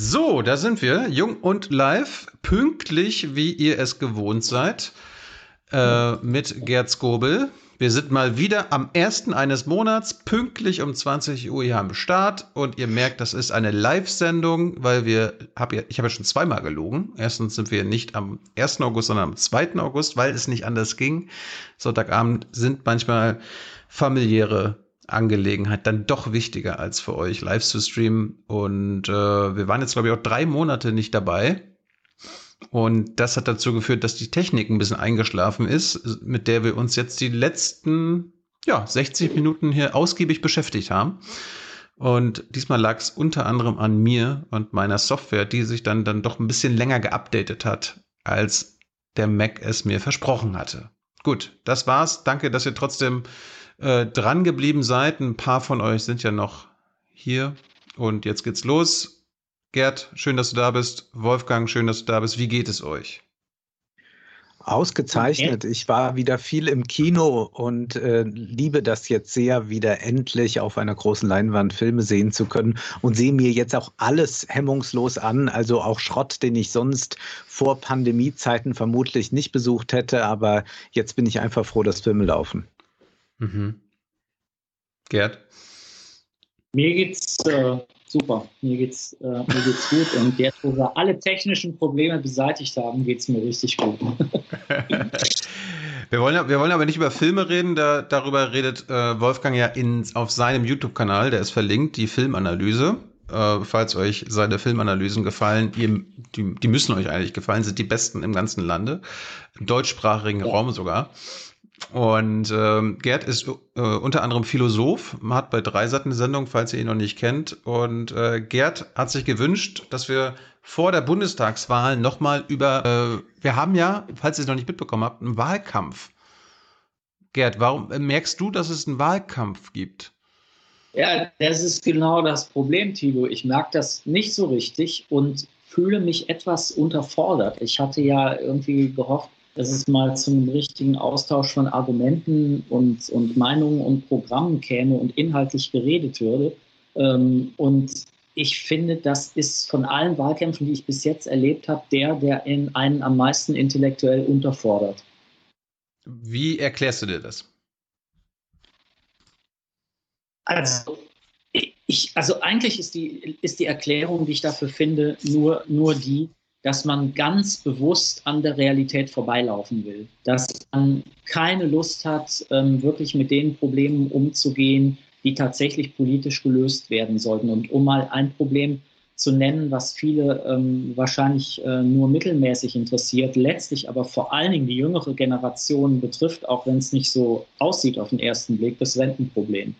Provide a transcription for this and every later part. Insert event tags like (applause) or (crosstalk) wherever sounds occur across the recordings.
So, da sind wir, jung und live, pünktlich, wie ihr es gewohnt seid, äh, mit Gerd Skobel. Wir sind mal wieder am ersten eines Monats, pünktlich um 20 Uhr hier am Start. Und ihr merkt, das ist eine Live-Sendung, weil wir, hab ja, ich habe ja schon zweimal gelogen. Erstens sind wir nicht am 1. August, sondern am 2. August, weil es nicht anders ging. Sonntagabend sind manchmal familiäre Angelegenheit dann doch wichtiger als für euch live zu streamen. Und äh, wir waren jetzt, glaube ich, auch drei Monate nicht dabei. Und das hat dazu geführt, dass die Technik ein bisschen eingeschlafen ist, mit der wir uns jetzt die letzten ja, 60 Minuten hier ausgiebig beschäftigt haben. Und diesmal lag es unter anderem an mir und meiner Software, die sich dann, dann doch ein bisschen länger geupdatet hat, als der Mac es mir versprochen hatte. Gut, das war's. Danke, dass ihr trotzdem äh, dran geblieben seid. Ein paar von euch sind ja noch hier. Und jetzt geht's los. Gerd, schön, dass du da bist. Wolfgang, schön, dass du da bist. Wie geht es euch? Ausgezeichnet. Ich war wieder viel im Kino und äh, liebe das jetzt sehr, wieder endlich auf einer großen Leinwand Filme sehen zu können und sehe mir jetzt auch alles hemmungslos an. Also auch Schrott, den ich sonst vor Pandemiezeiten vermutlich nicht besucht hätte. Aber jetzt bin ich einfach froh, dass Filme laufen. Mhm. Gerd? Mir geht's äh, super. Mir geht's, äh, mir geht's gut. Und jetzt, wo wir alle technischen Probleme beseitigt haben, geht's mir richtig gut. (laughs) wir, wollen, wir wollen aber nicht über Filme reden. Da, darüber redet äh, Wolfgang ja in, auf seinem YouTube-Kanal, der ist verlinkt, die Filmanalyse. Äh, falls euch seine Filmanalysen gefallen, ihr, die, die müssen euch eigentlich gefallen, sind die besten im ganzen Lande, im deutschsprachigen ja. Raum sogar. Und ähm, Gerd ist äh, unter anderem Philosoph, hat bei Dreisat eine Sendung, falls ihr ihn noch nicht kennt. Und äh, Gerd hat sich gewünscht, dass wir vor der Bundestagswahl nochmal über, äh, wir haben ja, falls ihr es noch nicht mitbekommen habt, einen Wahlkampf. Gerd, warum äh, merkst du, dass es einen Wahlkampf gibt? Ja, das ist genau das Problem, Tilo. Ich merke das nicht so richtig und fühle mich etwas unterfordert. Ich hatte ja irgendwie gehofft, dass es mal zum richtigen Austausch von Argumenten und, und Meinungen und Programmen käme und inhaltlich geredet würde. Ähm, und ich finde, das ist von allen Wahlkämpfen, die ich bis jetzt erlebt habe, der, der in einen am meisten intellektuell unterfordert. Wie erklärst du dir das? Also, ich, also eigentlich ist die, ist die Erklärung, die ich dafür finde, nur, nur die, dass man ganz bewusst an der Realität vorbeilaufen will, dass man keine Lust hat, ähm, wirklich mit den Problemen umzugehen, die tatsächlich politisch gelöst werden sollten. Und um mal ein Problem zu nennen, was viele ähm, wahrscheinlich äh, nur mittelmäßig interessiert, letztlich aber vor allen Dingen die jüngere Generation betrifft, auch wenn es nicht so aussieht auf den ersten Blick, das Rentenproblem.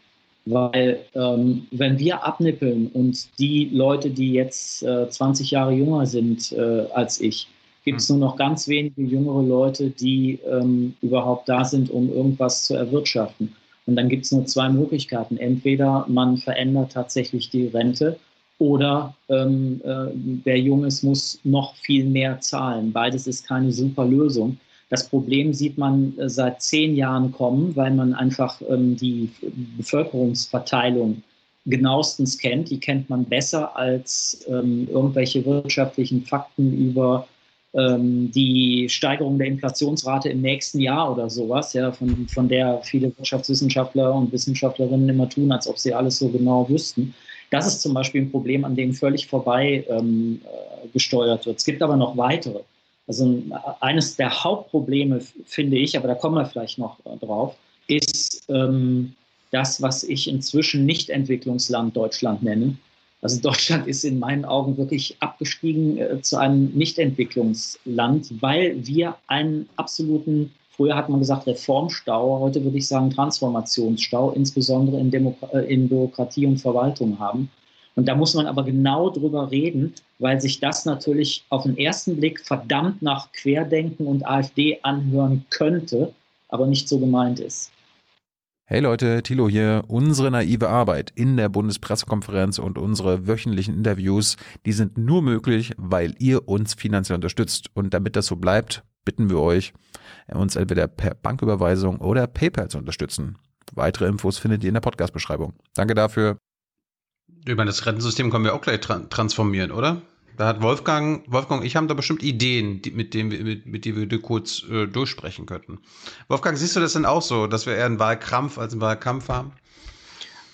Weil ähm, wenn wir abnippeln und die Leute, die jetzt äh, 20 Jahre jünger sind äh, als ich, gibt es hm. nur noch ganz wenige jüngere Leute, die ähm, überhaupt da sind, um irgendwas zu erwirtschaften. Und dann gibt es nur zwei Möglichkeiten. Entweder man verändert tatsächlich die Rente oder ähm, äh, wer jung ist, muss noch viel mehr zahlen. Beides ist keine super Lösung. Das Problem sieht man äh, seit zehn Jahren kommen, weil man einfach ähm, die Bevölkerungsverteilung genauestens kennt. Die kennt man besser als ähm, irgendwelche wirtschaftlichen Fakten über ähm, die Steigerung der Inflationsrate im nächsten Jahr oder sowas, ja, von, von der viele Wirtschaftswissenschaftler und Wissenschaftlerinnen immer tun, als ob sie alles so genau wüssten. Das ist zum Beispiel ein Problem, an dem völlig vorbei ähm, äh, gesteuert wird. Es gibt aber noch weitere. Also eines der Hauptprobleme, finde ich, aber da kommen wir vielleicht noch äh, drauf, ist ähm, das, was ich inzwischen Nicht-Entwicklungsland Deutschland nenne. Also (laughs) Deutschland ist in meinen Augen wirklich abgestiegen äh, zu einem Nicht-Entwicklungsland, weil wir einen absoluten, früher hat man gesagt Reformstau, heute würde ich sagen Transformationsstau, insbesondere in, Demo äh, in Bürokratie und Verwaltung haben. Und da muss man aber genau drüber reden, weil sich das natürlich auf den ersten Blick verdammt nach Querdenken und AfD anhören könnte, aber nicht so gemeint ist. Hey Leute, Thilo hier. Unsere naive Arbeit in der Bundespressekonferenz und unsere wöchentlichen Interviews, die sind nur möglich, weil ihr uns finanziell unterstützt. Und damit das so bleibt, bitten wir euch, uns entweder per Banküberweisung oder PayPal zu unterstützen. Weitere Infos findet ihr in der Podcast-Beschreibung. Danke dafür. Meine, das Rentensystem können wir auch gleich tra transformieren, oder? Da hat Wolfgang, Wolfgang ich haben da bestimmt Ideen, die, mit denen wir, mit, mit denen wir kurz äh, durchsprechen könnten. Wolfgang, siehst du das denn auch so, dass wir eher einen Wahlkrampf als einen Wahlkampf haben?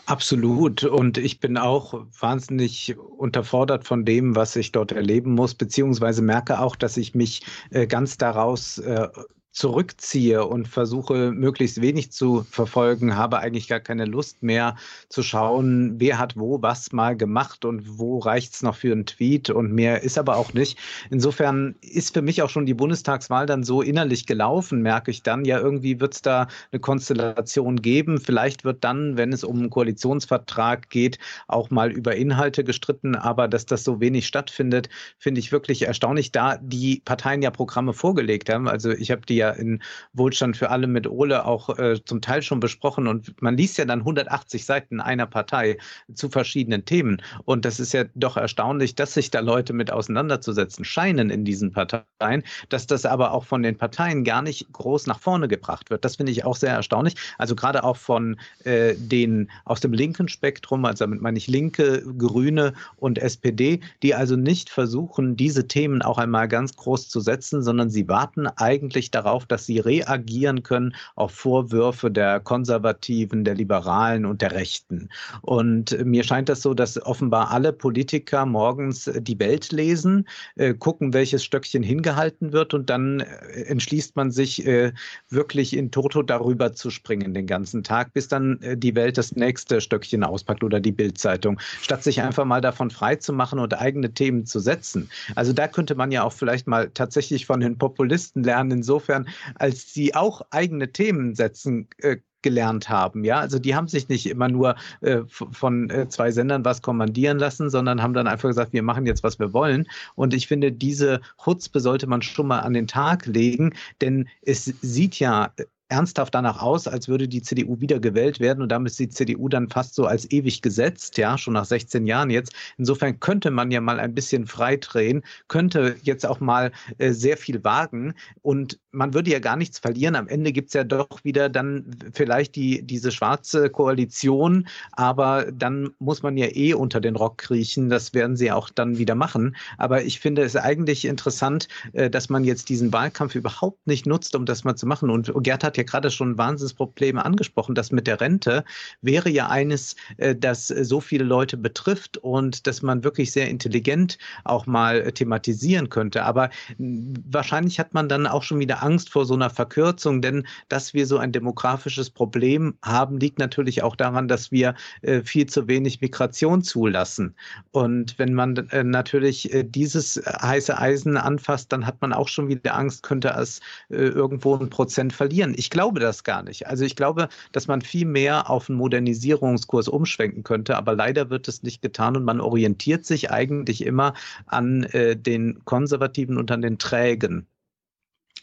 Absolut. Und ich bin auch wahnsinnig unterfordert von dem, was ich dort erleben muss, beziehungsweise merke auch, dass ich mich äh, ganz daraus äh, zurückziehe und versuche möglichst wenig zu verfolgen, habe eigentlich gar keine Lust mehr zu schauen, wer hat wo was mal gemacht und wo reicht es noch für einen Tweet und mehr ist aber auch nicht. Insofern ist für mich auch schon die Bundestagswahl dann so innerlich gelaufen, merke ich dann. Ja, irgendwie wird es da eine Konstellation geben. Vielleicht wird dann, wenn es um einen Koalitionsvertrag geht, auch mal über Inhalte gestritten, aber dass das so wenig stattfindet, finde ich wirklich erstaunlich, da die Parteien ja Programme vorgelegt haben. Also ich habe die ja in Wohlstand für alle mit Ole auch äh, zum Teil schon besprochen. Und man liest ja dann 180 Seiten einer Partei zu verschiedenen Themen. Und das ist ja doch erstaunlich, dass sich da Leute mit auseinanderzusetzen scheinen in diesen Parteien, dass das aber auch von den Parteien gar nicht groß nach vorne gebracht wird. Das finde ich auch sehr erstaunlich. Also gerade auch von äh, den aus dem linken Spektrum, also damit meine ich Linke, Grüne und SPD, die also nicht versuchen, diese Themen auch einmal ganz groß zu setzen, sondern sie warten eigentlich darauf, darauf, dass sie reagieren können auf Vorwürfe der Konservativen, der Liberalen und der Rechten. Und mir scheint das so, dass offenbar alle Politiker morgens die Welt lesen, äh, gucken, welches Stöckchen hingehalten wird und dann äh, entschließt man sich äh, wirklich in Toto darüber zu springen den ganzen Tag, bis dann die Welt das nächste Stöckchen auspackt oder die Bildzeitung, statt sich einfach mal davon frei zu machen und eigene Themen zu setzen. Also da könnte man ja auch vielleicht mal tatsächlich von den Populisten lernen, insofern, als sie auch eigene Themen setzen äh, gelernt haben. Ja, also die haben sich nicht immer nur äh, von äh, zwei Sendern was kommandieren lassen, sondern haben dann einfach gesagt, wir machen jetzt, was wir wollen. Und ich finde, diese Chutzpe sollte man schon mal an den Tag legen, denn es sieht ja ernsthaft danach aus, als würde die CDU wieder gewählt werden und damit ist die CDU dann fast so als ewig gesetzt, ja, schon nach 16 Jahren jetzt. Insofern könnte man ja mal ein bisschen freidrehen, könnte jetzt auch mal äh, sehr viel wagen und man würde ja gar nichts verlieren. Am Ende gibt es ja doch wieder dann vielleicht die, diese schwarze Koalition, aber dann muss man ja eh unter den Rock kriechen. Das werden sie auch dann wieder machen. Aber ich finde es eigentlich interessant, äh, dass man jetzt diesen Wahlkampf überhaupt nicht nutzt, um das mal zu machen. Und Gerd hat ja gerade schon Wahnsinnsprobleme angesprochen. Das mit der Rente wäre ja eines, äh, das so viele Leute betrifft und dass man wirklich sehr intelligent auch mal thematisieren könnte. Aber wahrscheinlich hat man dann auch schon wieder Angst vor so einer Verkürzung, denn dass wir so ein demografisches Problem haben, liegt natürlich auch daran, dass wir äh, viel zu wenig Migration zulassen. Und wenn man äh, natürlich dieses heiße Eisen anfasst, dann hat man auch schon wieder Angst, könnte es irgendwo ein Prozent verlieren. Ich ich glaube das gar nicht. Also ich glaube, dass man viel mehr auf einen Modernisierungskurs umschwenken könnte, aber leider wird es nicht getan und man orientiert sich eigentlich immer an äh, den Konservativen und an den Trägen.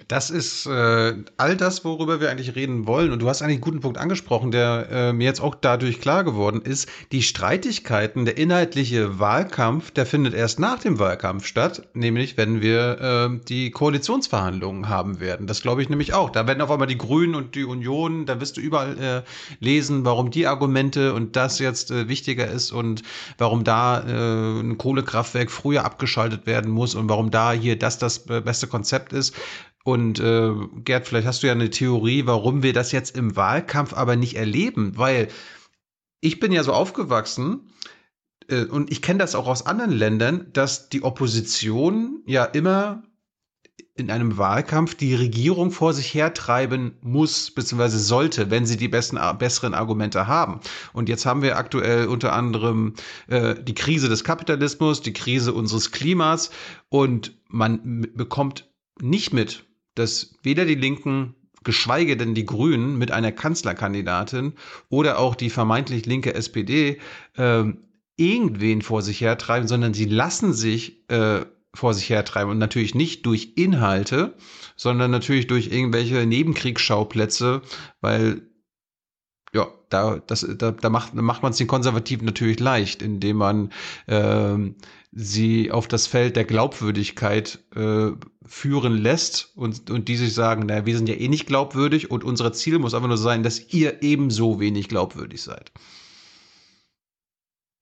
Das ist äh, all das, worüber wir eigentlich reden wollen. Und du hast eigentlich einen guten Punkt angesprochen, der äh, mir jetzt auch dadurch klar geworden ist. Die Streitigkeiten, der inhaltliche Wahlkampf, der findet erst nach dem Wahlkampf statt, nämlich wenn wir äh, die Koalitionsverhandlungen haben werden. Das glaube ich nämlich auch. Da werden auf einmal die Grünen und die Union, da wirst du überall äh, lesen, warum die Argumente und das jetzt äh, wichtiger ist und warum da äh, ein Kohlekraftwerk früher abgeschaltet werden muss und warum da hier das das äh, beste Konzept ist. Und äh, Gerd, vielleicht hast du ja eine Theorie, warum wir das jetzt im Wahlkampf aber nicht erleben, weil ich bin ja so aufgewachsen äh, und ich kenne das auch aus anderen Ländern, dass die Opposition ja immer in einem Wahlkampf die Regierung vor sich hertreiben muss bzw. sollte, wenn sie die besten, besseren Argumente haben. Und jetzt haben wir aktuell unter anderem äh, die Krise des Kapitalismus, die Krise unseres Klimas und man bekommt nicht mit, dass weder die Linken, geschweige denn die Grünen mit einer Kanzlerkandidatin oder auch die vermeintlich linke SPD äh, irgendwen vor sich hertreiben, sondern sie lassen sich äh, vor sich hertreiben. Und natürlich nicht durch Inhalte, sondern natürlich durch irgendwelche Nebenkriegsschauplätze, weil ja, da, das, da, da macht, macht man es den Konservativen natürlich leicht, indem man äh, sie auf das Feld der Glaubwürdigkeit äh, führen lässt und, und die sich sagen, naja, wir sind ja eh nicht glaubwürdig und unser Ziel muss einfach nur sein, dass ihr ebenso wenig glaubwürdig seid.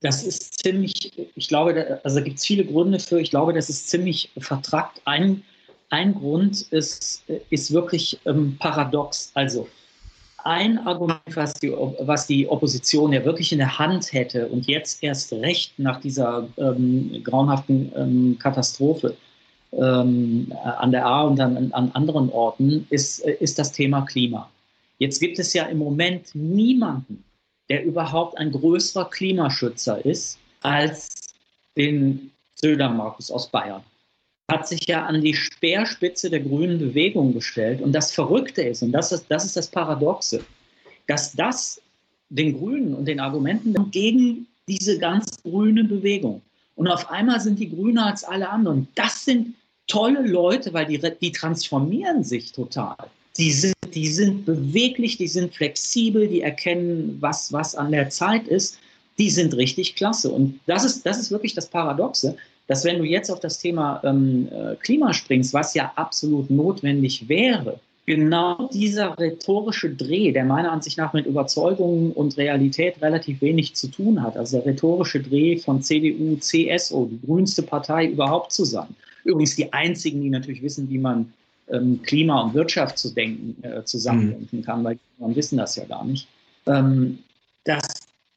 Das ist ziemlich, ich glaube, also gibt es viele Gründe für. Ich glaube, das ist ziemlich vertrackt. Ein, ein Grund ist, ist wirklich ähm, paradox. Also ein Argument, was die, was die Opposition ja wirklich in der Hand hätte und jetzt erst recht nach dieser ähm, grauenhaften ähm, Katastrophe ähm, an der A und an, an anderen Orten, ist, ist das Thema Klima. Jetzt gibt es ja im Moment niemanden, der überhaupt ein größerer Klimaschützer ist als den Söder Markus aus Bayern. Hat sich ja an die Speerspitze der grünen Bewegung gestellt. Und das Verrückte ist, und das ist das, ist das Paradoxe, dass das den Grünen und den Argumenten gegen diese ganz grüne Bewegung. Und auf einmal sind die Grünen als alle anderen. Das sind tolle Leute, weil die, die transformieren sich total. Die sind, die sind beweglich, die sind flexibel, die erkennen, was, was an der Zeit ist. Die sind richtig klasse. Und das ist, das ist wirklich das Paradoxe, dass wenn du jetzt auf das Thema ähm, äh, Klima springst, was ja absolut notwendig wäre, genau dieser rhetorische Dreh, der meiner Ansicht nach mit Überzeugungen und Realität relativ wenig zu tun hat, also der rhetorische Dreh von CDU, CSU, die grünste Partei überhaupt zu sein. Übrigens die einzigen, die natürlich wissen, wie man ähm, Klima und Wirtschaft zu denken, äh, zusammendenken kann, weil die wissen das ja gar nicht. Ähm, dass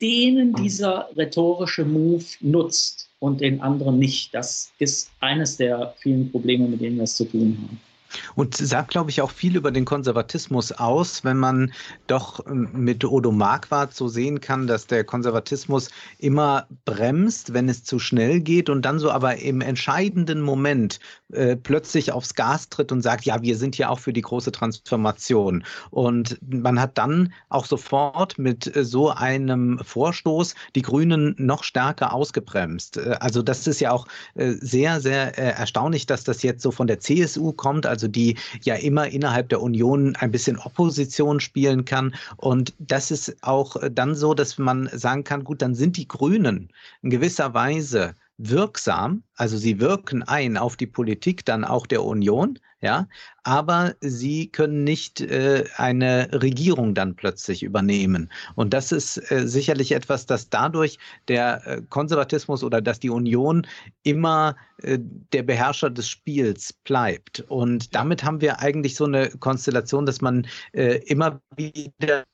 denen dieser rhetorische Move nutzt und den anderen nicht, das ist eines der vielen Probleme, mit denen wir es zu tun haben. Und sagt, glaube ich, auch viel über den Konservatismus aus, wenn man doch ähm, mit Odo Marquardt so sehen kann, dass der Konservatismus immer bremst, wenn es zu schnell geht und dann so aber im entscheidenden Moment äh, plötzlich aufs Gas tritt und sagt, ja, wir sind ja auch für die große Transformation. Und man hat dann auch sofort mit äh, so einem Vorstoß die Grünen noch stärker ausgebremst. Äh, also das ist ja auch äh, sehr, sehr erstaunlich, dass das jetzt so von der CSU kommt, also die ja immer innerhalb der Union ein bisschen Opposition spielen kann. Und das ist auch dann so, dass man sagen kann, gut, dann sind die Grünen in gewisser Weise wirksam, also sie wirken ein auf die Politik dann auch der Union, ja, aber sie können nicht äh, eine Regierung dann plötzlich übernehmen. Und das ist äh, sicherlich etwas, dass dadurch der äh, Konservatismus oder dass die Union immer äh, der Beherrscher des Spiels bleibt. Und damit haben wir eigentlich so eine Konstellation, dass man äh, immer wieder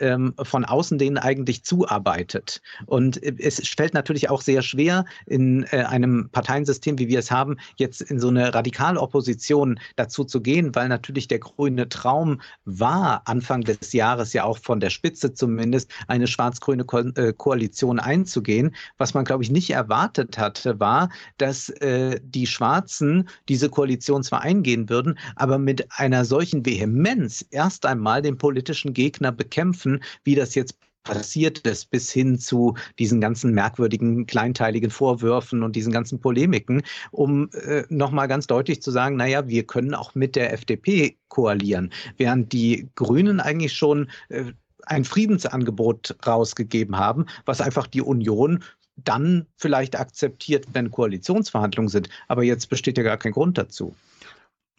ähm, von außen denen eigentlich zuarbeitet. Und äh, es fällt natürlich auch sehr schwer, in äh, einem Parteiensystem, wie wir es haben, jetzt in so eine Radikalopposition dazu zu gehen, weil natürlich der grüne Traum war, Anfang des Jahres ja auch von der Spitze zumindest, eine schwarz-grüne Ko äh, Koalition einzugehen. Was man, glaube ich, nicht erwartet hatte, war, dass äh, die Schwarzen diese Koalition zwar eingehen würden, aber mit einer solchen Vehemenz erst einmal den politischen Gegner bekämpfen, wie das jetzt passiert ist, bis hin zu diesen ganzen merkwürdigen, kleinteiligen Vorwürfen und diesen ganzen Polemiken, um äh, nochmal ganz deutlich zu sagen, naja, wir können auch mit der FDP koalieren, während die Grünen eigentlich schon äh, ein Friedensangebot rausgegeben haben, was einfach die Union dann vielleicht akzeptiert, wenn Koalitionsverhandlungen sind. Aber jetzt besteht ja gar kein Grund dazu.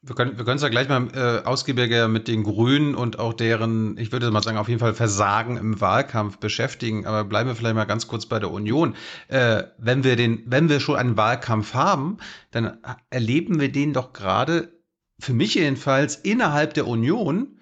Wir können, wir können es ja gleich mal äh, ausgiebiger mit den Grünen und auch deren, ich würde mal sagen, auf jeden Fall Versagen im Wahlkampf beschäftigen. Aber bleiben wir vielleicht mal ganz kurz bei der Union. Äh, wenn wir den, wenn wir schon einen Wahlkampf haben, dann erleben wir den doch gerade, für mich jedenfalls, innerhalb der Union.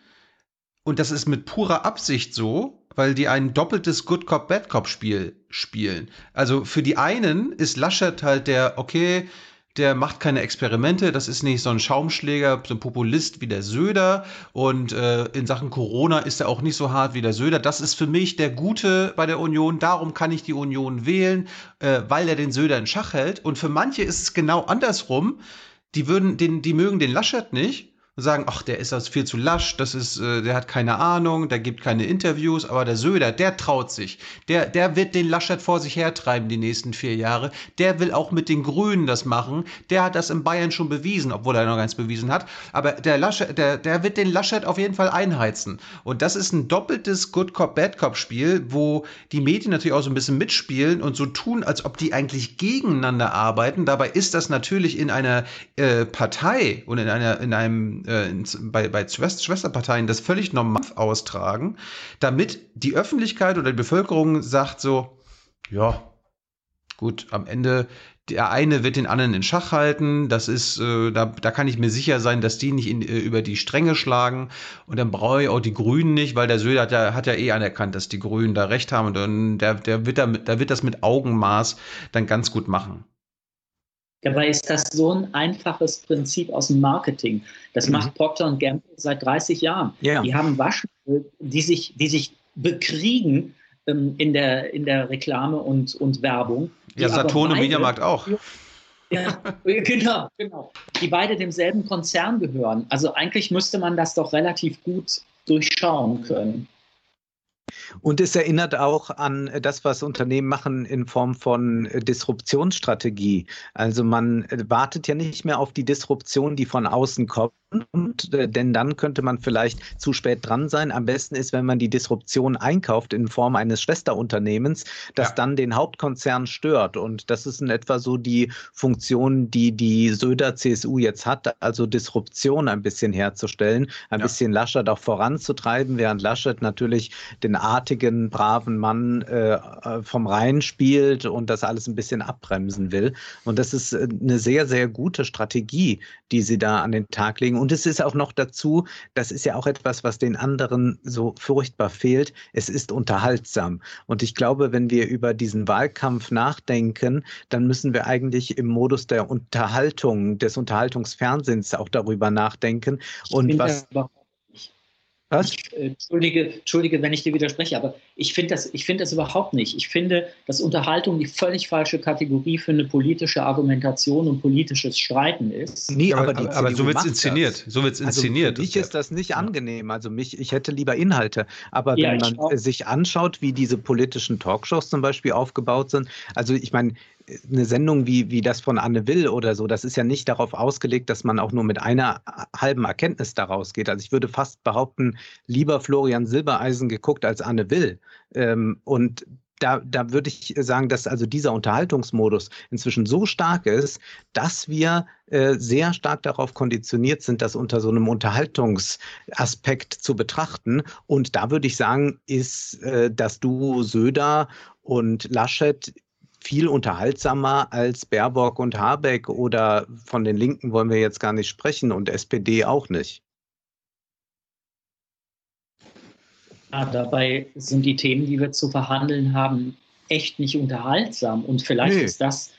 Und das ist mit purer Absicht so, weil die ein doppeltes Good Cop, Bad Cop Spiel spielen. Also für die einen ist Laschet halt der, okay, der macht keine Experimente, das ist nicht so ein Schaumschläger, so ein Populist wie der Söder und äh, in Sachen Corona ist er auch nicht so hart wie der Söder. Das ist für mich der Gute bei der Union, darum kann ich die Union wählen, äh, weil er den Söder in Schach hält. Und für manche ist es genau andersrum, die würden den, die mögen den Laschet nicht sagen, ach, der ist das viel zu lasch, das ist, äh, der hat keine Ahnung, der gibt keine Interviews, aber der Söder, der traut sich. Der, der wird den Laschet vor sich hertreiben die nächsten vier Jahre. Der will auch mit den Grünen das machen. Der hat das in Bayern schon bewiesen, obwohl er noch ganz bewiesen hat. Aber der Laschet, der, der wird den Laschet auf jeden Fall einheizen. Und das ist ein doppeltes Good Cop, Bad Cop Spiel, wo die Medien natürlich auch so ein bisschen mitspielen und so tun, als ob die eigentlich gegeneinander arbeiten. Dabei ist das natürlich in einer äh, Partei und in einer, in einem äh, bei, bei Schwesterparteien das völlig normal austragen, damit die Öffentlichkeit oder die Bevölkerung sagt so, Ja, gut, am Ende, der eine wird den anderen in Schach halten. Das ist, äh, da, da kann ich mir sicher sein, dass die nicht in, äh, über die Stränge schlagen. Und dann brauche ich auch die Grünen nicht, weil der Söder hat ja, hat ja eh anerkannt, dass die Grünen da recht haben. Und dann, der, der, wird da, der wird das mit Augenmaß dann ganz gut machen. Dabei ist das so ein einfaches Prinzip aus dem Marketing. Das mhm. macht Procter Gamble seit 30 Jahren. Ja. Die haben Waschmittel, die sich, die sich bekriegen ähm, in, der, in der Reklame und, und Werbung. Ja, Saturn und Mediamarkt auch. Ja, genau, genau. Die beide demselben Konzern gehören. Also eigentlich müsste man das doch relativ gut durchschauen können. Und es erinnert auch an das, was Unternehmen machen in Form von äh, Disruptionsstrategie. Also man äh, wartet ja nicht mehr auf die Disruption, die von außen kommt, und, äh, denn dann könnte man vielleicht zu spät dran sein. Am besten ist, wenn man die Disruption einkauft in Form eines Schwesterunternehmens, das ja. dann den Hauptkonzern stört. Und das ist in etwa so die Funktion, die die Söder CSU jetzt hat, also Disruption ein bisschen herzustellen, ein ja. bisschen Laschet auch voranzutreiben, während Laschet natürlich den artigen, braven Mann äh, äh vom Rhein spielt und das alles ein bisschen abbremsen will. Und das ist äh, eine sehr, sehr gute Strategie, die sie da an den Tag legen. Und es ist auch noch dazu, das ist ja auch etwas, was den anderen so furchtbar fehlt. Es ist unterhaltsam. Und ich glaube, wenn wir über diesen Wahlkampf nachdenken, dann müssen wir eigentlich im Modus der Unterhaltung, des Unterhaltungsfernsehens auch darüber nachdenken. Und was. Was? Ich, entschuldige, entschuldige, wenn ich dir widerspreche, aber ich finde das, find das überhaupt nicht. Ich finde, dass Unterhaltung die völlig falsche Kategorie für eine politische Argumentation und politisches Streiten ist. Nee, aber, aber, aber so wird es inszeniert. Das. So wird es also inszeniert. Also für mich ist das nicht angenehm. Also mich, ich hätte lieber Inhalte. Aber ja, wenn man auch. sich anschaut, wie diese politischen Talkshows zum Beispiel aufgebaut sind, also ich meine, eine Sendung wie, wie das von Anne Will oder so, das ist ja nicht darauf ausgelegt, dass man auch nur mit einer halben Erkenntnis daraus geht. Also ich würde fast behaupten, lieber Florian Silbereisen geguckt als Anne Will. Ähm, und da, da würde ich sagen, dass also dieser Unterhaltungsmodus inzwischen so stark ist, dass wir äh, sehr stark darauf konditioniert sind, das unter so einem Unterhaltungsaspekt zu betrachten. Und da würde ich sagen, ist äh, das Duo Söder und Laschet viel unterhaltsamer als Baerbock und Habeck oder von den Linken wollen wir jetzt gar nicht sprechen und SPD auch nicht. Ja, dabei sind die Themen, die wir zu verhandeln haben, echt nicht unterhaltsam. Und vielleicht nee. ist das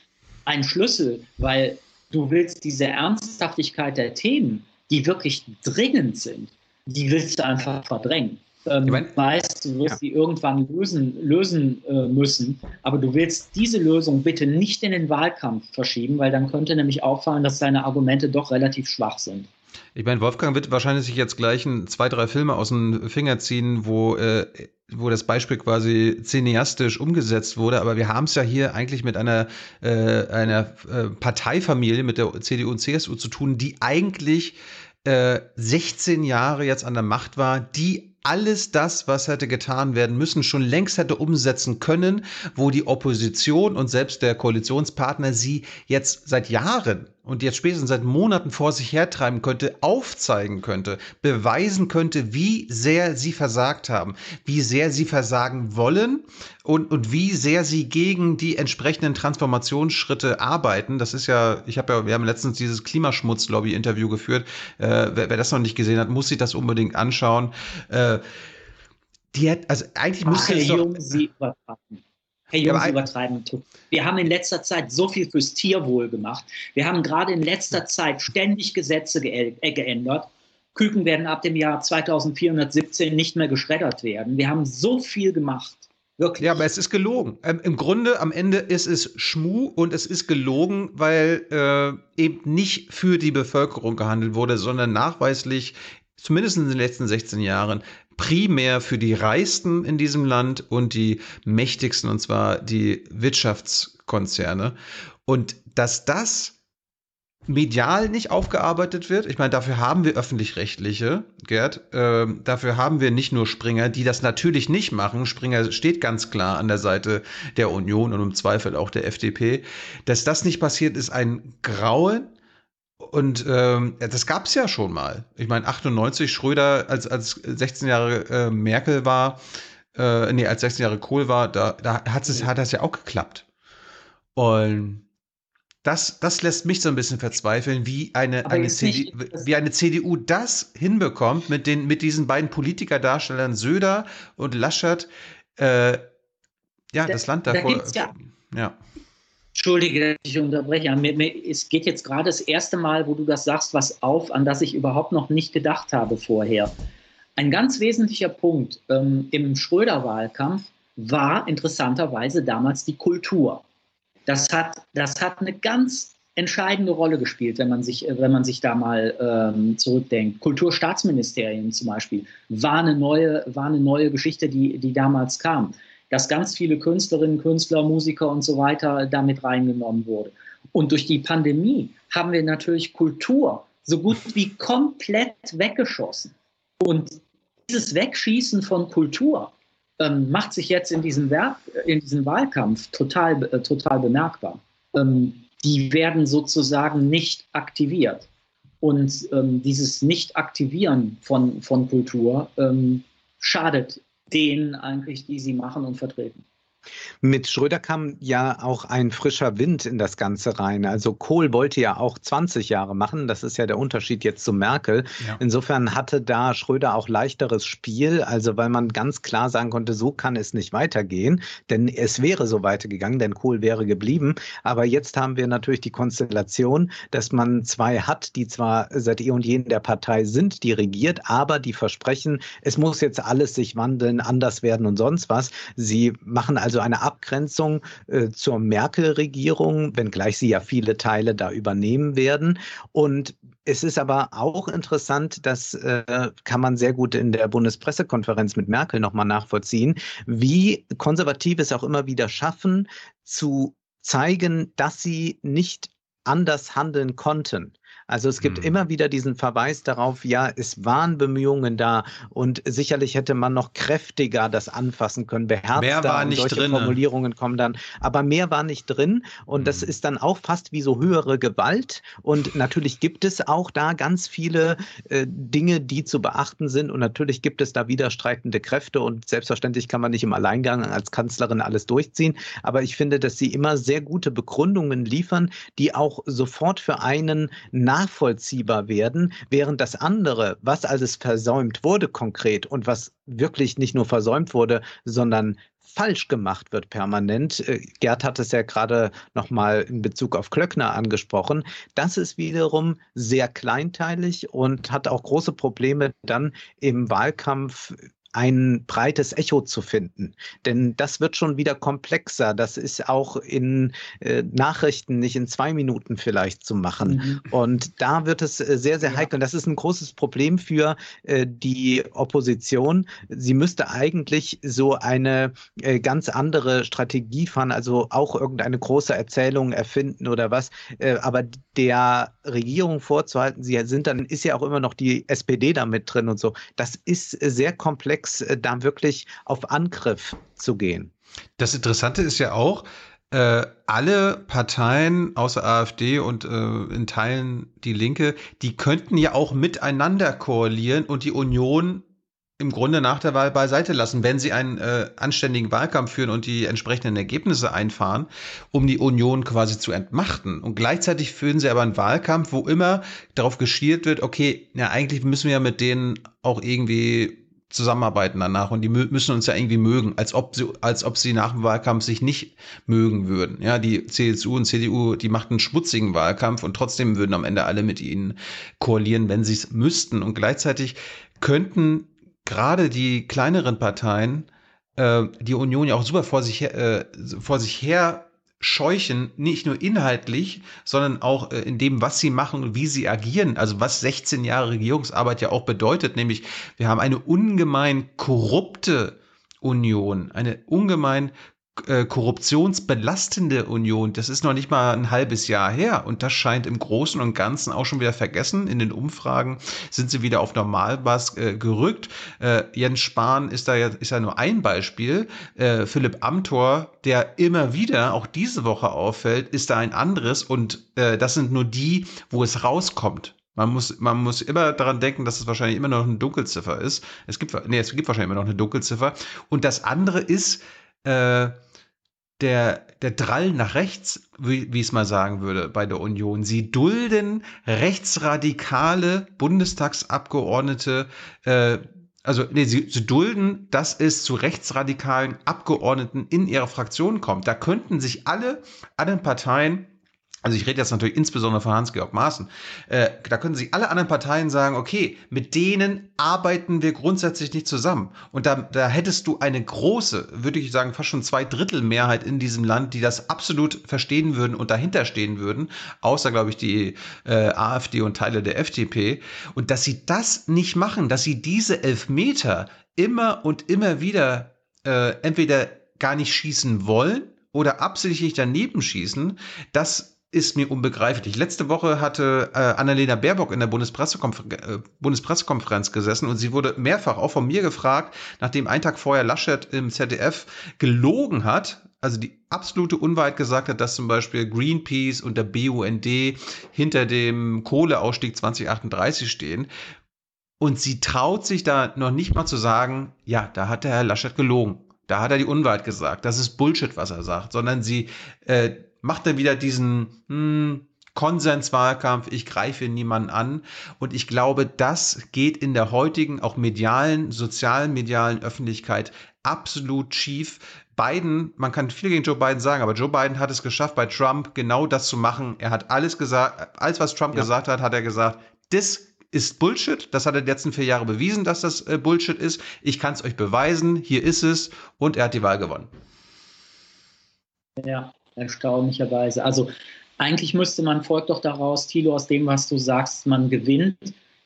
ein Schlüssel, weil du willst diese Ernsthaftigkeit der Themen, die wirklich dringend sind, die willst du einfach verdrängen ähm, weißt, du wirst ja. sie irgendwann lösen, lösen äh, müssen, aber du willst diese Lösung bitte nicht in den Wahlkampf verschieben, weil dann könnte nämlich auffallen, dass deine Argumente doch relativ schwach sind. Ich meine, Wolfgang wird wahrscheinlich sich jetzt gleich ein, zwei, drei Filme aus dem Finger ziehen, wo, äh, wo das Beispiel quasi cineastisch umgesetzt wurde. Aber wir haben es ja hier eigentlich mit einer, äh, einer äh, Parteifamilie, mit der CDU und CSU zu tun, die eigentlich 16 äh, Jahre jetzt an der Macht war, die alles das, was hätte getan werden müssen, schon längst hätte umsetzen können, wo die Opposition und selbst der Koalitionspartner sie jetzt seit Jahren und jetzt spätestens seit Monaten vor sich hertreiben könnte, aufzeigen könnte, beweisen könnte, wie sehr sie versagt haben, wie sehr sie versagen wollen und, und wie sehr sie gegen die entsprechenden Transformationsschritte arbeiten. Das ist ja, ich habe ja, wir haben letztens dieses Klimaschmutz-Lobby-Interview geführt. Äh, wer, wer, das noch nicht gesehen hat, muss sich das unbedingt anschauen. Äh, die hat, also eigentlich müsste es doch, Sie übertragen. Herr Jung, Sie übertreiben. Wir haben in letzter Zeit so viel fürs Tierwohl gemacht. Wir haben gerade in letzter Zeit ständig Gesetze ge äh, geändert. Küken werden ab dem Jahr 2417 nicht mehr geschreddert werden. Wir haben so viel gemacht. Wirklich. Ja, aber es ist gelogen. Ähm, Im Grunde, am Ende ist es Schmu und es ist gelogen, weil äh, eben nicht für die Bevölkerung gehandelt wurde, sondern nachweislich, zumindest in den letzten 16 Jahren, primär für die Reichsten in diesem Land und die mächtigsten, und zwar die Wirtschaftskonzerne. Und dass das medial nicht aufgearbeitet wird. Ich meine, dafür haben wir öffentlich-rechtliche, Gerd. Ähm, dafür haben wir nicht nur Springer, die das natürlich nicht machen. Springer steht ganz klar an der Seite der Union und im Zweifel auch der FDP. Dass das nicht passiert, ist ein Grauen. Und ähm, das gab es ja schon mal. Ich meine, 98 Schröder, als, als 16 Jahre äh, Merkel war, äh, nee, als 16 Jahre Kohl war, da, da hat es, hat das ja auch geklappt. Und das, das lässt mich so ein bisschen verzweifeln, wie eine, eine, CD, wie eine CDU das hinbekommt mit, den, mit diesen beiden Politikerdarstellern Söder und Laschet, äh, ja, da, das Land davor. Da ja, ja. Entschuldige, dass ich unterbreche. Es geht jetzt gerade das erste Mal, wo du das sagst, was auf, an das ich überhaupt noch nicht gedacht habe vorher. Ein ganz wesentlicher Punkt ähm, im Schröder-Wahlkampf war interessanterweise damals die Kultur. Das hat, das hat eine ganz entscheidende Rolle gespielt, wenn man sich, wenn man sich da mal ähm, zurückdenkt. Kulturstaatsministerien zum Beispiel war eine neue, war eine neue Geschichte, die, die damals kam. Dass ganz viele Künstlerinnen, Künstler, Musiker und so weiter damit reingenommen wurde. Und durch die Pandemie haben wir natürlich Kultur so gut wie komplett weggeschossen. Und dieses Wegschießen von Kultur ähm, macht sich jetzt in diesem, Werk, in diesem Wahlkampf total, äh, total bemerkbar. Ähm, die werden sozusagen nicht aktiviert. Und ähm, dieses Nicht-Aktivieren von, von Kultur ähm, schadet denen eigentlich, die sie machen und vertreten. Mit Schröder kam ja auch ein frischer Wind in das Ganze rein. Also Kohl wollte ja auch 20 Jahre machen. Das ist ja der Unterschied jetzt zu Merkel. Ja. Insofern hatte da Schröder auch leichteres Spiel. Also weil man ganz klar sagen konnte, so kann es nicht weitergehen. Denn es wäre so weitergegangen, denn Kohl wäre geblieben. Aber jetzt haben wir natürlich die Konstellation, dass man zwei hat, die zwar seit eh und je in der Partei sind, die regiert, aber die versprechen, es muss jetzt alles sich wandeln, anders werden und sonst was. Sie machen also also eine Abgrenzung äh, zur Merkel-Regierung, wenngleich sie ja viele Teile da übernehmen werden. Und es ist aber auch interessant, das äh, kann man sehr gut in der Bundespressekonferenz mit Merkel nochmal nachvollziehen, wie Konservative es auch immer wieder schaffen, zu zeigen, dass sie nicht anders handeln konnten. Also es gibt hm. immer wieder diesen Verweis darauf, ja, es waren Bemühungen da und sicherlich hätte man noch kräftiger das anfassen können, beherzter. Mehr war nicht solche drin. Formulierungen kommen dann, aber mehr war nicht drin und hm. das ist dann auch fast wie so höhere Gewalt und natürlich gibt es auch da ganz viele äh, Dinge, die zu beachten sind und natürlich gibt es da widerstreitende Kräfte und selbstverständlich kann man nicht im Alleingang als Kanzlerin alles durchziehen, aber ich finde, dass sie immer sehr gute Begründungen liefern, die auch sofort für einen nach nachvollziehbar werden, während das andere, was alles versäumt wurde konkret und was wirklich nicht nur versäumt wurde, sondern falsch gemacht wird permanent. Äh, Gerd hat es ja gerade nochmal in Bezug auf Klöckner angesprochen. Das ist wiederum sehr kleinteilig und hat auch große Probleme dann im Wahlkampf ein breites Echo zu finden. Denn das wird schon wieder komplexer. Das ist auch in äh, Nachrichten nicht in zwei Minuten vielleicht zu machen. Mhm. Und da wird es äh, sehr, sehr heikel. Und das ist ein großes Problem für äh, die Opposition. Sie müsste eigentlich so eine äh, ganz andere Strategie fahren, also auch irgendeine große Erzählung erfinden oder was. Äh, aber der Regierung vorzuhalten, sie sind dann, ist ja auch immer noch die SPD da mit drin und so. Das ist sehr komplex unterwegs, äh, da wirklich auf Angriff zu gehen. Das Interessante ist ja auch, äh, alle Parteien außer AfD und äh, in Teilen die Linke, die könnten ja auch miteinander koalieren und die Union im Grunde nach der Wahl beiseite lassen, wenn sie einen äh, anständigen Wahlkampf führen und die entsprechenden Ergebnisse einfahren, um die Union quasi zu entmachten. Und gleichzeitig führen sie aber einen Wahlkampf, wo immer darauf geschiert wird, okay, ja, eigentlich müssen wir ja mit denen auch irgendwie zusammenarbeiten danach und die müssen uns ja irgendwie mögen, als ob sie, als ob sie nach dem Wahlkampf sich nicht mögen würden. Ja, die CSU und CDU, die machten einen schmutzigen Wahlkampf und trotzdem würden am Ende alle mit ihnen koalieren, wenn sie es müssten. Und gleichzeitig könnten gerade die kleineren Parteien äh, die Union ja auch super vor sich äh, vor sich her scheuchen, nicht nur inhaltlich, sondern auch äh, in dem, was sie machen und wie sie agieren. Also was 16 Jahre Regierungsarbeit ja auch bedeutet, nämlich wir haben eine ungemein korrupte Union, eine ungemein äh, korruptionsbelastende Union, das ist noch nicht mal ein halbes Jahr her und das scheint im Großen und Ganzen auch schon wieder vergessen. In den Umfragen sind sie wieder auf Normalbass äh, gerückt. Äh, Jens Spahn ist da ja, ist ja nur ein Beispiel. Äh, Philipp Amthor, der immer wieder auch diese Woche auffällt, ist da ein anderes und äh, das sind nur die, wo es rauskommt. Man muss, man muss immer daran denken, dass es wahrscheinlich immer noch eine Dunkelziffer ist. Es gibt, nee, es gibt wahrscheinlich immer noch eine Dunkelziffer. Und das andere ist, äh, der, der Drall nach rechts, wie, wie ich es mal sagen würde, bei der Union. Sie dulden rechtsradikale Bundestagsabgeordnete, äh, also nee, sie, sie dulden, dass es zu rechtsradikalen Abgeordneten in ihrer Fraktion kommt. Da könnten sich alle anderen Parteien also ich rede jetzt natürlich insbesondere von Hans-Georg Maaßen, äh, da können sich alle anderen Parteien sagen, okay, mit denen arbeiten wir grundsätzlich nicht zusammen. Und da, da hättest du eine große, würde ich sagen, fast schon zwei Drittel Mehrheit in diesem Land, die das absolut verstehen würden und dahinter stehen würden, außer, glaube ich, die äh, AfD und Teile der FDP. Und dass sie das nicht machen, dass sie diese Elfmeter immer und immer wieder äh, entweder gar nicht schießen wollen oder absichtlich daneben schießen, das ist mir unbegreiflich. Letzte Woche hatte äh, Annalena Baerbock in der Bundespressekonfer äh, Bundespressekonferenz gesessen und sie wurde mehrfach auch von mir gefragt, nachdem ein Tag vorher Laschet im ZDF gelogen hat, also die absolute Unwahrheit gesagt hat, dass zum Beispiel Greenpeace und der BUND hinter dem Kohleausstieg 2038 stehen. Und sie traut sich da noch nicht mal zu sagen, ja, da hat der Herr Laschet gelogen. Da hat er die Unwahrheit gesagt. Das ist Bullshit, was er sagt. Sondern sie äh, macht er wieder diesen hm, Konsenswahlkampf, ich greife niemanden an. Und ich glaube, das geht in der heutigen, auch medialen, sozialen, medialen Öffentlichkeit absolut schief. Biden, man kann viel gegen Joe Biden sagen, aber Joe Biden hat es geschafft, bei Trump genau das zu machen. Er hat alles gesagt, alles, was Trump ja. gesagt hat, hat er gesagt, das ist Bullshit. Das hat er die letzten vier Jahre bewiesen, dass das äh, Bullshit ist. Ich kann es euch beweisen. Hier ist es. Und er hat die Wahl gewonnen. Ja, erstaunlicherweise. Also eigentlich müsste man, folgt doch daraus, Thilo, aus dem, was du sagst, man gewinnt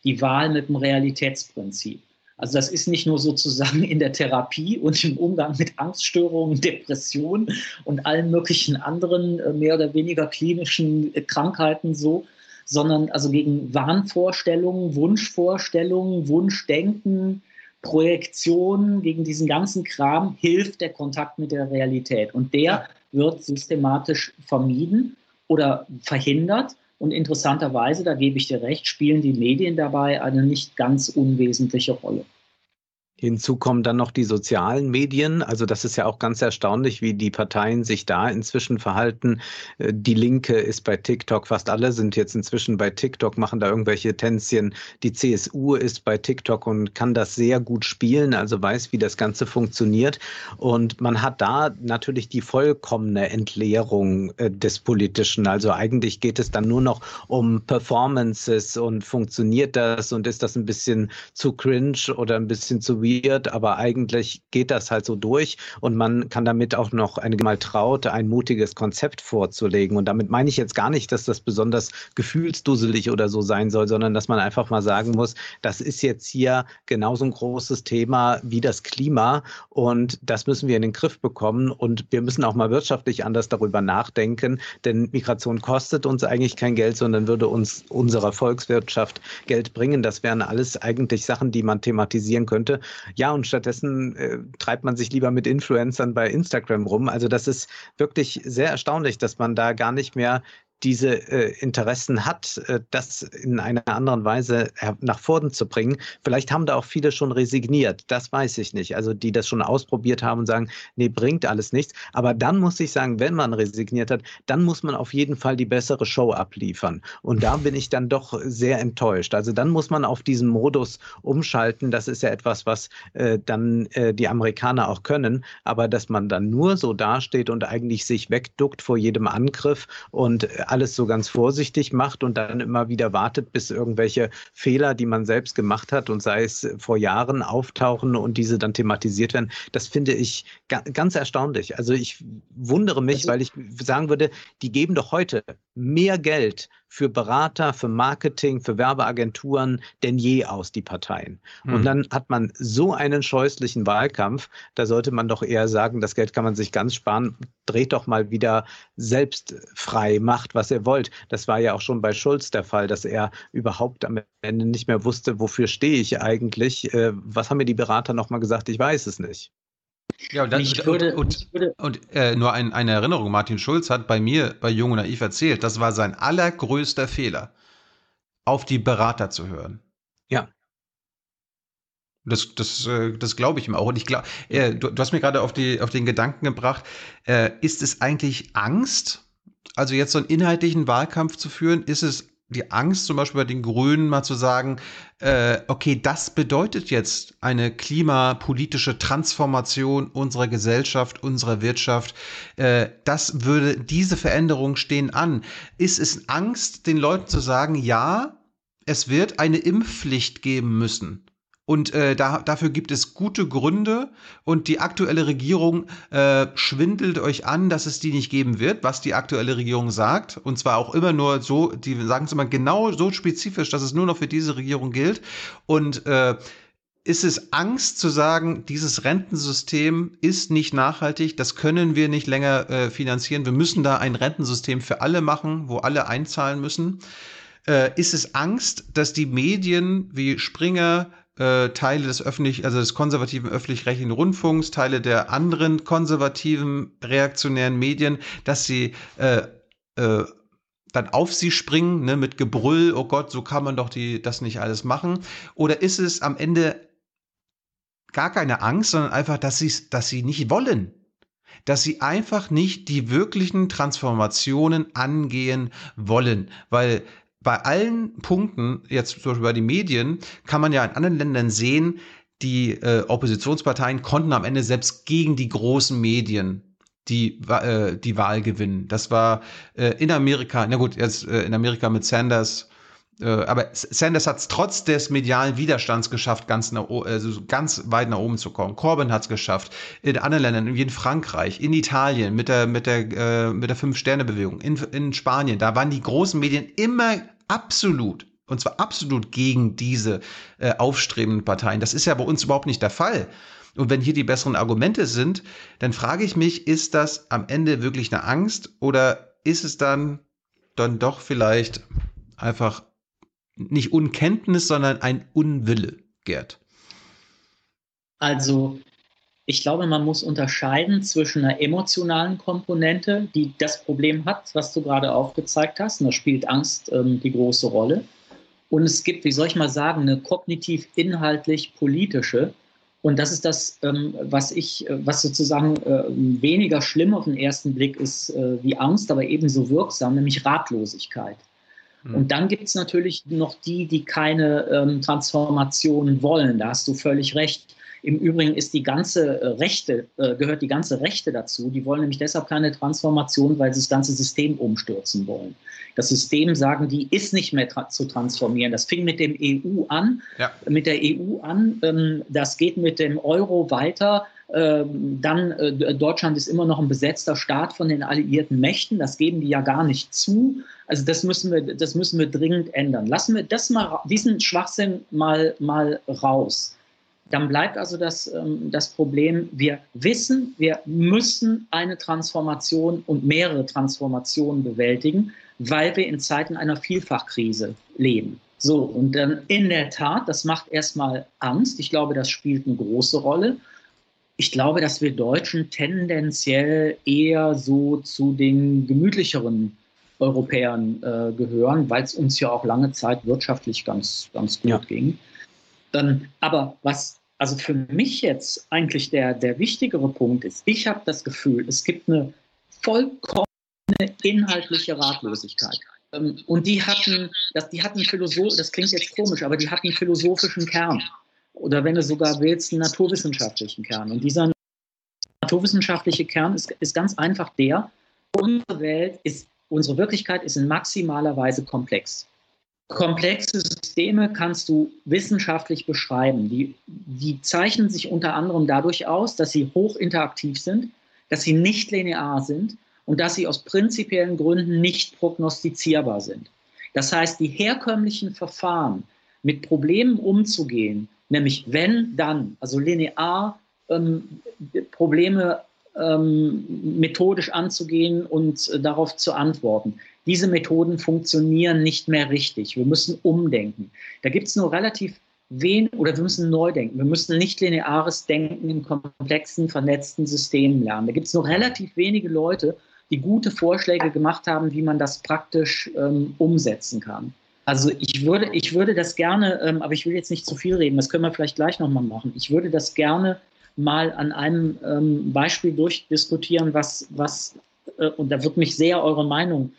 die Wahl mit dem Realitätsprinzip. Also das ist nicht nur sozusagen in der Therapie und im Umgang mit Angststörungen, Depressionen und allen möglichen anderen äh, mehr oder weniger klinischen äh, Krankheiten so, sondern also gegen Wahnvorstellungen, Wunschvorstellungen, Wunschdenken, Projektionen, gegen diesen ganzen Kram hilft der Kontakt mit der Realität. Und der wird systematisch vermieden oder verhindert. Und interessanterweise, da gebe ich dir recht, spielen die Medien dabei eine nicht ganz unwesentliche Rolle. Hinzu kommen dann noch die sozialen Medien. Also das ist ja auch ganz erstaunlich, wie die Parteien sich da inzwischen verhalten. Äh, die Linke ist bei TikTok, fast alle sind jetzt inzwischen bei TikTok, machen da irgendwelche Tänzchen. Die CSU ist bei TikTok und kann das sehr gut spielen, also weiß, wie das Ganze funktioniert. Und man hat da natürlich die vollkommene Entleerung äh, des Politischen. Also eigentlich geht es dann nur noch um Performances und funktioniert das und ist das ein bisschen zu cringe oder ein bisschen zu weird wird, aber eigentlich geht das halt so durch und man kann damit auch noch eine mal ein mutiges Konzept vorzulegen. Und damit meine ich jetzt gar nicht, dass das besonders gefühlsduselig oder so sein soll, sondern dass man einfach mal sagen muss, das ist jetzt hier genauso ein großes Thema wie das Klima und das müssen wir in den Griff bekommen und wir müssen auch mal wirtschaftlich anders darüber nachdenken, denn Migration kostet uns eigentlich kein Geld, sondern würde uns unserer Volkswirtschaft Geld bringen. Das wären alles eigentlich Sachen, die man thematisieren könnte. Ja, und stattdessen äh, treibt man sich lieber mit Influencern bei Instagram rum. Also das ist wirklich sehr erstaunlich, dass man da gar nicht mehr diese äh, Interessen hat, äh, das in einer anderen Weise nach vorne zu bringen. Vielleicht haben da auch viele schon resigniert, das weiß ich nicht. Also die das schon ausprobiert haben und sagen, nee, bringt alles nichts. Aber dann muss ich sagen, wenn man resigniert hat, dann muss man auf jeden Fall die bessere Show abliefern. Und da bin ich dann doch sehr enttäuscht. Also dann muss man auf diesen Modus umschalten. Das ist ja etwas, was äh, dann äh, die Amerikaner auch können. Aber dass man dann nur so dasteht und eigentlich sich wegduckt vor jedem Angriff und äh, alles so ganz vorsichtig macht und dann immer wieder wartet, bis irgendwelche Fehler, die man selbst gemacht hat und sei es vor Jahren, auftauchen und diese dann thematisiert werden. Das finde ich ganz erstaunlich. Also ich wundere mich, weil ich sagen würde, die geben doch heute mehr Geld für Berater, für Marketing, für Werbeagenturen denn je aus, die Parteien. Mhm. Und hm. dann hat man so einen scheußlichen Wahlkampf, da sollte man doch eher sagen, das Geld kann man sich ganz sparen, dreht doch mal wieder selbst frei, macht, was ihr wollt. Das war ja auch schon bei Schulz der Fall, dass er überhaupt am Ende nicht mehr wusste, wofür stehe ich eigentlich. Äh, was haben mir die Berater nochmal gesagt? Ich weiß es nicht. Ja, und, dann, und, würde, und, und äh, nur ein, eine Erinnerung, Martin Schulz hat bei mir bei Jung und Naiv erzählt, das war sein allergrößter Fehler. auf die Berater zu hören. Ja. Das, das, äh, das glaube ich ihm auch. Und ich glaube, äh, du, du, hast mir gerade auf, die, auf den Gedanken gebracht, äh, ist es eigentlich Angst, also jetzt so einen inhaltlichen Wahlkampf zu führen? Ist es die Angst, zum Beispiel bei den Grünen mal zu sagen, äh, okay, das bedeutet jetzt eine klimapolitische Transformation unserer Gesellschaft, unserer Wirtschaft. Äh, das würde, diese Veränderungen stehen an. Ist es Angst, den Leuten zu sagen, ja, es wird eine Impfpflicht geben müssen? Und äh, da, dafür gibt es gute Gründe. Und die aktuelle Regierung äh, schwindelt euch an, dass es die nicht geben wird, was die aktuelle Regierung sagt. Und zwar auch immer nur so, die sagen es immer genau so spezifisch, dass es nur noch für diese Regierung gilt. Und äh, ist es Angst zu sagen, dieses Rentensystem ist nicht nachhaltig, das können wir nicht länger äh, finanzieren. Wir müssen da ein Rentensystem für alle machen, wo alle einzahlen müssen. Äh, ist es Angst, dass die Medien wie Springer, äh, Teile des öffentlich, also des konservativen öffentlich-rechtlichen Rundfunks, Teile der anderen konservativen reaktionären Medien, dass sie äh, äh, dann auf sie springen, ne, mit Gebrüll, oh Gott, so kann man doch die, das nicht alles machen? Oder ist es am Ende gar keine Angst, sondern einfach, dass sie, dass sie nicht wollen? Dass sie einfach nicht die wirklichen Transformationen angehen wollen, weil bei allen Punkten, jetzt zum Beispiel bei den Medien, kann man ja in anderen Ländern sehen, die äh, Oppositionsparteien konnten am Ende selbst gegen die großen Medien die, äh, die Wahl gewinnen. Das war äh, in Amerika, na gut, jetzt äh, in Amerika mit Sanders aber Sanders hat es trotz des medialen Widerstands geschafft, ganz, nach, also ganz weit nach oben zu kommen. Corbyn hat es geschafft. In anderen Ländern, wie in Frankreich, in Italien mit der, mit der, äh, mit der Fünf-Sterne-Bewegung, in, in Spanien, da waren die großen Medien immer absolut und zwar absolut gegen diese äh, aufstrebenden Parteien. Das ist ja bei uns überhaupt nicht der Fall. Und wenn hier die besseren Argumente sind, dann frage ich mich, ist das am Ende wirklich eine Angst oder ist es dann dann doch vielleicht einfach nicht Unkenntnis, sondern ein Unwille, Gerd? Also, ich glaube, man muss unterscheiden zwischen einer emotionalen Komponente, die das Problem hat, was du gerade aufgezeigt hast, und da spielt Angst ähm, die große Rolle. Und es gibt, wie soll ich mal sagen, eine kognitiv-inhaltlich-politische. Und das ist das, ähm, was ich, äh, was sozusagen äh, weniger schlimm auf den ersten Blick ist äh, wie Angst, aber ebenso wirksam, nämlich Ratlosigkeit. Mhm. Und dann gibt es natürlich noch die, die keine ähm, Transformation wollen. Da hast du völlig recht. Im Übrigen ist die ganze äh, Rechte, äh, gehört die ganze Rechte dazu. Die wollen nämlich deshalb keine Transformation, weil sie das ganze System umstürzen wollen. Das System, sagen die, ist nicht mehr tra zu transformieren. Das fing mit dem EU an, ja. mit der EU an. Ähm, das geht mit dem Euro weiter. Ähm, dann äh, Deutschland ist immer noch ein besetzter Staat von den alliierten Mächten. Das geben die ja gar nicht zu. Also das müssen wir, das müssen wir dringend ändern. Lassen wir das mal, diesen Schwachsinn mal, mal raus. Dann bleibt also das, ähm, das Problem, wir wissen, wir müssen eine Transformation und mehrere Transformationen bewältigen, weil wir in Zeiten einer Vielfachkrise leben. So, und dann in der Tat, das macht erstmal Angst. Ich glaube, das spielt eine große Rolle. Ich glaube, dass wir Deutschen tendenziell eher so zu den gemütlicheren Europäern äh, gehören, weil es uns ja auch lange Zeit wirtschaftlich ganz, ganz gut ja. ging. Ähm, aber was also für mich jetzt eigentlich der, der wichtigere Punkt ist, ich habe das Gefühl, es gibt eine vollkommene inhaltliche Ratlosigkeit. Ähm, und die hatten, das, die hatten Philosoph, das klingt jetzt komisch, aber die hatten einen philosophischen Kern. Oder wenn du sogar willst, einen naturwissenschaftlichen Kern. Und dieser naturwissenschaftliche Kern ist, ist ganz einfach der, unsere Welt ist, unsere Wirklichkeit ist in maximaler Weise komplex. Komplexe Systeme kannst du wissenschaftlich beschreiben. Die, die zeichnen sich unter anderem dadurch aus, dass sie hochinteraktiv sind, dass sie nicht linear sind und dass sie aus prinzipiellen Gründen nicht prognostizierbar sind. Das heißt, die herkömmlichen Verfahren, mit Problemen umzugehen, nämlich wenn, dann, also linear ähm, Probleme ähm, methodisch anzugehen und äh, darauf zu antworten. Diese Methoden funktionieren nicht mehr richtig. Wir müssen umdenken. Da gibt es nur relativ wenig, oder wir müssen neu denken. Wir müssen nicht lineares Denken in komplexen, vernetzten Systemen lernen. Da gibt es nur relativ wenige Leute, die gute Vorschläge gemacht haben, wie man das praktisch ähm, umsetzen kann. Also ich würde, ich würde das gerne, ähm, aber ich will jetzt nicht zu viel reden, das können wir vielleicht gleich nochmal machen. Ich würde das gerne mal an einem ähm, Beispiel durchdiskutieren, was, was äh, und da wird mich sehr eure Meinung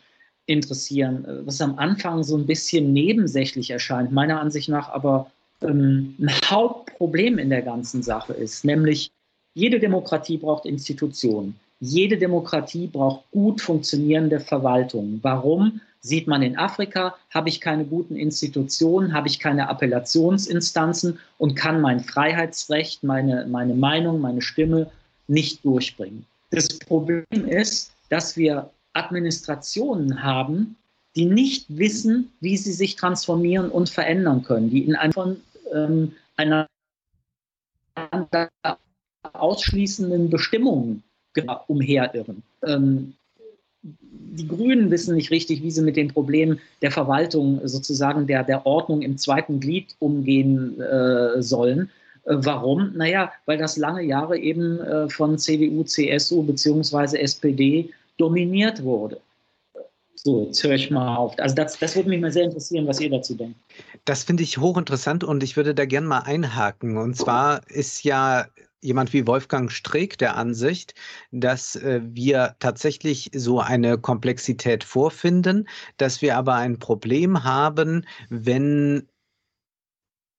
interessieren, äh, was am Anfang so ein bisschen nebensächlich erscheint, meiner Ansicht nach aber ähm, ein Hauptproblem in der ganzen Sache ist, nämlich jede Demokratie braucht Institutionen. Jede Demokratie braucht gut funktionierende Verwaltungen. Warum? Sieht man in Afrika, habe ich keine guten Institutionen, habe ich keine Appellationsinstanzen und kann mein Freiheitsrecht, meine, meine Meinung, meine Stimme nicht durchbringen. Das Problem ist, dass wir Administrationen haben, die nicht wissen, wie sie sich transformieren und verändern können, die in einem von ähm, einer ausschließenden Bestimmungen umherirren. Ähm, die Grünen wissen nicht richtig, wie sie mit dem Problem der Verwaltung, sozusagen der, der Ordnung im zweiten Glied umgehen äh, sollen. Äh, warum? Naja, weil das lange Jahre eben äh, von CDU, CSU bzw. SPD dominiert wurde. So, jetzt höre ich mal auf. Also das, das würde mich mal sehr interessieren, was ihr dazu denkt. Das finde ich hochinteressant und ich würde da gerne mal einhaken. Und zwar ist ja jemand wie Wolfgang Streeck der Ansicht, dass äh, wir tatsächlich so eine Komplexität vorfinden, dass wir aber ein Problem haben, wenn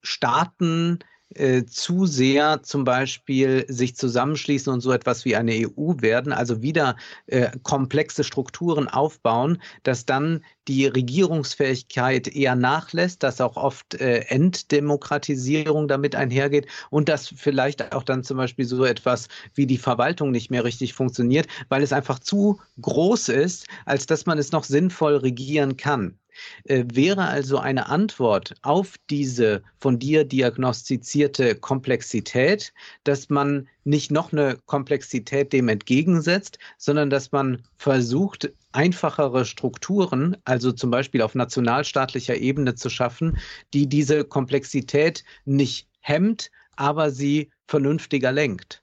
Staaten äh, zu sehr zum Beispiel sich zusammenschließen und so etwas wie eine EU werden, also wieder äh, komplexe Strukturen aufbauen, dass dann die Regierungsfähigkeit eher nachlässt, dass auch oft äh, Enddemokratisierung damit einhergeht und dass vielleicht auch dann zum Beispiel so etwas wie die Verwaltung nicht mehr richtig funktioniert, weil es einfach zu groß ist, als dass man es noch sinnvoll regieren kann. Äh, wäre also eine Antwort auf diese von dir diagnostizierte Komplexität, dass man nicht noch eine Komplexität dem entgegensetzt, sondern dass man versucht, einfachere Strukturen, also zum Beispiel auf nationalstaatlicher Ebene zu schaffen, die diese Komplexität nicht hemmt, aber sie vernünftiger lenkt.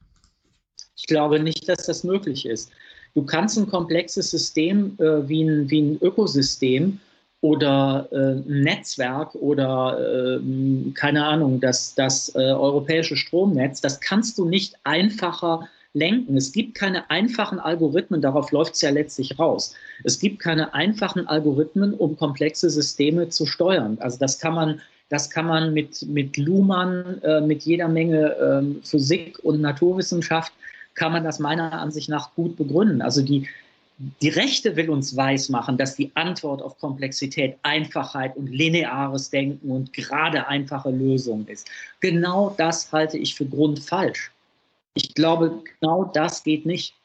Ich glaube nicht, dass das möglich ist. Du kannst ein komplexes System äh, wie, ein, wie ein Ökosystem oder äh, Netzwerk oder äh, keine Ahnung, das, das äh, europäische Stromnetz, das kannst du nicht einfacher lenken. Es gibt keine einfachen Algorithmen, darauf läuft es ja letztlich raus. Es gibt keine einfachen Algorithmen, um komplexe Systeme zu steuern. Also das kann man, das kann man mit, mit Luhmann, äh, mit jeder Menge ähm, Physik und Naturwissenschaft, kann man das meiner Ansicht nach gut begründen. Also die, die Rechte will uns weismachen, dass die Antwort auf Komplexität Einfachheit und lineares Denken und gerade einfache Lösungen ist. Genau das halte ich für grundfalsch. Ich glaube, genau das geht nicht.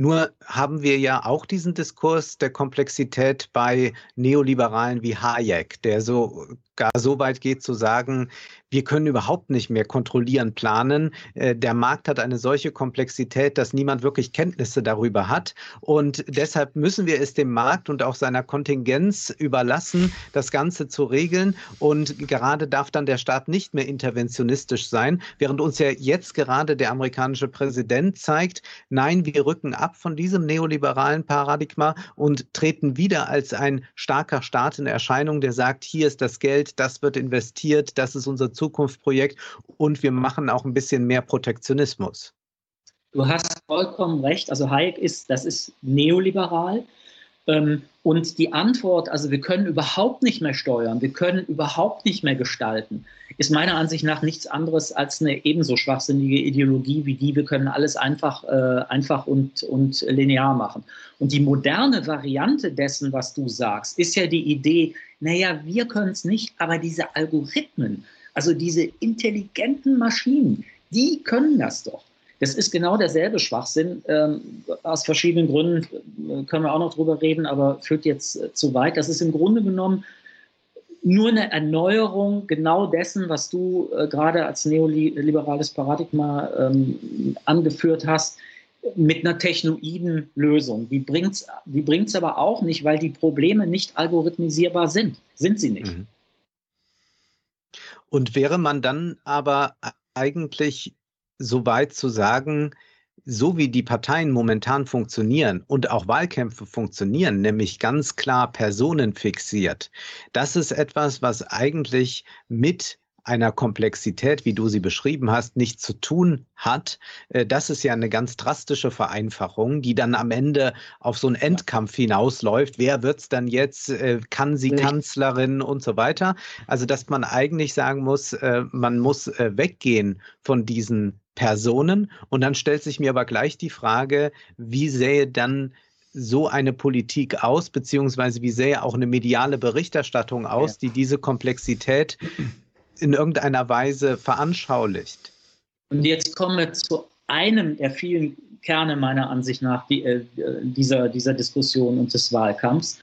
Nur haben wir ja auch diesen Diskurs der Komplexität bei Neoliberalen wie Hayek, der so gar so weit geht zu sagen, wir können überhaupt nicht mehr kontrollieren, planen. Äh, der Markt hat eine solche Komplexität, dass niemand wirklich Kenntnisse darüber hat. Und deshalb müssen wir es dem Markt und auch seiner Kontingenz überlassen, das Ganze zu regeln. Und gerade darf dann der Staat nicht mehr interventionistisch sein, während uns ja jetzt gerade der amerikanische Präsident zeigt, nein, wir rücken ab von diesem neoliberalen Paradigma und treten wieder als ein starker Staat in Erscheinung, der sagt, hier ist das Geld, das wird investiert, das ist unser Zukunftsprojekt und wir machen auch ein bisschen mehr Protektionismus. Du hast vollkommen recht. Also Hayek ist, das ist neoliberal. Ähm, und die Antwort, also wir können überhaupt nicht mehr steuern, wir können überhaupt nicht mehr gestalten, ist meiner Ansicht nach nichts anderes als eine ebenso schwachsinnige Ideologie wie die, wir können alles einfach, äh, einfach und, und linear machen. Und die moderne Variante dessen, was du sagst, ist ja die Idee, naja, wir können es nicht, aber diese Algorithmen, also diese intelligenten Maschinen, die können das doch. Das ist genau derselbe Schwachsinn. Ähm, aus verschiedenen Gründen äh, können wir auch noch drüber reden, aber führt jetzt äh, zu weit. Das ist im Grunde genommen nur eine Erneuerung genau dessen, was du äh, gerade als neoliberales Paradigma ähm, angeführt hast, mit einer technoiden Lösung. Die bringt es die bringt's aber auch nicht, weil die Probleme nicht algorithmisierbar sind. Sind sie nicht. Mhm. Und wäre man dann aber eigentlich so weit zu sagen, so wie die Parteien momentan funktionieren und auch Wahlkämpfe funktionieren, nämlich ganz klar personenfixiert, das ist etwas, was eigentlich mit einer Komplexität, wie du sie beschrieben hast, nichts zu tun hat. Äh, das ist ja eine ganz drastische Vereinfachung, die dann am Ende auf so einen Endkampf hinausläuft. Wer wird es dann jetzt? Äh, kann sie Kanzlerin und so weiter? Also, dass man eigentlich sagen muss, äh, man muss weggehen von diesen Personen. Und dann stellt sich mir aber gleich die Frage, wie sähe dann so eine Politik aus, beziehungsweise wie sähe auch eine mediale Berichterstattung aus, die diese Komplexität in irgendeiner Weise veranschaulicht. Und jetzt kommen wir zu einem der vielen Kerne meiner Ansicht nach die, äh, dieser, dieser Diskussion und des Wahlkampfs.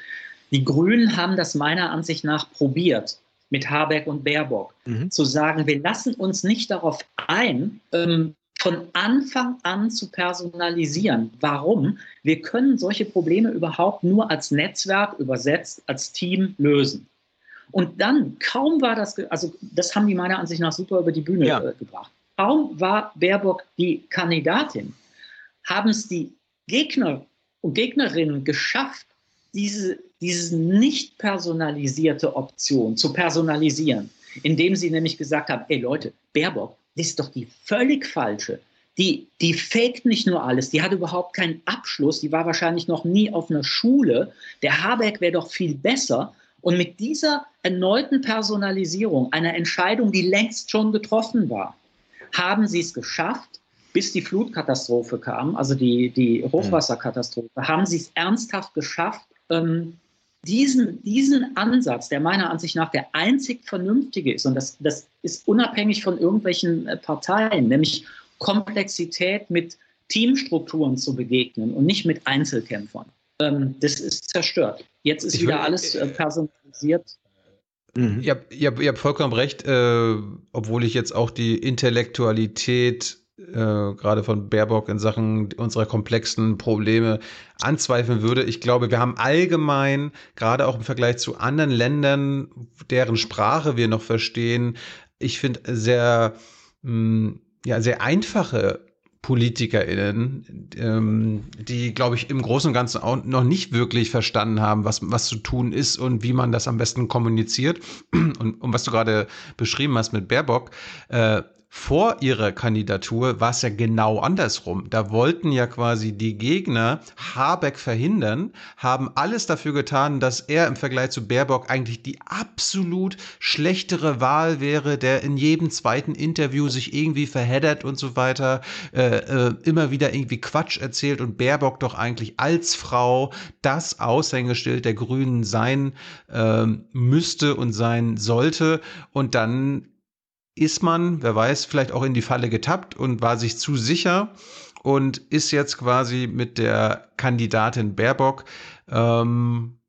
Die Grünen haben das meiner Ansicht nach probiert mit Habeck und Baerbock, mhm. zu sagen, wir lassen uns nicht darauf ein, ähm, von Anfang an zu personalisieren. Warum? Wir können solche Probleme überhaupt nur als Netzwerk übersetzt, als Team lösen. Und dann, kaum war das, also das haben die meiner Ansicht nach super über die Bühne ja. äh, gebracht. Kaum war Baerbock die Kandidatin, haben es die Gegner und Gegnerinnen geschafft, diese, diese nicht personalisierte Option zu personalisieren, indem sie nämlich gesagt haben, ey Leute, Baerbock, das ist doch die völlig falsche. Die, die faked nicht nur alles, die hat überhaupt keinen Abschluss, die war wahrscheinlich noch nie auf einer Schule. Der Habeck wäre doch viel besser. Und mit dieser erneuten Personalisierung einer Entscheidung, die längst schon getroffen war, haben sie es geschafft, bis die Flutkatastrophe kam, also die, die Hochwasserkatastrophe, haben sie es ernsthaft geschafft, ähm, diesen, diesen Ansatz, der meiner Ansicht nach der einzig vernünftige ist, und das, das ist unabhängig von irgendwelchen äh, Parteien, nämlich Komplexität mit Teamstrukturen zu begegnen und nicht mit Einzelkämpfern ähm, das ist zerstört. Jetzt ist ich wieder will, alles äh, personalisiert. Mhm. Ihr, habt, ihr, habt, ihr habt vollkommen recht, äh, obwohl ich jetzt auch die Intellektualität äh, gerade von Baerbock in Sachen unserer komplexen Probleme anzweifeln würde. Ich glaube, wir haben allgemein, gerade auch im Vergleich zu anderen Ländern, deren Sprache wir noch verstehen, ich finde sehr, mh, hm, ja, sehr einfache PolitikerInnen, ähm, die, glaube ich, im Großen und Ganzen auch noch nicht wirklich verstanden haben, was, was zu tun ist und wie man das am besten kommuniziert. Und, und was du gerade beschrieben hast mit Baerbock, äh, vor ihrer Kandidatur war es ja genau andersrum. Da wollten ja quasi die Gegner Habeck verhindern, haben alles dafür getan, dass er im Vergleich zu Baerbock eigentlich die absolut schlechtere Wahl wäre, der in jedem zweiten Interview sich irgendwie verheddert und so weiter, äh, äh, immer wieder irgendwie Quatsch erzählt und Baerbock doch eigentlich als Frau das Aushängeschild der Grünen sein äh, müsste und sein sollte. Und dann ist man, wer weiß, vielleicht auch in die Falle getappt und war sich zu sicher und ist jetzt quasi mit der Kandidatin Baerbock. Ähm,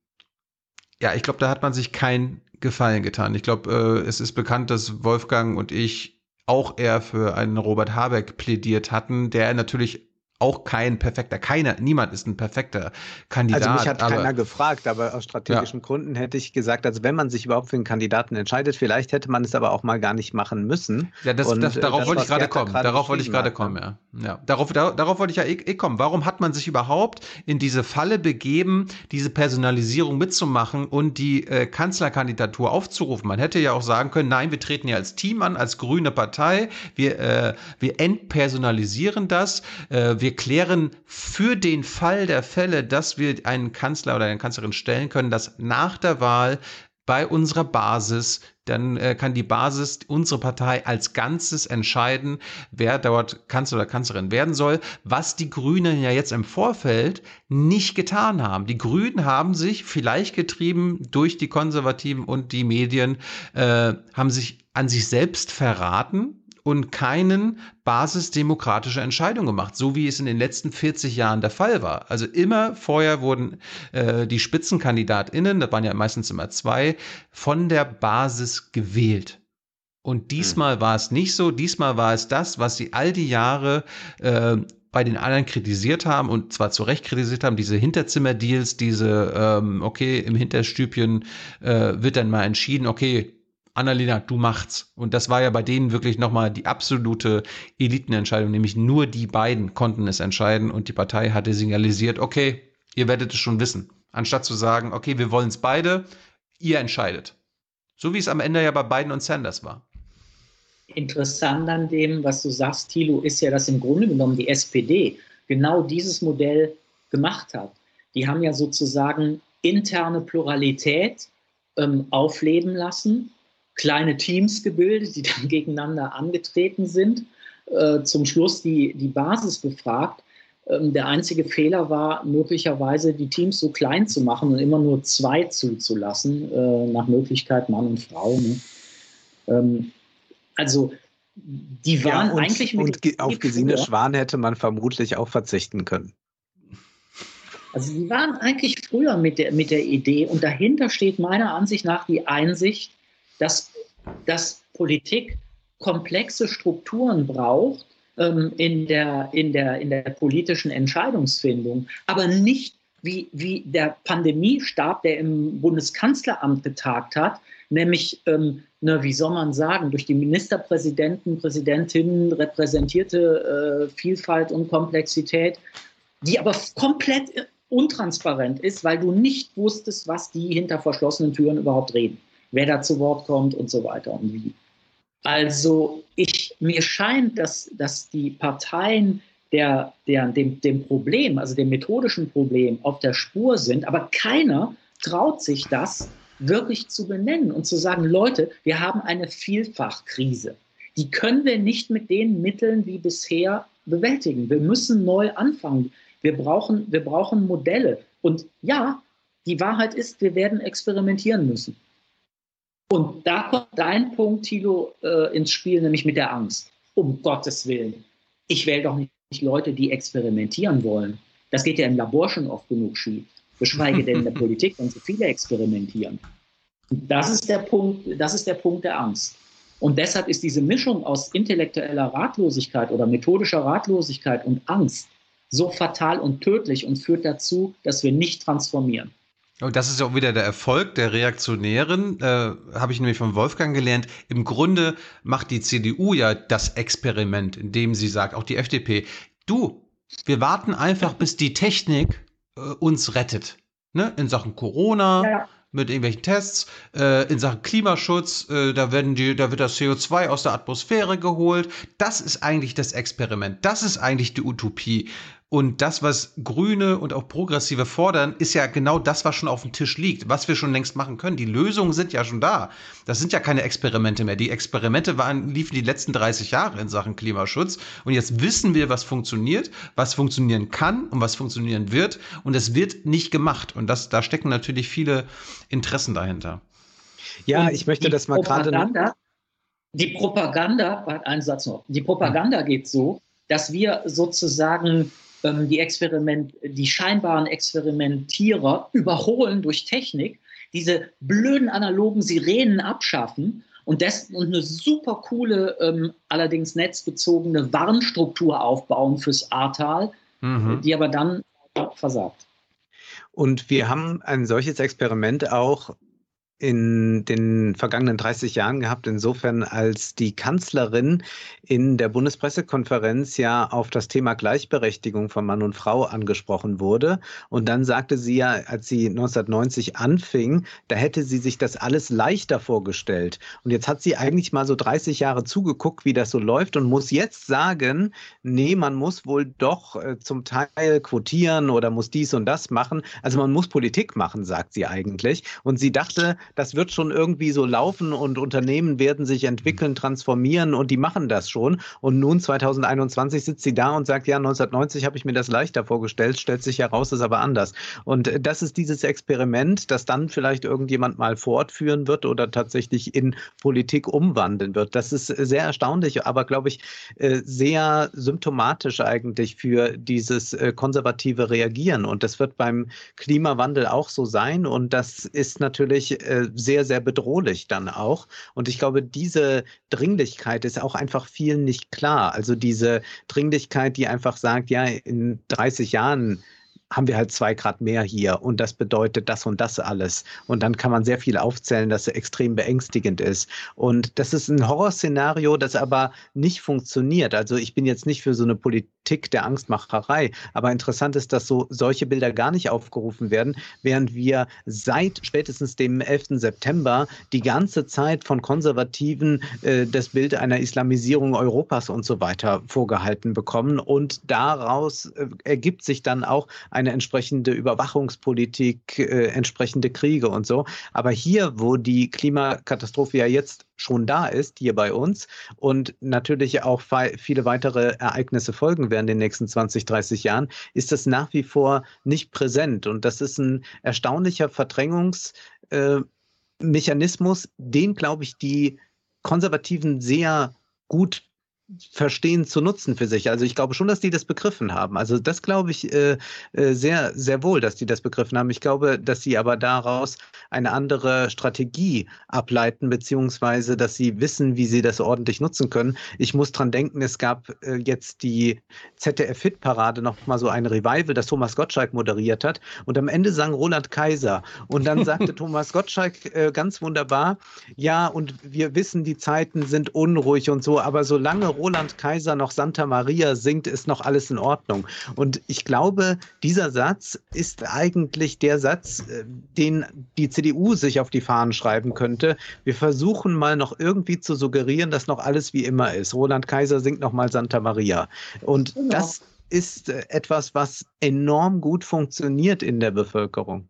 ja, ich glaube, da hat man sich keinen Gefallen getan. Ich glaube, äh, es ist bekannt, dass Wolfgang und ich auch eher für einen Robert Habeck plädiert hatten, der natürlich auch kein perfekter, keiner, niemand ist ein perfekter Kandidat. Also mich hat aber, keiner gefragt, aber aus strategischen ja. Gründen hätte ich gesagt, also wenn man sich überhaupt für einen Kandidaten entscheidet, vielleicht hätte man es aber auch mal gar nicht machen müssen. Ja, das, Und, das, darauf das, wollte ich gerade kommen. Darauf wollte ich gerade kommen, ja. ja. Darauf, da, darauf wollte ich ja eh, eh, kommen. Warum hat man sich überhaupt in diese Falle begeben, diese Personalisierung mitzumachen und die äh, Kanzlerkandidatur aufzurufen? Man hätte ja auch sagen können, nein, wir treten ja als Team an, als grüne Partei, wir, äh, wir entpersonalisieren das, äh, wir wir klären für den Fall der Fälle, dass wir einen Kanzler oder eine Kanzlerin stellen können, dass nach der Wahl bei unserer Basis, dann äh, kann die Basis, unsere Partei als Ganzes entscheiden, wer dort Kanzler oder Kanzlerin werden soll, was die Grünen ja jetzt im Vorfeld nicht getan haben. Die Grünen haben sich vielleicht getrieben durch die Konservativen und die Medien, äh, haben sich an sich selbst verraten und keinen basisdemokratische Entscheidung gemacht, so wie es in den letzten 40 Jahren der Fall war. Also immer vorher wurden äh, die SpitzenkandidatInnen, das waren ja meistens immer zwei, von der Basis gewählt. Und diesmal mhm. war es nicht so. Diesmal war es das, was sie all die Jahre äh, bei den anderen kritisiert haben und zwar zu Recht kritisiert haben, diese Hinterzimmerdeals, diese, ähm, okay, im Hinterstübchen äh, wird dann mal entschieden, okay, Annalena, du macht's. Und das war ja bei denen wirklich nochmal die absolute Elitenentscheidung, nämlich nur die beiden konnten es entscheiden und die Partei hatte signalisiert, okay, ihr werdet es schon wissen. Anstatt zu sagen, okay, wir wollen es beide, ihr entscheidet. So wie es am Ende ja bei Biden und Sanders war. Interessant an dem, was du sagst, Thilo, ist ja, dass im Grunde genommen die SPD genau dieses Modell gemacht hat. Die haben ja sozusagen interne Pluralität ähm, aufleben lassen kleine Teams gebildet, die (laughs) dann gegeneinander angetreten sind, äh, zum Schluss die, die Basis befragt. Ähm, der einzige Fehler war möglicherweise, die Teams so klein zu machen und immer nur zwei zuzulassen, äh, nach Möglichkeit Mann und Frau. Ne? Ähm, also die waren ja, und, eigentlich mit und auf Gesine Schwan hätte man vermutlich auch verzichten können. Also die waren eigentlich früher mit der, mit der Idee und dahinter steht meiner Ansicht nach die Einsicht, dass, dass Politik komplexe Strukturen braucht ähm, in, der, in, der, in der politischen Entscheidungsfindung, aber nicht wie, wie der Pandemiestab, der im Bundeskanzleramt getagt hat, nämlich, ähm, ne, wie soll man sagen, durch die Ministerpräsidenten, Präsidentinnen repräsentierte äh, Vielfalt und Komplexität, die aber komplett untransparent ist, weil du nicht wusstest, was die hinter verschlossenen Türen überhaupt reden wer da zu Wort kommt und so weiter und wie. Also ich, mir scheint, dass, dass die Parteien der, der, dem, dem Problem, also dem methodischen Problem auf der Spur sind, aber keiner traut sich das wirklich zu benennen und zu sagen, Leute, wir haben eine Vielfachkrise. Die können wir nicht mit den Mitteln wie bisher bewältigen. Wir müssen neu anfangen. Wir brauchen, wir brauchen Modelle. Und ja, die Wahrheit ist, wir werden experimentieren müssen. Und da kommt dein Punkt, Thilo, äh, ins Spiel, nämlich mit der Angst. Um Gottes Willen. Ich wähle doch nicht Leute, die experimentieren wollen. Das geht ja im Labor schon oft genug schief. Geschweige denn in der (laughs) Politik, wenn so viele experimentieren. Das ist der Punkt, das ist der Punkt der Angst. Und deshalb ist diese Mischung aus intellektueller Ratlosigkeit oder methodischer Ratlosigkeit und Angst so fatal und tödlich und führt dazu, dass wir nicht transformieren. Und das ist ja auch wieder der Erfolg der Reaktionären, äh, habe ich nämlich von Wolfgang gelernt. Im Grunde macht die CDU ja das Experiment, indem sie sagt, auch die FDP, du, wir warten einfach, bis die Technik äh, uns rettet. Ne? In Sachen Corona, ja. mit irgendwelchen Tests, äh, in Sachen Klimaschutz, äh, da, werden die, da wird das CO2 aus der Atmosphäre geholt. Das ist eigentlich das Experiment. Das ist eigentlich die Utopie. Und das, was Grüne und auch Progressive fordern, ist ja genau das, was schon auf dem Tisch liegt, was wir schon längst machen können. Die Lösungen sind ja schon da. Das sind ja keine Experimente mehr. Die Experimente waren, liefen die letzten 30 Jahre in Sachen Klimaschutz. Und jetzt wissen wir, was funktioniert, was funktionieren kann und was funktionieren wird. Und es wird nicht gemacht. Und das, da stecken natürlich viele Interessen dahinter. Ja, und ich möchte das mal gerade. Die Propaganda, ein Satz noch. Die Propaganda geht so, dass wir sozusagen die, Experiment, die scheinbaren Experimentierer überholen durch Technik, diese blöden analogen Sirenen abschaffen und, das, und eine super coole, ähm, allerdings netzbezogene Warnstruktur aufbauen fürs Ahrtal, mhm. die aber dann versagt. Und wir haben ein solches Experiment auch in den vergangenen 30 Jahren gehabt, insofern als die Kanzlerin in der Bundespressekonferenz ja auf das Thema Gleichberechtigung von Mann und Frau angesprochen wurde. Und dann sagte sie ja, als sie 1990 anfing, da hätte sie sich das alles leichter vorgestellt. Und jetzt hat sie eigentlich mal so 30 Jahre zugeguckt, wie das so läuft und muss jetzt sagen, nee, man muss wohl doch äh, zum Teil quotieren oder muss dies und das machen. Also man muss Politik machen, sagt sie eigentlich. Und sie dachte, das wird schon irgendwie so laufen und Unternehmen werden sich entwickeln, transformieren und die machen das schon. Und nun 2021 sitzt sie da und sagt, ja, 1990 habe ich mir das leichter vorgestellt, stellt sich heraus, ist aber anders. Und das ist dieses Experiment, das dann vielleicht irgendjemand mal fortführen wird oder tatsächlich in Politik umwandeln wird. Das ist sehr erstaunlich, aber glaube ich, äh, sehr symptomatisch eigentlich für dieses äh, konservative Reagieren. Und das wird beim Klimawandel auch so sein. Und das ist natürlich äh, sehr, sehr bedrohlich dann auch. Und ich glaube, diese Dringlichkeit ist auch einfach vielen nicht klar. Also diese Dringlichkeit, die einfach sagt, ja, in 30 Jahren haben wir halt zwei Grad mehr hier und das bedeutet das und das alles. Und dann kann man sehr viel aufzählen, dass es extrem beängstigend ist. Und das ist ein Horrorszenario, das aber nicht funktioniert. Also ich bin jetzt nicht für so eine Politik der Angstmacherei, aber interessant ist, dass so solche Bilder gar nicht aufgerufen werden, während wir seit spätestens dem 11. September die ganze Zeit von Konservativen äh, das Bild einer Islamisierung Europas und so weiter vorgehalten bekommen. Und daraus äh, ergibt sich dann auch eine entsprechende Überwachungspolitik, äh, entsprechende Kriege und so. Aber hier, wo die Klimakatastrophe ja jetzt schon da ist, hier bei uns und natürlich auch viele weitere Ereignisse folgen werden in den nächsten 20, 30 Jahren, ist das nach wie vor nicht präsent. Und das ist ein erstaunlicher Verdrängungsmechanismus, äh, den, glaube ich, die Konservativen sehr gut verstehen zu nutzen für sich. Also ich glaube schon, dass die das begriffen haben. Also das glaube ich äh, äh, sehr, sehr wohl, dass die das begriffen haben. Ich glaube, dass sie aber daraus eine andere Strategie ableiten, beziehungsweise dass sie wissen, wie sie das ordentlich nutzen können. Ich muss dran denken, es gab äh, jetzt die ZDF-Hit-Parade noch mal so ein Revival, das Thomas Gottschalk moderiert hat. Und am Ende sang Roland Kaiser. Und dann sagte (laughs) Thomas Gottschalk äh, ganz wunderbar, ja, und wir wissen, die Zeiten sind unruhig und so, aber solange Roland Kaiser noch Santa Maria singt, ist noch alles in Ordnung. Und ich glaube, dieser Satz ist eigentlich der Satz, äh, den die CDU sich auf die Fahnen schreiben könnte. Wir versuchen mal noch irgendwie zu suggerieren, dass noch alles wie immer ist. Roland Kaiser singt noch mal Santa Maria. Und genau. das ist äh, etwas, was enorm gut funktioniert in der Bevölkerung.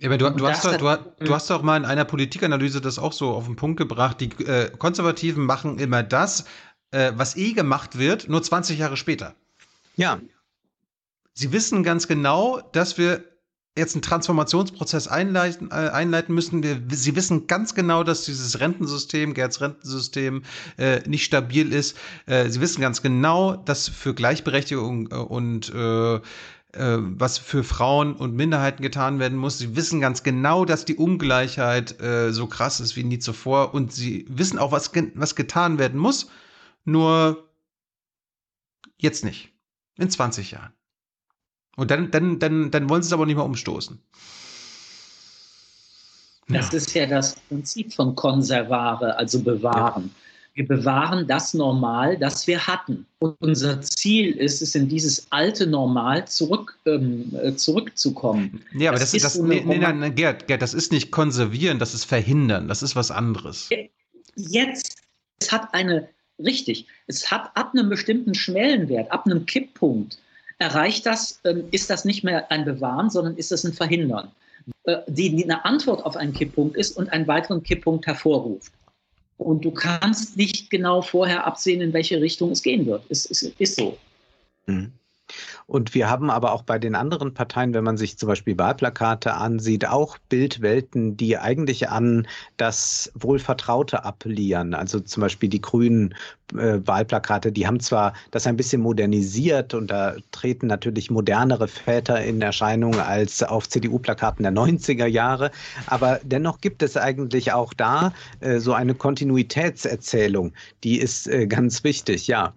Ja, aber du, du, hast doch, du, du, hast doch mal in einer Politikanalyse das auch so auf den Punkt gebracht. Die äh, Konservativen machen immer das, äh, was eh gemacht wird, nur 20 Jahre später. Ja. Sie wissen ganz genau, dass wir jetzt einen Transformationsprozess einleiten, äh, einleiten müssen. Wir, sie wissen ganz genau, dass dieses Rentensystem, Gerds Rentensystem, äh, nicht stabil ist. Äh, sie wissen ganz genau, dass für Gleichberechtigung äh, und äh, äh, was für Frauen und Minderheiten getan werden muss. Sie wissen ganz genau, dass die Ungleichheit so krass ist wie nie zuvor. Und sie wissen auch, was, was getan werden muss. Nur jetzt nicht. In 20 Jahren. Und dann, dann, dann, dann wollen sie es aber nicht mehr umstoßen. Das ja. ist ja das Prinzip von Konservare, also bewahren. Ja. Wir bewahren das Normal, das wir hatten. Und unser Ziel ist es, in dieses alte Normal zurück, ähm, äh, zurückzukommen. Ja, aber das, das ist, das, so nee, nee, nein, Gerd, Gerd, das ist nicht konservieren, das ist verhindern, das ist was anderes. Jetzt, es hat eine richtig. Es hat ab einem bestimmten Schwellenwert, ab einem Kipppunkt, erreicht das, ähm, ist das nicht mehr ein Bewahren, sondern ist das ein Verhindern. Äh, die, eine Antwort auf einen Kipppunkt ist und einen weiteren Kipppunkt hervorruft. Und du kannst nicht genau vorher absehen, in welche Richtung es gehen wird. Es, es ist so. Mhm. Und wir haben aber auch bei den anderen Parteien, wenn man sich zum Beispiel Wahlplakate ansieht, auch Bildwelten, die eigentlich an das Wohlvertraute appellieren. Also zum Beispiel die grünen äh, Wahlplakate, die haben zwar das ein bisschen modernisiert und da treten natürlich modernere Väter in Erscheinung als auf CDU-Plakaten der 90er Jahre, aber dennoch gibt es eigentlich auch da äh, so eine Kontinuitätserzählung, die ist äh, ganz wichtig, ja.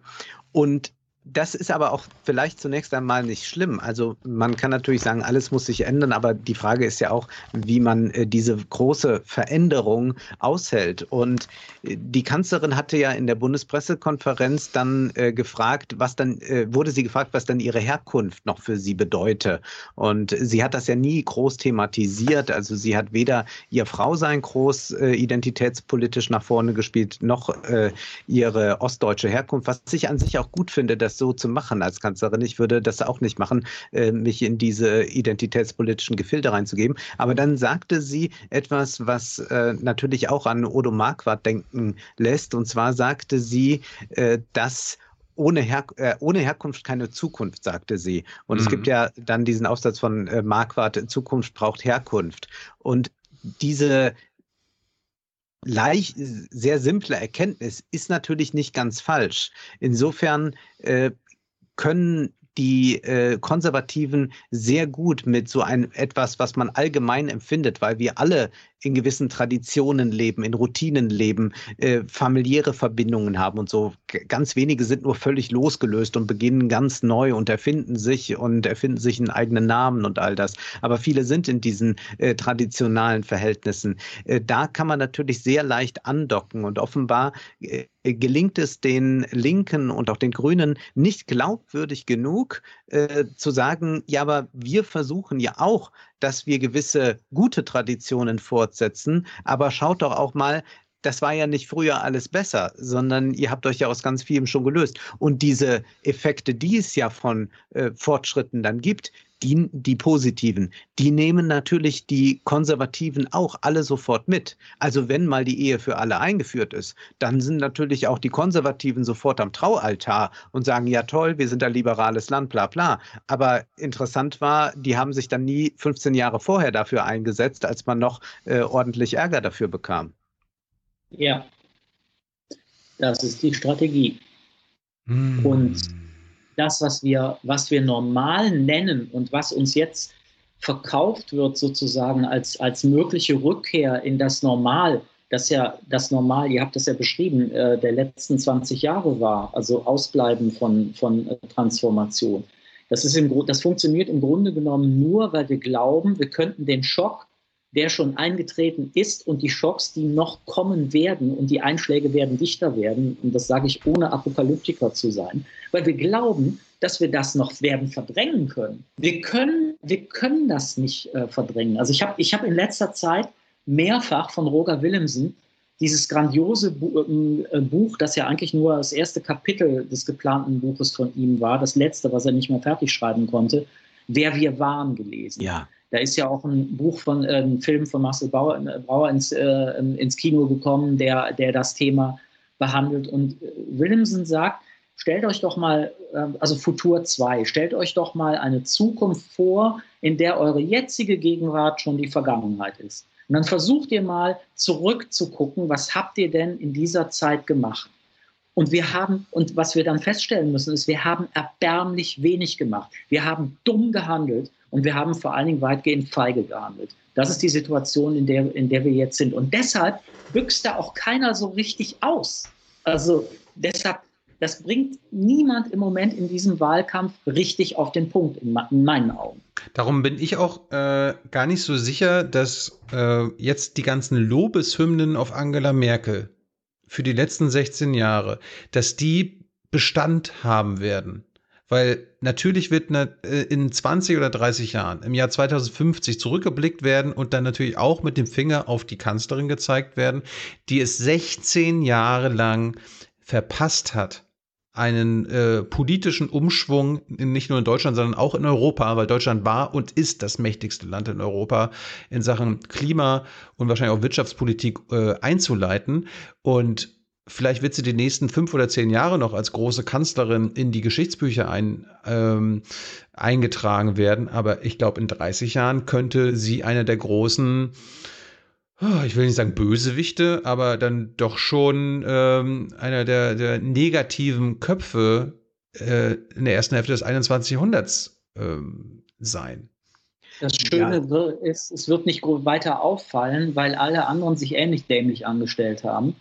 Und das ist aber auch vielleicht zunächst einmal nicht schlimm. Also man kann natürlich sagen, alles muss sich ändern, aber die Frage ist ja auch, wie man äh, diese große Veränderung aushält. Und äh, die Kanzlerin hatte ja in der Bundespressekonferenz dann äh, gefragt, was dann, äh, wurde sie gefragt, was dann ihre Herkunft noch für sie bedeute. Und sie hat das ja nie groß thematisiert. Also sie hat weder ihr Frausein groß äh, identitätspolitisch nach vorne gespielt, noch äh, ihre ostdeutsche Herkunft, was ich an sich auch gut finde, dass das so zu machen als Kanzlerin. Ich würde das auch nicht machen, äh, mich in diese identitätspolitischen Gefilde reinzugeben. Aber dann sagte sie etwas, was äh, natürlich auch an Odo Marquardt denken lässt. Und zwar sagte sie, äh, dass ohne, Her äh, ohne Herkunft keine Zukunft, sagte sie. Und mhm. es gibt ja dann diesen Aufsatz von äh, Marquardt, Zukunft braucht Herkunft. Und diese leicht, sehr simple Erkenntnis ist natürlich nicht ganz falsch. Insofern äh, können die äh, Konservativen sehr gut mit so einem etwas, was man allgemein empfindet, weil wir alle in gewissen Traditionen leben, in Routinen leben, äh, familiäre Verbindungen haben und so ganz wenige sind nur völlig losgelöst und beginnen ganz neu und erfinden sich und erfinden sich einen eigenen Namen und all das. Aber viele sind in diesen äh, traditionalen Verhältnissen. Äh, da kann man natürlich sehr leicht andocken und offenbar äh, gelingt es den Linken und auch den Grünen nicht glaubwürdig genug äh, zu sagen, ja, aber wir versuchen ja auch, dass wir gewisse gute Traditionen fortsetzen, aber schaut doch auch mal, das war ja nicht früher alles besser, sondern ihr habt euch ja aus ganz vielem schon gelöst. Und diese Effekte, die es ja von äh, Fortschritten dann gibt, die, die positiven, die nehmen natürlich die Konservativen auch alle sofort mit. Also wenn mal die Ehe für alle eingeführt ist, dann sind natürlich auch die Konservativen sofort am Traualtar und sagen, ja toll, wir sind ein liberales Land, bla bla. Aber interessant war, die haben sich dann nie 15 Jahre vorher dafür eingesetzt, als man noch äh, ordentlich Ärger dafür bekam. Ja, das ist die Strategie. Hm. Und das, was wir, was wir normal nennen und was uns jetzt verkauft wird, sozusagen als, als mögliche Rückkehr in das Normal, das ja das Normal, ihr habt das ja beschrieben, äh, der letzten 20 Jahre war, also Ausbleiben von, von äh, Transformation. Das, ist im, das funktioniert im Grunde genommen nur, weil wir glauben, wir könnten den Schock der schon eingetreten ist und die Schocks, die noch kommen werden und die Einschläge werden dichter werden. Und das sage ich ohne Apokalyptiker zu sein, weil wir glauben, dass wir das noch werden verdrängen können. Wir können, wir können das nicht äh, verdrängen. Also ich habe ich hab in letzter Zeit mehrfach von Roger Willemsen dieses grandiose äh, Buch, das ja eigentlich nur das erste Kapitel des geplanten Buches von ihm war, das letzte, was er nicht mehr fertig schreiben konnte, Wer wir waren gelesen. Ja. Da ist ja auch ein Buch von, äh, ein Film von Marcel Bauer, äh, Brauer ins, äh, ins Kino gekommen, der, der das Thema behandelt. Und äh, Williamson sagt, stellt euch doch mal, äh, also Futur 2, stellt euch doch mal eine Zukunft vor, in der eure jetzige Gegenwart schon die Vergangenheit ist. Und dann versucht ihr mal zurückzugucken, was habt ihr denn in dieser Zeit gemacht? Und wir haben, und was wir dann feststellen müssen, ist, wir haben erbärmlich wenig gemacht. Wir haben dumm gehandelt und wir haben vor allen Dingen weitgehend feige gehandelt. Das ist die Situation, in der, in der wir jetzt sind. Und deshalb büchst da auch keiner so richtig aus. Also deshalb, das bringt niemand im Moment in diesem Wahlkampf richtig auf den Punkt, in, in meinen Augen. Darum bin ich auch äh, gar nicht so sicher, dass äh, jetzt die ganzen Lobeshymnen auf Angela Merkel für die letzten 16 Jahre, dass die Bestand haben werden. Weil natürlich wird äh, in 20 oder 30 Jahren, im Jahr 2050 zurückgeblickt werden und dann natürlich auch mit dem Finger auf die Kanzlerin gezeigt werden, die es 16 Jahre lang verpasst hat, einen äh, politischen Umschwung nicht nur in Deutschland, sondern auch in Europa, weil Deutschland war und ist das mächtigste Land in Europa in Sachen Klima und wahrscheinlich auch Wirtschaftspolitik äh, einzuleiten. Und vielleicht wird sie die nächsten fünf oder zehn Jahre noch als große Kanzlerin in die Geschichtsbücher ein, ähm, eingetragen werden. Aber ich glaube, in 30 Jahren könnte sie einer der großen, oh, ich will nicht sagen Bösewichte, aber dann doch schon ähm, einer der, der negativen Köpfe äh, in der ersten Hälfte des 21. Jahrhunderts ähm, sein. Das Schöne ja. ist, es wird nicht weiter auffallen, weil alle anderen sich ähnlich dämlich angestellt haben.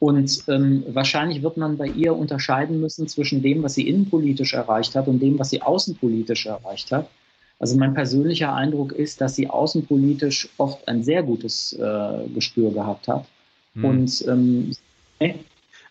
Und ähm, wahrscheinlich wird man bei ihr unterscheiden müssen zwischen dem, was sie innenpolitisch erreicht hat und dem, was sie außenpolitisch erreicht hat. Also mein persönlicher Eindruck ist, dass sie außenpolitisch oft ein sehr gutes äh, Gespür gehabt hat. Hm. Und ähm,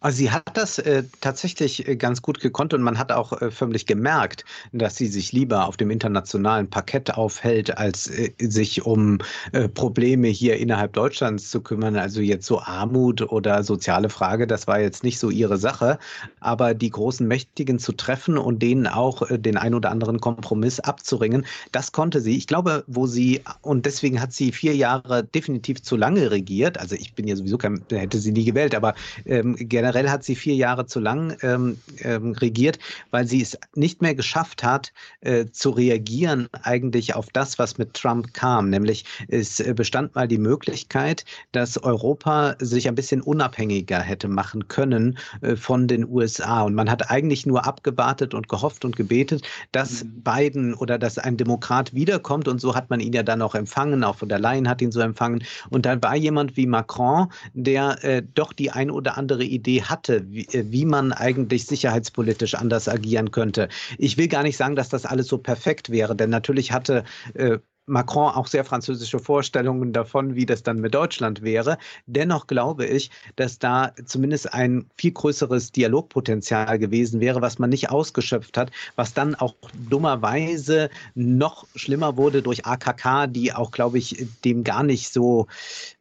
also sie hat das äh, tatsächlich äh, ganz gut gekonnt und man hat auch äh, förmlich gemerkt, dass sie sich lieber auf dem internationalen Parkett aufhält, als äh, sich um äh, Probleme hier innerhalb Deutschlands zu kümmern. Also jetzt so Armut oder soziale Frage, das war jetzt nicht so ihre Sache. Aber die großen Mächtigen zu treffen und denen auch äh, den ein oder anderen Kompromiss abzuringen, das konnte sie. Ich glaube, wo sie, und deswegen hat sie vier Jahre definitiv zu lange regiert. Also ich bin ja sowieso kein, hätte sie nie gewählt, aber ähm, generell generell hat sie vier Jahre zu lang ähm, ähm, regiert, weil sie es nicht mehr geschafft hat, äh, zu reagieren eigentlich auf das, was mit Trump kam. Nämlich es äh, bestand mal die Möglichkeit, dass Europa sich ein bisschen unabhängiger hätte machen können äh, von den USA. Und man hat eigentlich nur abgewartet und gehofft und gebetet, dass mhm. Biden oder dass ein Demokrat wiederkommt. Und so hat man ihn ja dann auch empfangen. Auch von der Leyen hat ihn so empfangen. Und dann war jemand wie Macron, der äh, doch die ein oder andere Idee Hatte, wie, äh, wie man eigentlich sicherheitspolitisch anders agieren könnte. Ich will gar nicht sagen, dass das alles so perfekt wäre, denn natürlich hatte äh, Macron auch sehr französische Vorstellungen davon, wie das dann mit Deutschland wäre. Dennoch glaube ich, dass da zumindest ein viel größeres Dialogpotenzial gewesen wäre, was man nicht ausgeschöpft hat, was dann auch dummerweise noch schlimmer wurde durch AKK, die auch, glaube ich, dem gar nicht so,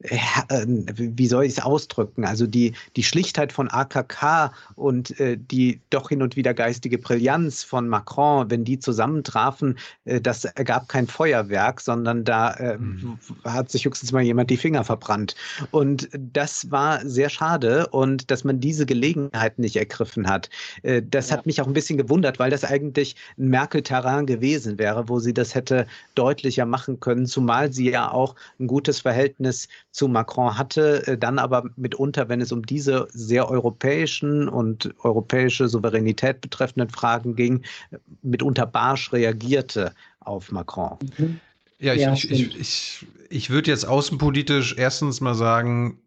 äh, wie soll ich es ausdrücken, also die, die Schlichtheit von AKK und äh, die doch hin und wieder geistige Brillanz von Macron, wenn die zusammentrafen, äh, das ergab kein Feuerwerk sondern da äh, mhm. hat sich höchstens mal jemand die Finger verbrannt. Und das war sehr schade und dass man diese Gelegenheit nicht ergriffen hat. Äh, das ja. hat mich auch ein bisschen gewundert, weil das eigentlich ein Merkel-Terrain gewesen wäre, wo sie das hätte deutlicher machen können, zumal sie ja auch ein gutes Verhältnis zu Macron hatte, äh, dann aber mitunter, wenn es um diese sehr europäischen und europäische Souveränität betreffenden Fragen ging, mitunter barsch reagierte auf Macron. Mhm. Ja, ich, ja, ich, ich, ich, ich würde jetzt außenpolitisch erstens mal sagen,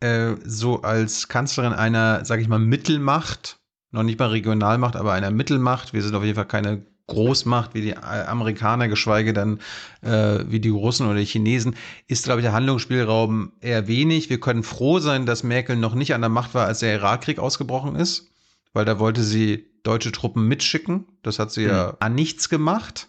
äh, so als Kanzlerin einer, sage ich mal, Mittelmacht, noch nicht mal Regionalmacht, aber einer Mittelmacht, wir sind auf jeden Fall keine Großmacht wie die äh, Amerikaner, geschweige denn äh, wie die Russen oder die Chinesen, ist, glaube ich, der Handlungsspielraum eher wenig. Wir können froh sein, dass Merkel noch nicht an der Macht war, als der Irakkrieg ausgebrochen ist, weil da wollte sie deutsche Truppen mitschicken. Das hat sie mhm. ja an nichts gemacht.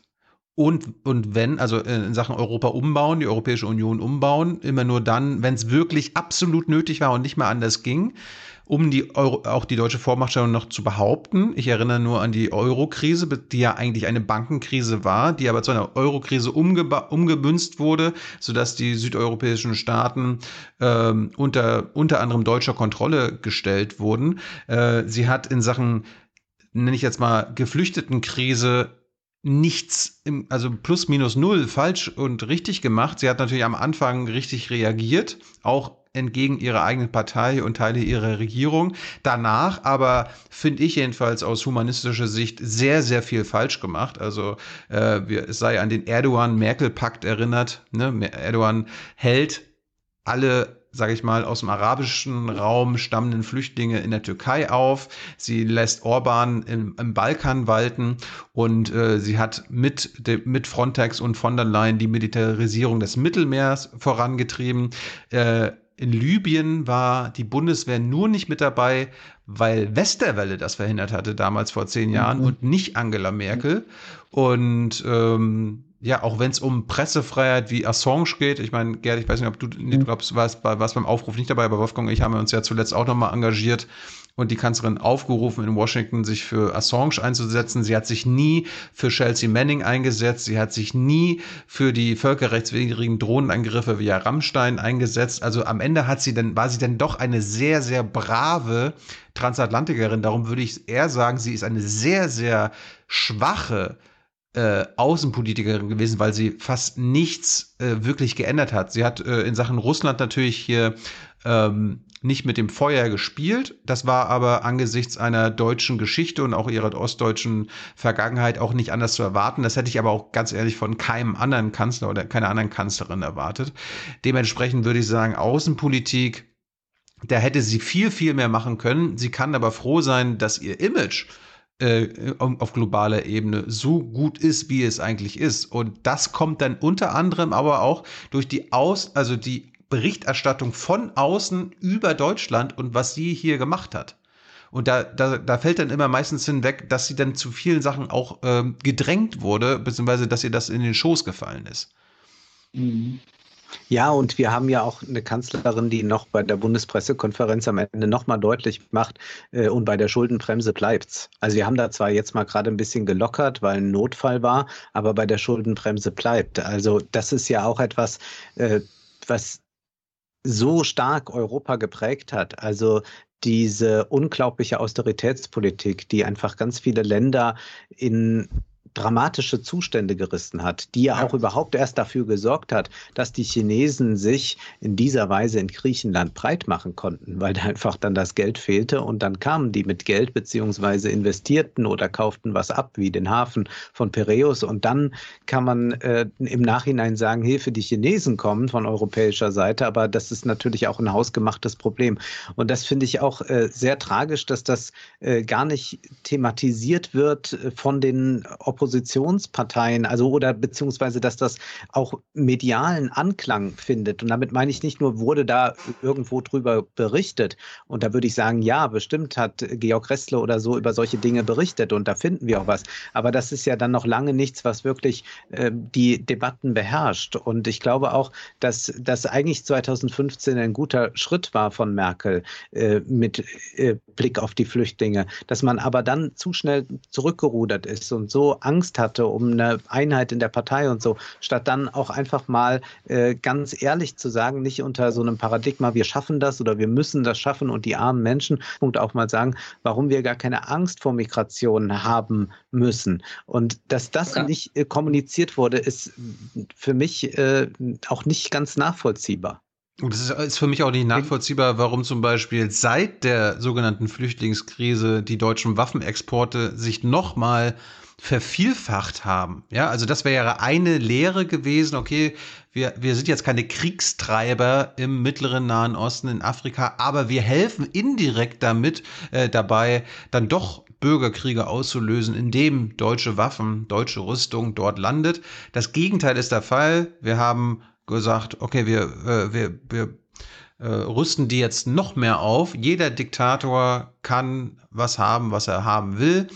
Und, und wenn, also in Sachen Europa umbauen, die Europäische Union umbauen, immer nur dann, wenn es wirklich absolut nötig war und nicht mehr anders ging, um die Euro, auch die deutsche Vormachtstellung noch zu behaupten. Ich erinnere nur an die Euro-Krise, die ja eigentlich eine Bankenkrise war, die aber zu einer Euro-Krise umgemünzt wurde, sodass die südeuropäischen Staaten ähm, unter, unter anderem deutscher Kontrolle gestellt wurden. Äh, sie hat in Sachen nenne ich jetzt mal Geflüchtetenkrise nichts, im, also plus minus null falsch und richtig gemacht. Sie hat natürlich am Anfang richtig reagiert, auch entgegen ihrer eigenen Partei und Teile ihrer Regierung. Danach aber finde ich jedenfalls aus humanistischer Sicht sehr, sehr viel falsch gemacht. Also äh, es sei an den Erdogan-Merkel-Pakt erinnert. Ne? Erdogan hält alle sage ich mal, aus dem arabischen Raum stammenden Flüchtlinge in der Türkei auf. Sie lässt Orban im, im Balkan walten und äh, sie hat mit, de, mit Frontex und von der Leyen die Militarisierung des Mittelmeers vorangetrieben. Äh, in Libyen war die Bundeswehr nur nicht mit dabei, weil Westerwelle das verhindert hatte, damals vor zehn Jahren, mhm. und nicht Angela Merkel. Und ähm, ja, auch wenn es um Pressefreiheit wie Assange geht, ich meine, Gerd, ich weiß nicht, ob du, mhm. glaubst, warst, warst beim Aufruf nicht dabei, aber Wolfgang und ich haben uns ja zuletzt auch nochmal engagiert und die Kanzlerin aufgerufen, in Washington sich für Assange einzusetzen. Sie hat sich nie für Chelsea Manning eingesetzt. Sie hat sich nie für die völkerrechtswidrigen Drohnenangriffe wie Rammstein eingesetzt. Also am Ende hat sie dann, war sie dann doch eine sehr, sehr brave Transatlantikerin. Darum würde ich eher sagen, sie ist eine sehr, sehr schwache äh, Außenpolitikerin gewesen, weil sie fast nichts äh, wirklich geändert hat. Sie hat äh, in Sachen Russland natürlich hier ähm, nicht mit dem Feuer gespielt. Das war aber angesichts einer deutschen Geschichte und auch ihrer ostdeutschen Vergangenheit auch nicht anders zu erwarten. Das hätte ich aber auch ganz ehrlich von keinem anderen Kanzler oder keiner anderen Kanzlerin erwartet. Dementsprechend würde ich sagen, Außenpolitik, da hätte sie viel, viel mehr machen können. Sie kann aber froh sein, dass ihr Image äh, auf globaler Ebene so gut ist, wie es eigentlich ist. Und das kommt dann unter anderem aber auch durch die Aus, also die Berichterstattung von außen über Deutschland und was sie hier gemacht hat. Und da, da, da fällt dann immer meistens hinweg, dass sie dann zu vielen Sachen auch ähm, gedrängt wurde, beziehungsweise dass ihr das in den Schoß gefallen ist. Mhm. Ja, und wir haben ja auch eine Kanzlerin, die noch bei der Bundespressekonferenz am Ende nochmal deutlich macht, äh, und bei der Schuldenbremse bleibt's. Also wir haben da zwar jetzt mal gerade ein bisschen gelockert, weil ein Notfall war, aber bei der Schuldenbremse bleibt. Also das ist ja auch etwas, äh, was so stark Europa geprägt hat. Also diese unglaubliche Austeritätspolitik, die einfach ganz viele Länder in dramatische Zustände gerissen hat, die ja auch überhaupt erst dafür gesorgt hat, dass die Chinesen sich in dieser Weise in Griechenland breit machen konnten, weil da einfach dann das Geld fehlte und dann kamen die mit Geld beziehungsweise investierten oder kauften was ab, wie den Hafen von Piräus und dann kann man äh, im Nachhinein sagen, Hilfe, die Chinesen kommen von europäischer Seite, aber das ist natürlich auch ein hausgemachtes Problem. Und das finde ich auch äh, sehr tragisch, dass das äh, gar nicht thematisiert wird äh, von den Oppositionen Oppositionsparteien, also oder beziehungsweise, dass das auch medialen Anklang findet. Und damit meine ich nicht nur, wurde da irgendwo drüber berichtet. Und da würde ich sagen, ja, bestimmt hat Georg Ressler oder so über solche Dinge berichtet und da finden wir auch was. Aber das ist ja dann noch lange nichts, was wirklich äh, die Debatten beherrscht. Und ich glaube auch, dass das eigentlich 2015 ein guter Schritt war von Merkel äh, mit äh, Blick auf die Flüchtlinge, dass man aber dann zu schnell zurückgerudert ist und so Angst Angst hatte um eine Einheit in der Partei und so, statt dann auch einfach mal äh, ganz ehrlich zu sagen, nicht unter so einem Paradigma, wir schaffen das oder wir müssen das schaffen und die armen Menschen und auch mal sagen, warum wir gar keine Angst vor Migration haben müssen. Und dass das ja. nicht äh, kommuniziert wurde, ist für mich äh, auch nicht ganz nachvollziehbar. Und es ist für mich auch nicht nachvollziehbar, warum zum Beispiel seit der sogenannten Flüchtlingskrise die deutschen Waffenexporte sich nochmal vervielfacht haben. Ja, also das wäre eine Lehre gewesen. Okay, wir, wir sind jetzt keine Kriegstreiber im mittleren Nahen Osten, in Afrika, aber wir helfen indirekt damit äh, dabei, dann doch Bürgerkriege auszulösen, indem deutsche Waffen, deutsche Rüstung dort landet. Das Gegenteil ist der Fall. Wir haben gesagt, okay, wir, äh, wir, wir äh, rüsten die jetzt noch mehr auf. Jeder Diktator kann was haben, was er haben will.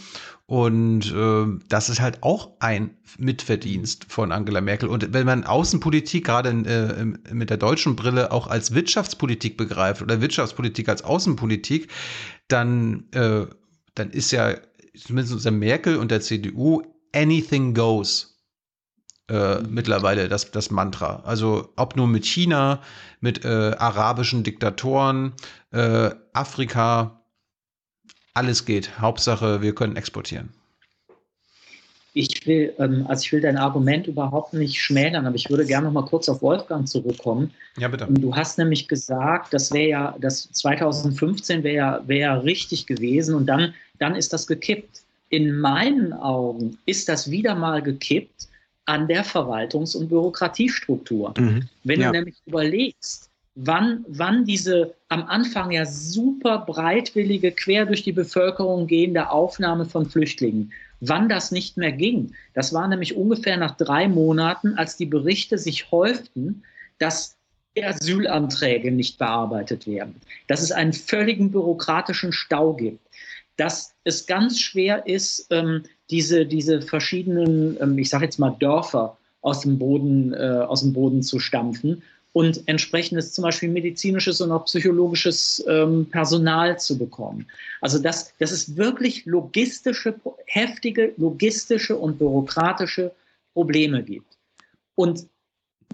Und äh, das ist halt auch ein Mitverdienst von Angela Merkel. Und wenn man Außenpolitik gerade äh, mit der deutschen Brille auch als Wirtschaftspolitik begreift oder Wirtschaftspolitik als Außenpolitik, dann, äh, dann ist ja zumindest unter Merkel und der CDU anything goes. Äh, mittlerweile das, das Mantra. Also ob nur mit China, mit äh, arabischen Diktatoren, äh, Afrika, alles geht. Hauptsache, wir können exportieren. Ich will, ähm, also ich will dein Argument überhaupt nicht schmälern, aber ich würde gerne noch mal kurz auf Wolfgang zurückkommen. Ja, bitte. Du hast nämlich gesagt, das wäre ja, das 2015 wäre ja, wär ja richtig gewesen und dann, dann ist das gekippt. In meinen Augen ist das wieder mal gekippt an der Verwaltungs- und Bürokratiestruktur. Mhm. Wenn ja. du nämlich überlegst, wann, wann diese am Anfang ja super breitwillige, quer durch die Bevölkerung gehende Aufnahme von Flüchtlingen, wann das nicht mehr ging. Das war nämlich ungefähr nach drei Monaten, als die Berichte sich häuften, dass Asylanträge nicht bearbeitet werden, dass es einen völligen bürokratischen Stau gibt, dass es ganz schwer ist, ähm, diese, diese verschiedenen, ähm, ich sage jetzt mal Dörfer aus dem Boden, äh, aus dem Boden zu stampfen und entsprechendes zum Beispiel medizinisches und auch psychologisches ähm, Personal zu bekommen. Also das, das ist wirklich logistische, heftige logistische und bürokratische Probleme gibt. Und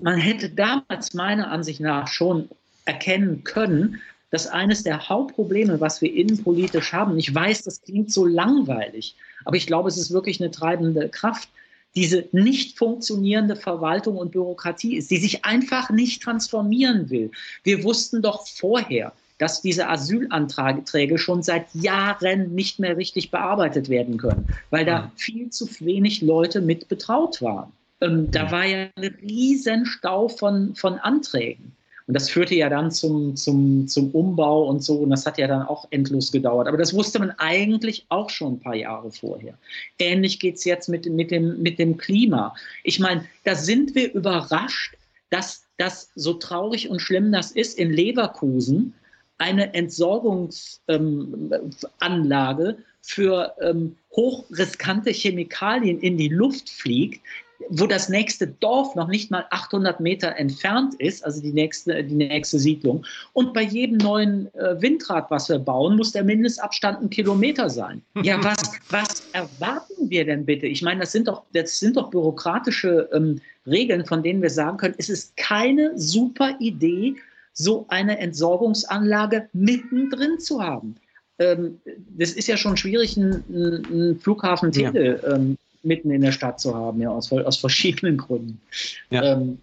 man hätte damals meiner Ansicht nach schon erkennen können, dass eines der Hauptprobleme, was wir innenpolitisch haben, ich weiß, das klingt so langweilig, aber ich glaube, es ist wirklich eine treibende Kraft, diese nicht funktionierende Verwaltung und Bürokratie ist, die sich einfach nicht transformieren will. Wir wussten doch vorher, dass diese Asylanträge schon seit Jahren nicht mehr richtig bearbeitet werden können, weil da mhm. viel zu wenig Leute mit betraut waren. Ähm, da war ja ein Riesenstau von, von Anträgen. Und das führte ja dann zum, zum, zum Umbau und so. Und das hat ja dann auch endlos gedauert. Aber das wusste man eigentlich auch schon ein paar Jahre vorher. Ähnlich geht es jetzt mit, mit, dem, mit dem Klima. Ich meine, da sind wir überrascht, dass das so traurig und schlimm das ist in Leverkusen eine Entsorgungsanlage ähm, für ähm, hochriskante Chemikalien in die Luft fliegt, wo das nächste Dorf noch nicht mal 800 Meter entfernt ist, also die nächste, die nächste Siedlung. Und bei jedem neuen äh, Windrad, was wir bauen, muss der Mindestabstand ein Kilometer sein. (laughs) Ja, was, was erwarten wir denn bitte? Ich meine, das sind doch, das sind doch bürokratische ähm, Regeln, von denen wir sagen können, es ist keine super Idee, so eine Entsorgungsanlage mittendrin zu haben. Ähm, das ist ja schon schwierig, einen, einen Flughafen Tegel ja. ähm, mitten in der Stadt zu haben, ja, aus, aus verschiedenen Gründen. Ja. Ähm,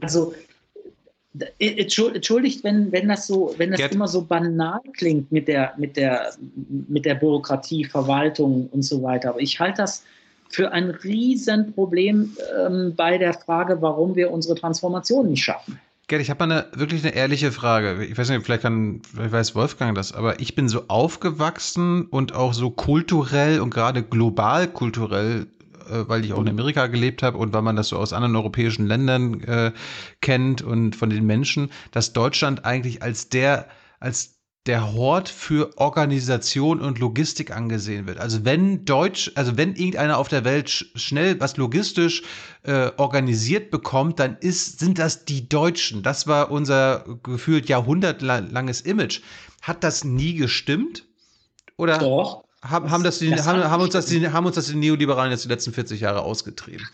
also entschuldigt, wenn, wenn das so, wenn das Gerd. immer so banal klingt mit der, mit der, mit der Bürokratie, Verwaltung und so weiter. Aber ich halte das für ein Riesenproblem ähm, bei der Frage, warum wir unsere Transformation nicht schaffen. Gerd, ich habe mal eine, wirklich eine ehrliche Frage. Ich weiß nicht, vielleicht kann, vielleicht weiß Wolfgang das, aber ich bin so aufgewachsen und auch so kulturell und gerade global kulturell äh, weil ich auch in Amerika gelebt habe und weil man das so aus anderen europäischen Ländern äh, kennt und von den Menschen, dass Deutschland eigentlich als der, als der Hort für Organisation und Logistik angesehen wird. Also wenn Deutsch, also wenn irgendeiner auf der Welt sch schnell was logistisch äh, organisiert bekommt, dann ist, sind das die Deutschen. Das war unser gefühlt jahrhundertlanges Image. Hat das nie gestimmt? Oder? Doch. Haben, haben, das die, das haben, haben, uns das die, haben uns das die Neoliberalen jetzt die letzten 40 Jahre ausgetrieben?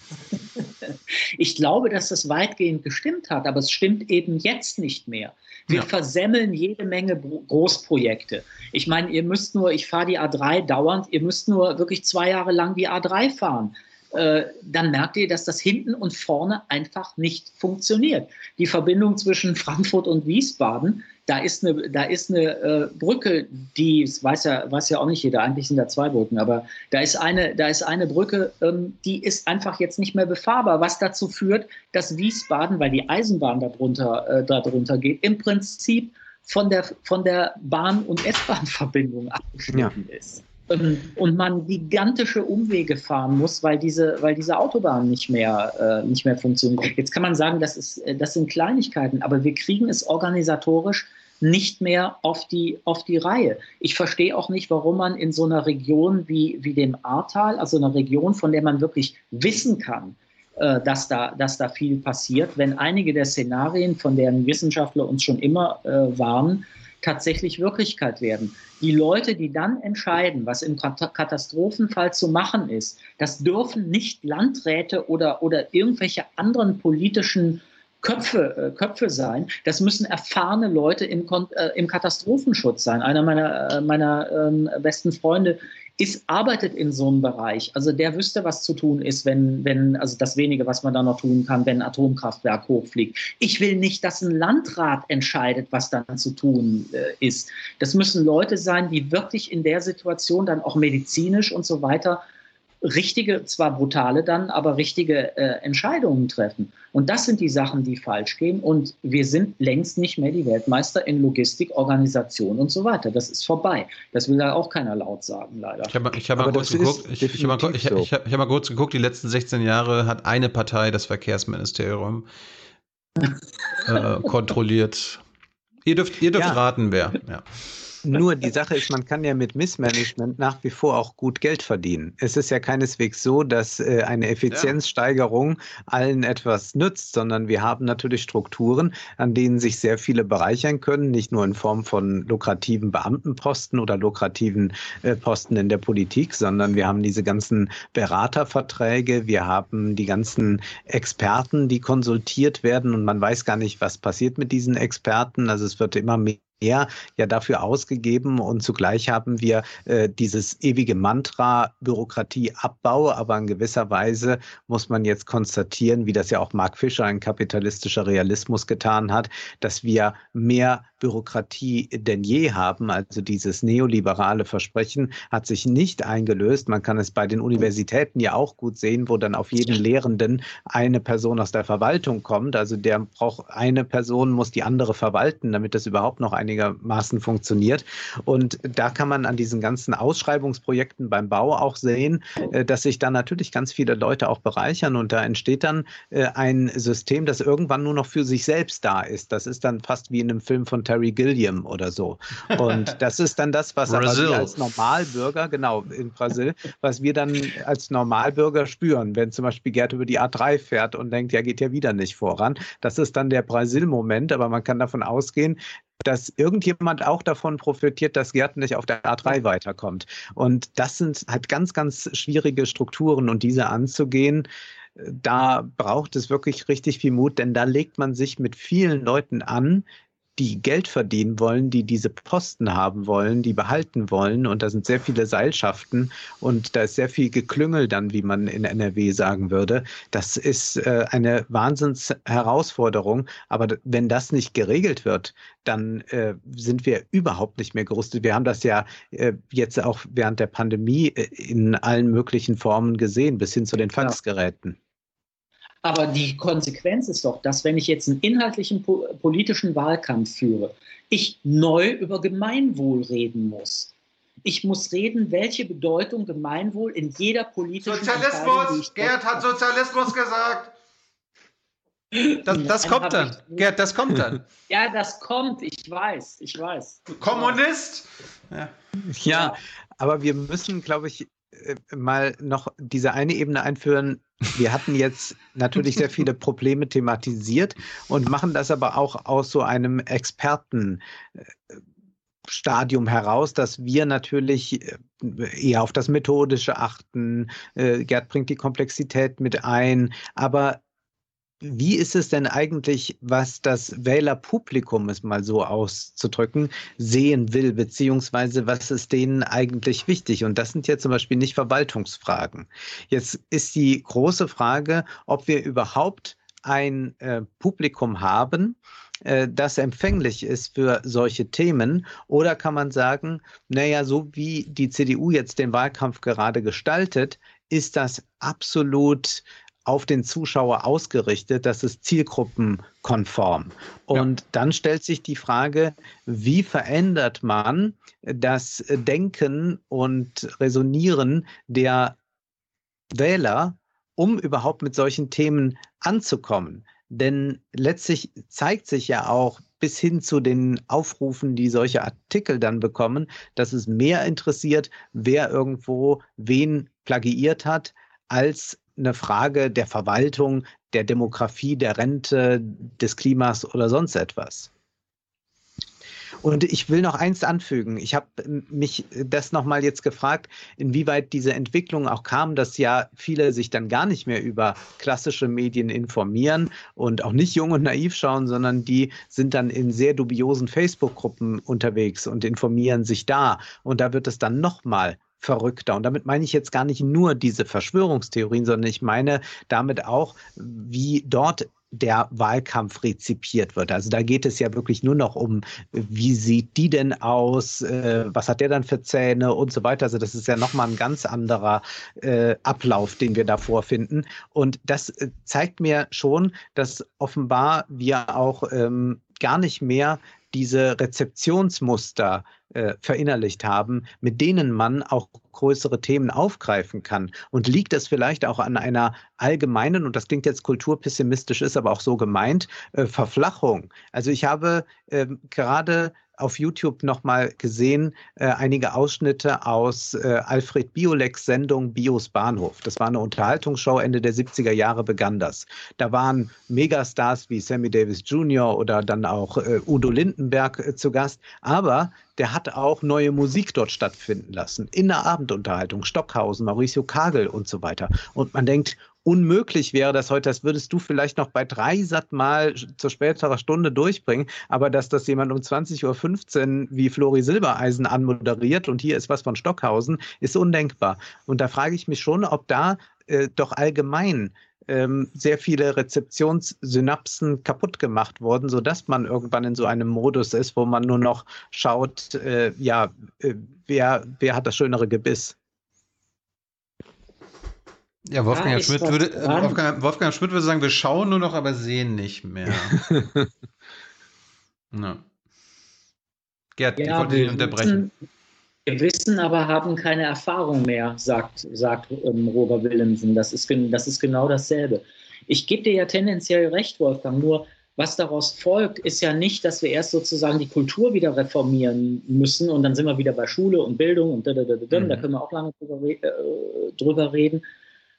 (laughs) ich glaube, dass das weitgehend gestimmt hat, aber es stimmt eben jetzt nicht mehr. Wir ja. versemmeln jede Menge Großprojekte. Ich meine, ihr müsst nur, ich fahre die A3 dauernd, ihr müsst nur wirklich zwei Jahre lang die A3 fahren. Äh, dann merkt ihr, dass das hinten und vorne einfach nicht funktioniert. Die Verbindung zwischen Frankfurt und Wiesbaden da ist eine, da ist eine äh, Brücke, die, das weiß ja, weiß ja auch nicht jeder, eigentlich sind da zwei Brücken, aber da ist eine, da ist eine Brücke, ähm, die ist einfach jetzt nicht mehr befahrbar, was dazu führt, dass Wiesbaden, weil die Eisenbahn darunter, äh, darunter geht, im Prinzip von der, von der Bahn- und S-Bahn-Verbindung abgeschnitten ja. ist. Und man gigantische Umwege fahren muss, weil diese, weil diese Autobahn nicht mehr, äh, nicht mehr funktioniert. Jetzt kann man sagen, das, ist, äh, das sind Kleinigkeiten, aber wir kriegen es organisatorisch nicht mehr auf die, auf die Reihe. Ich verstehe auch nicht, warum man in so einer Region wie, wie dem Ahrtal, also einer Region, von der man wirklich wissen kann, äh, dass, da, dass da viel passiert, wenn einige der Szenarien, von deren Wissenschaftler uns schon immer äh, warnen, tatsächlich Wirklichkeit werden. Die Leute, die dann entscheiden, was im Katastrophenfall zu machen ist, das dürfen nicht Landräte oder, oder irgendwelche anderen politischen Köpfe, äh, Köpfe sein. Das müssen erfahrene Leute im, äh, im Katastrophenschutz sein. Einer meiner, äh, meiner ähm, besten Freunde ist, arbeitet in so einem Bereich. Also der wüsste, was zu tun ist, wenn, wenn, also das wenige, was man da noch tun kann, wenn ein Atomkraftwerk hochfliegt. Ich will nicht, dass ein Landrat entscheidet, was dann zu tun äh, ist. Das müssen Leute sein, die wirklich in der Situation dann auch medizinisch und so weiter richtige, zwar brutale dann, aber richtige äh, Entscheidungen treffen. Und das sind die Sachen, die falsch gehen. Und wir sind längst nicht mehr die Weltmeister in Logistik, Organisation und so weiter. Das ist vorbei. Das will da auch keiner laut sagen, leider. Ich habe ich hab mal, kurz geguckt, ich, ich hab mal, ich, ich hab, ich hab mal kurz geguckt, die letzten 16 Jahre hat eine Partei das Verkehrsministerium (laughs) äh, kontrolliert. Ihr dürft, ihr dürft ja. raten, wer. Ja. Nur die Sache ist, man kann ja mit Missmanagement nach wie vor auch gut Geld verdienen. Es ist ja keineswegs so, dass äh, eine Effizienzsteigerung allen etwas nützt, sondern wir haben natürlich Strukturen, an denen sich sehr viele bereichern können, nicht nur in Form von lukrativen Beamtenposten oder lukrativen äh, Posten in der Politik, sondern wir haben diese ganzen Beraterverträge, wir haben die ganzen Experten, die konsultiert werden und man weiß gar nicht, was passiert mit diesen Experten. Also es wird immer mehr mehr ja dafür ausgegeben. Und zugleich haben wir äh, dieses ewige Mantra Bürokratieabbau, aber in gewisser Weise muss man jetzt konstatieren, wie das ja auch Mark Fischer, ein kapitalistischer Realismus getan hat, dass wir mehr Bürokratie denn je haben. Also dieses neoliberale Versprechen hat sich nicht eingelöst. Man kann es bei den Universitäten ja auch gut sehen, wo dann auf jeden Lehrenden eine Person aus der Verwaltung kommt. Also der braucht eine Person, muss die andere verwalten, damit das überhaupt noch einigermaßen funktioniert. Und da kann man an diesen ganzen Ausschreibungsprojekten beim Bau auch sehen, äh, dass sich da natürlich ganz viele Leute auch bereichern und da entsteht dann äh, ein System, das irgendwann nur noch für sich selbst da ist. Das ist dann fast wie in einem Film von Terry Gilliam oder so. Und (laughs) das ist dann das, was wir als Normalbürger, genau, in Brasil, was wir dann als Normalbürger spüren, wenn zum Beispiel Gerd über die A3 fährt und denkt, ja, geht ja wieder nicht voran. Das ist dann der Brasil-Moment, aber man kann davon ausgehen, dass irgendjemand auch davon profitiert, dass Gerd nicht auf der A3 weiterkommt. Und das sind halt ganz, ganz schwierige Strukturen und diese anzugehen, da braucht es wirklich richtig viel Mut, denn da legt man sich mit vielen Leuten an, die Geld verdienen wollen, die diese Posten haben wollen, die behalten wollen. Und da sind sehr viele Seilschaften und da ist sehr viel Geklüngel dann, wie man in NRW sagen würde. Das ist äh, eine Wahnsinnsherausforderung. Aber wenn das nicht geregelt wird, dann äh, sind wir überhaupt nicht mehr gerüstet. Wir haben das ja äh, jetzt auch während der Pandemie äh, in allen möglichen Formen gesehen, bis hin zu den Faxgeräten. Aber die Konsequenz ist doch, dass wenn ich jetzt einen inhaltlichen politischen Wahlkampf führe, ich neu über Gemeinwohl reden muss. Ich muss reden, welche Bedeutung Gemeinwohl in jeder politischen Sozialismus! Gerd hat Sozialismus gesagt! Das, das kommt dann. Gerd, das kommt dann. (laughs) Ja, das kommt, ich weiß, ich weiß. Kommunist! Ja, ja aber wir müssen, glaube ich, mal noch diese eine Ebene einführen, wir hatten jetzt (laughs) natürlich sehr viele Probleme thematisiert und machen das aber auch aus so einem Expertenstadium heraus, dass wir natürlich äh, eher auf das Methodische achten. Äh, Gerd bringt die Komplexität mit ein, aber wie ist es denn eigentlich, was das Wählerpublikum, es mal so auszudrücken, sehen will, beziehungsweise was ist denen eigentlich wichtig? Und das sind ja zum Beispiel nicht Verwaltungsfragen. Jetzt ist die große Frage, ob wir überhaupt ein äh, Publikum haben, äh, das empfänglich ist für solche Themen? Oder kann man sagen, naja, so wie die CDU jetzt den Wahlkampf gerade gestaltet, ist das absolut auf den Zuschauer ausgerichtet, das ist zielgruppenkonform. Und ja. dann stellt sich die Frage, wie verändert man das Denken und Resonieren der Wähler, um überhaupt mit solchen Themen anzukommen? Denn letztlich zeigt sich ja auch bis hin zu den Aufrufen, die solche Artikel dann bekommen, dass es mehr interessiert, wer irgendwo wen plagiiert hat, als eine Frage der Verwaltung, der Demografie, der Rente, des Klimas oder sonst etwas. Und ich will noch eins anfügen. Ich habe mich das nochmal jetzt gefragt, inwieweit diese Entwicklung auch kam, dass ja viele sich dann gar nicht mehr über klassische Medien informieren und auch nicht jung und naiv schauen, sondern die sind dann in sehr dubiosen Facebook-Gruppen unterwegs und informieren sich da. Und da wird es dann nochmal verrückter. Und damit meine ich jetzt gar nicht nur diese Verschwörungstheorien, sondern ich meine damit auch, wie dort der Wahlkampf rezipiert wird. Also da geht es ja wirklich nur noch um, wie sieht die denn aus, äh, was hat der dann für Zähne und so weiter. Also das ist ja nochmal ein ganz anderer äh, Ablauf, den wir da vorfinden. Und das äh, zeigt mir schon, dass offenbar wir auch ähm, gar nicht mehr diese Rezeptionsmuster äh, verinnerlicht haben, mit denen man auch größere Themen aufgreifen kann. Und liegt das vielleicht auch an einer allgemeinen, und das klingt jetzt kulturpessimistisch, ist aber auch so gemeint, äh, Verflachung? Also ich habe äh, gerade auf YouTube nochmal gesehen, äh, einige Ausschnitte aus äh, Alfred Biolecks Sendung Bios Bahnhof. Das war eine Unterhaltungsshow, Ende der 70er Jahre begann das. Da waren Megastars wie Sammy Davis Jr. oder dann auch äh, Udo Lindenberg äh, zu Gast. Aber der hat auch neue Musik dort stattfinden lassen. In der Abendunterhaltung, Stockhausen, Mauricio Kagel und so weiter. Und man denkt, unmöglich wäre das heute, das würdest du vielleicht noch bei Dreisat mal zur späteren Stunde durchbringen, aber dass das jemand um 20.15 Uhr wie Flori Silbereisen anmoderiert und hier ist was von Stockhausen, ist undenkbar. Und da frage ich mich schon, ob da äh, doch allgemein ähm, sehr viele Rezeptionssynapsen kaputt gemacht wurden, sodass man irgendwann in so einem Modus ist, wo man nur noch schaut, äh, ja, äh, wer, wer hat das schönere Gebiss. Ja, Wolfgang, Schmidt würde, äh, Wolfgang, Wolfgang, Schmidt würde sagen, wir schauen nur noch, aber sehen nicht mehr. (laughs) no. Gerd, ja, ich wollte dich unterbrechen. Wir wissen, aber haben keine Erfahrung mehr, sagt, sagt ähm, Roger Willemsen. Das ist, das ist genau dasselbe. Ich gebe dir ja tendenziell recht, Wolfgang, nur was daraus folgt, ist ja nicht, dass wir erst sozusagen die Kultur wieder reformieren müssen und dann sind wir wieder bei Schule und Bildung und da, da, da, da, mhm. da können wir auch lange drüber, äh, drüber reden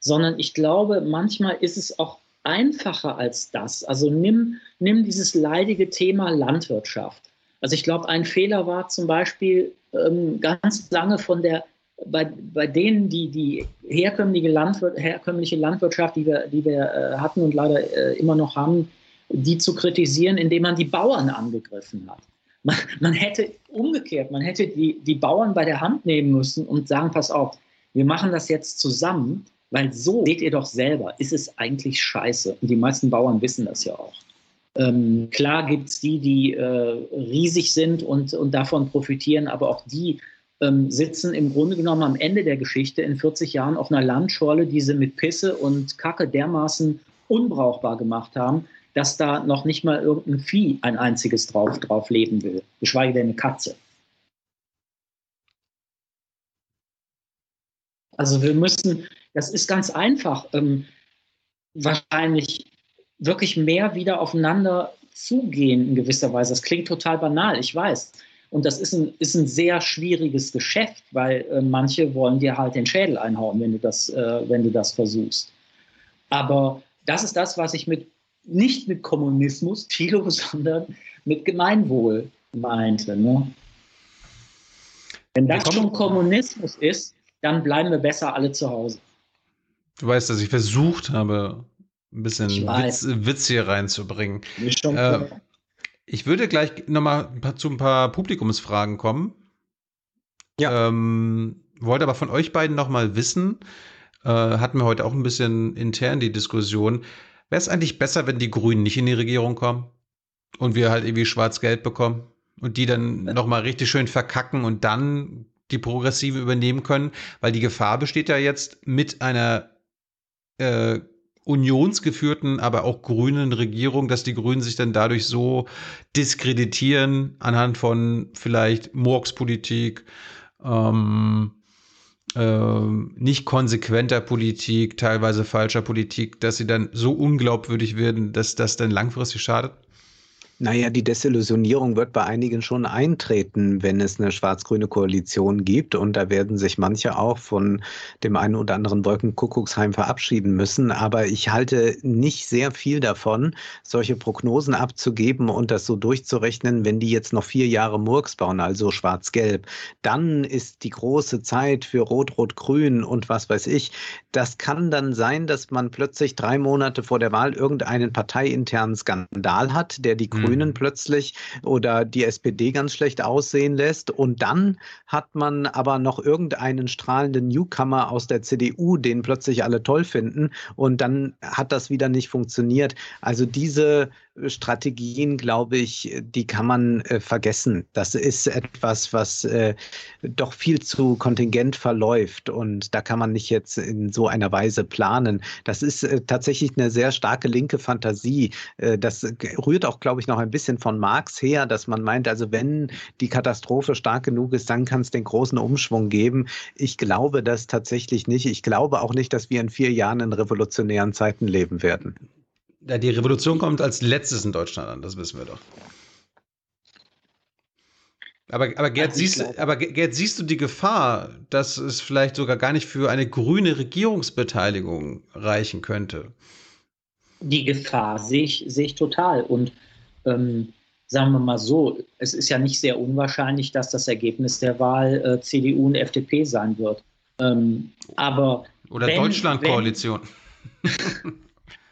sondern ich glaube, manchmal ist es auch einfacher als das. Also nimm, nimm dieses leidige Thema Landwirtschaft. Also ich glaube, ein Fehler war zum Beispiel ähm, ganz lange von der, bei, bei denen, die die herkömmliche, Landwir herkömmliche Landwirtschaft, die wir, die wir äh, hatten und leider äh, immer noch haben, die zu kritisieren, indem man die Bauern angegriffen hat. Man, man hätte umgekehrt, man hätte die, die Bauern bei der Hand nehmen müssen und sagen, pass auf, wir machen das jetzt zusammen, weil so seht ihr doch selber, ist es eigentlich scheiße. Und die meisten Bauern wissen das ja auch. Ähm, klar gibt es die, die äh, riesig sind und, und davon profitieren, aber auch die ähm, sitzen im Grunde genommen am Ende der Geschichte in 40 Jahren auf einer Landschorle, die sie mit Pisse und Kacke dermaßen unbrauchbar gemacht haben, dass da noch nicht mal irgendein Vieh ein einziges drauf, drauf leben will, geschweige denn eine Katze. Also wir müssen, das ist ganz einfach, ähm, wahrscheinlich wirklich mehr wieder aufeinander zugehen in gewisser Weise. Das klingt total banal, ich weiß. Und das ist ein, ist ein sehr schwieriges Geschäft, weil äh, manche wollen dir halt den Schädel einhauen, wenn du das, äh, wenn du das versuchst. Aber das ist das, was ich mit nicht mit Kommunismus, Thilo, (laughs) sondern mit Gemeinwohl meinte. Ne? Wenn das schon Kommunismus ist, dann bleiben wir besser alle zu Hause. Du weißt, dass ich versucht habe, ein bisschen Witz, Witz, hier reinzubringen. Äh, ich würde gleich nochmal zu ein paar Publikumsfragen kommen. Ja. Ähm, wollte aber von euch beiden nochmal wissen, äh, hatten wir heute auch ein bisschen intern die Diskussion, wäre es eigentlich besser, wenn die Grünen nicht in die Regierung kommen und wir halt irgendwie schwarz-gelb bekommen und die dann nochmal richtig schön verkacken und dann die Progressive übernehmen können, weil die Gefahr besteht ja jetzt mit einer äh, unionsgeführten, aber auch grünen Regierung, dass die Grünen sich dann dadurch so diskreditieren anhand von vielleicht Murkspolitik, ähm, äh, nicht konsequenter Politik, teilweise falscher Politik, dass sie dann so unglaubwürdig werden, dass das dann langfristig schadet? Naja, die Desillusionierung wird bei einigen schon eintreten, wenn es eine schwarz-grüne Koalition gibt. Und da werden sich manche auch von dem einen oder anderen Wolkenkuckucksheim verabschieden müssen. Aber ich halte nicht sehr viel davon, solche Prognosen abzugeben und das so durchzurechnen, wenn die jetzt noch vier Jahre Murks bauen, also schwarz-gelb. Dann ist die große Zeit für Rot-Rot-Grün und was weiß ich. Das kann dann sein, dass man plötzlich drei Monate vor der Wahl irgendeinen parteiinternen Skandal hat, der die mhm. Grünen plötzlich oder die SPD ganz schlecht aussehen lässt. Und dann hat man aber noch irgendeinen strahlenden Newcomer aus der CDU, den plötzlich alle toll finden. Und dann hat das wieder nicht funktioniert. Also diese Strategien, glaube ich, die kann man äh, vergessen. Das ist etwas, was äh, doch viel zu kontingent verläuft und da kann man nicht jetzt in so einer Weise planen. Das ist äh, tatsächlich eine sehr starke linke Fantasie. Äh, das rührt auch, glaube ich, noch ein bisschen von Marx her, dass man meint, also wenn die Katastrophe stark genug ist, dann kann es den großen Umschwung geben. Ich glaube das tatsächlich nicht. Ich glaube auch nicht, dass wir in vier Jahren in revolutionären Zeiten leben werden. Ja, die Revolution kommt als letztes in Deutschland an, das wissen wir doch. Aber, aber, Gerd, siehst, aber Gerd, siehst du die Gefahr, dass es vielleicht sogar gar nicht für eine grüne Regierungsbeteiligung reichen könnte? Die Gefahr sehe ich, sehe ich total. Und ähm, sagen wir mal so, es ist ja nicht sehr unwahrscheinlich, dass das Ergebnis der Wahl äh, CDU und FDP sein wird. Ähm, aber Oder Deutschland-Koalition. (laughs)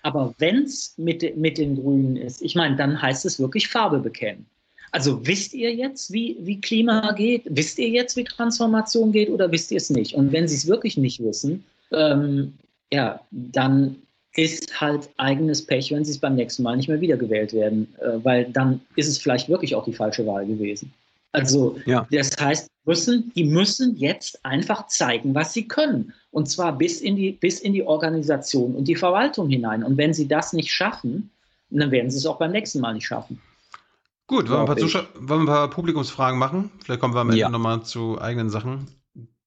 Aber wenn es mit, mit den Grünen ist, ich meine, dann heißt es wirklich Farbe bekennen. Also wisst ihr jetzt, wie, wie Klima geht? Wisst ihr jetzt, wie Transformation geht oder wisst ihr es nicht? Und wenn sie es wirklich nicht wissen, ähm, ja, dann ist halt eigenes Pech, wenn sie es beim nächsten Mal nicht mehr wiedergewählt werden, äh, weil dann ist es vielleicht wirklich auch die falsche Wahl gewesen. Also ja. das heißt, müssen, die müssen jetzt einfach zeigen, was sie können. Und zwar bis in, die, bis in die Organisation und die Verwaltung hinein. Und wenn sie das nicht schaffen, dann werden sie es auch beim nächsten Mal nicht schaffen. Gut, wollen wir, wollen wir ein paar Publikumsfragen machen? Vielleicht kommen wir am Ende ja. nochmal zu eigenen Sachen.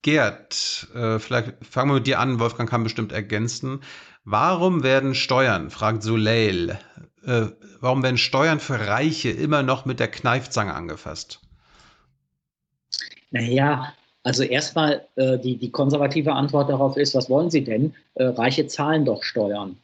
Gerd, äh, vielleicht fangen wir mit dir an. Wolfgang kann bestimmt ergänzen. Warum werden Steuern, fragt Soleil, äh, warum werden Steuern für Reiche immer noch mit der Kneifzange angefasst? Naja, also erstmal äh, die, die konservative Antwort darauf ist, was wollen Sie denn? Äh, Reiche zahlen doch Steuern.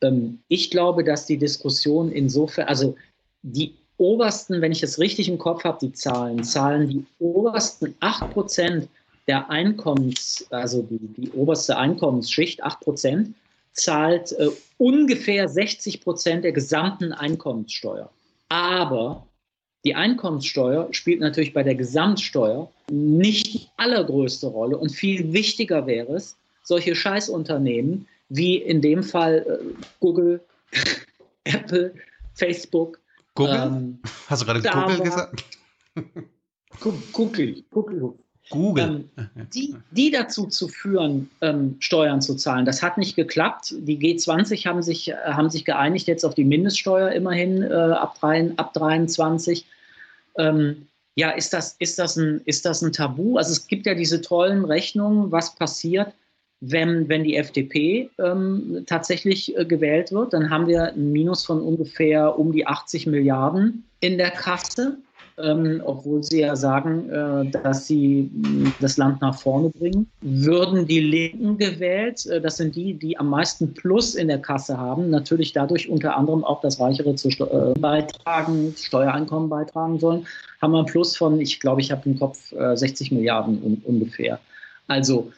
Ähm, ich glaube, dass die Diskussion insofern, also die obersten, wenn ich es richtig im Kopf habe, die Zahlen, zahlen die obersten 8% der Einkommens, also die, die oberste Einkommensschicht, 8%, zahlt äh, ungefähr 60 Prozent der gesamten Einkommenssteuer. Aber die Einkommenssteuer spielt natürlich bei der Gesamtsteuer nicht die allergrößte Rolle und viel wichtiger wäre es, solche Scheißunternehmen wie in dem Fall äh, Google, (laughs) Apple, Facebook. Google? Ähm, Hast du gerade Google gesagt? (laughs) Google, Google. Google. Ähm, die, die dazu zu führen, ähm, Steuern zu zahlen. Das hat nicht geklappt. Die G20 haben sich, äh, haben sich geeinigt jetzt auf die Mindeststeuer immerhin äh, ab, 3, ab 23. Ähm, ja, ist das, ist, das ein, ist das ein Tabu? Also es gibt ja diese tollen Rechnungen, was passiert, wenn, wenn die FDP ähm, tatsächlich äh, gewählt wird. Dann haben wir ein Minus von ungefähr um die 80 Milliarden in der Kasse ähm, obwohl sie ja sagen, äh, dass sie hm, das Land nach vorne bringen. Würden die Linken gewählt, äh, das sind die, die am meisten Plus in der Kasse haben, natürlich dadurch unter anderem auch das Reichere zu äh, beitragen, Steuereinkommen beitragen sollen, haben wir ein Plus von, ich glaube, ich habe im Kopf 60 äh, Milliarden un ungefähr. Also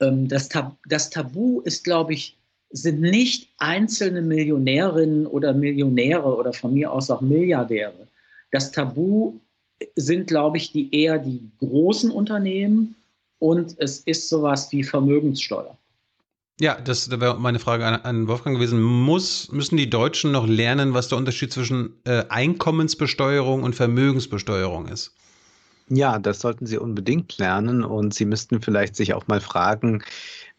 ähm, das, Tab das Tabu ist, glaube ich, sind nicht einzelne Millionärinnen oder Millionäre oder von mir aus auch Milliardäre. Das Tabu sind, glaube ich, die eher die großen Unternehmen und es ist sowas wie Vermögenssteuer. Ja, das, wäre meine Frage an, an, Wolfgang gewesen. Muss, müssen die Deutschen noch lernen, was der Unterschied zwischen äh, Einkommensbesteuerung und Vermögensbesteuerung ist? Ja, das sollten sie unbedingt lernen und sie müssten vielleicht sich auch mal fragen,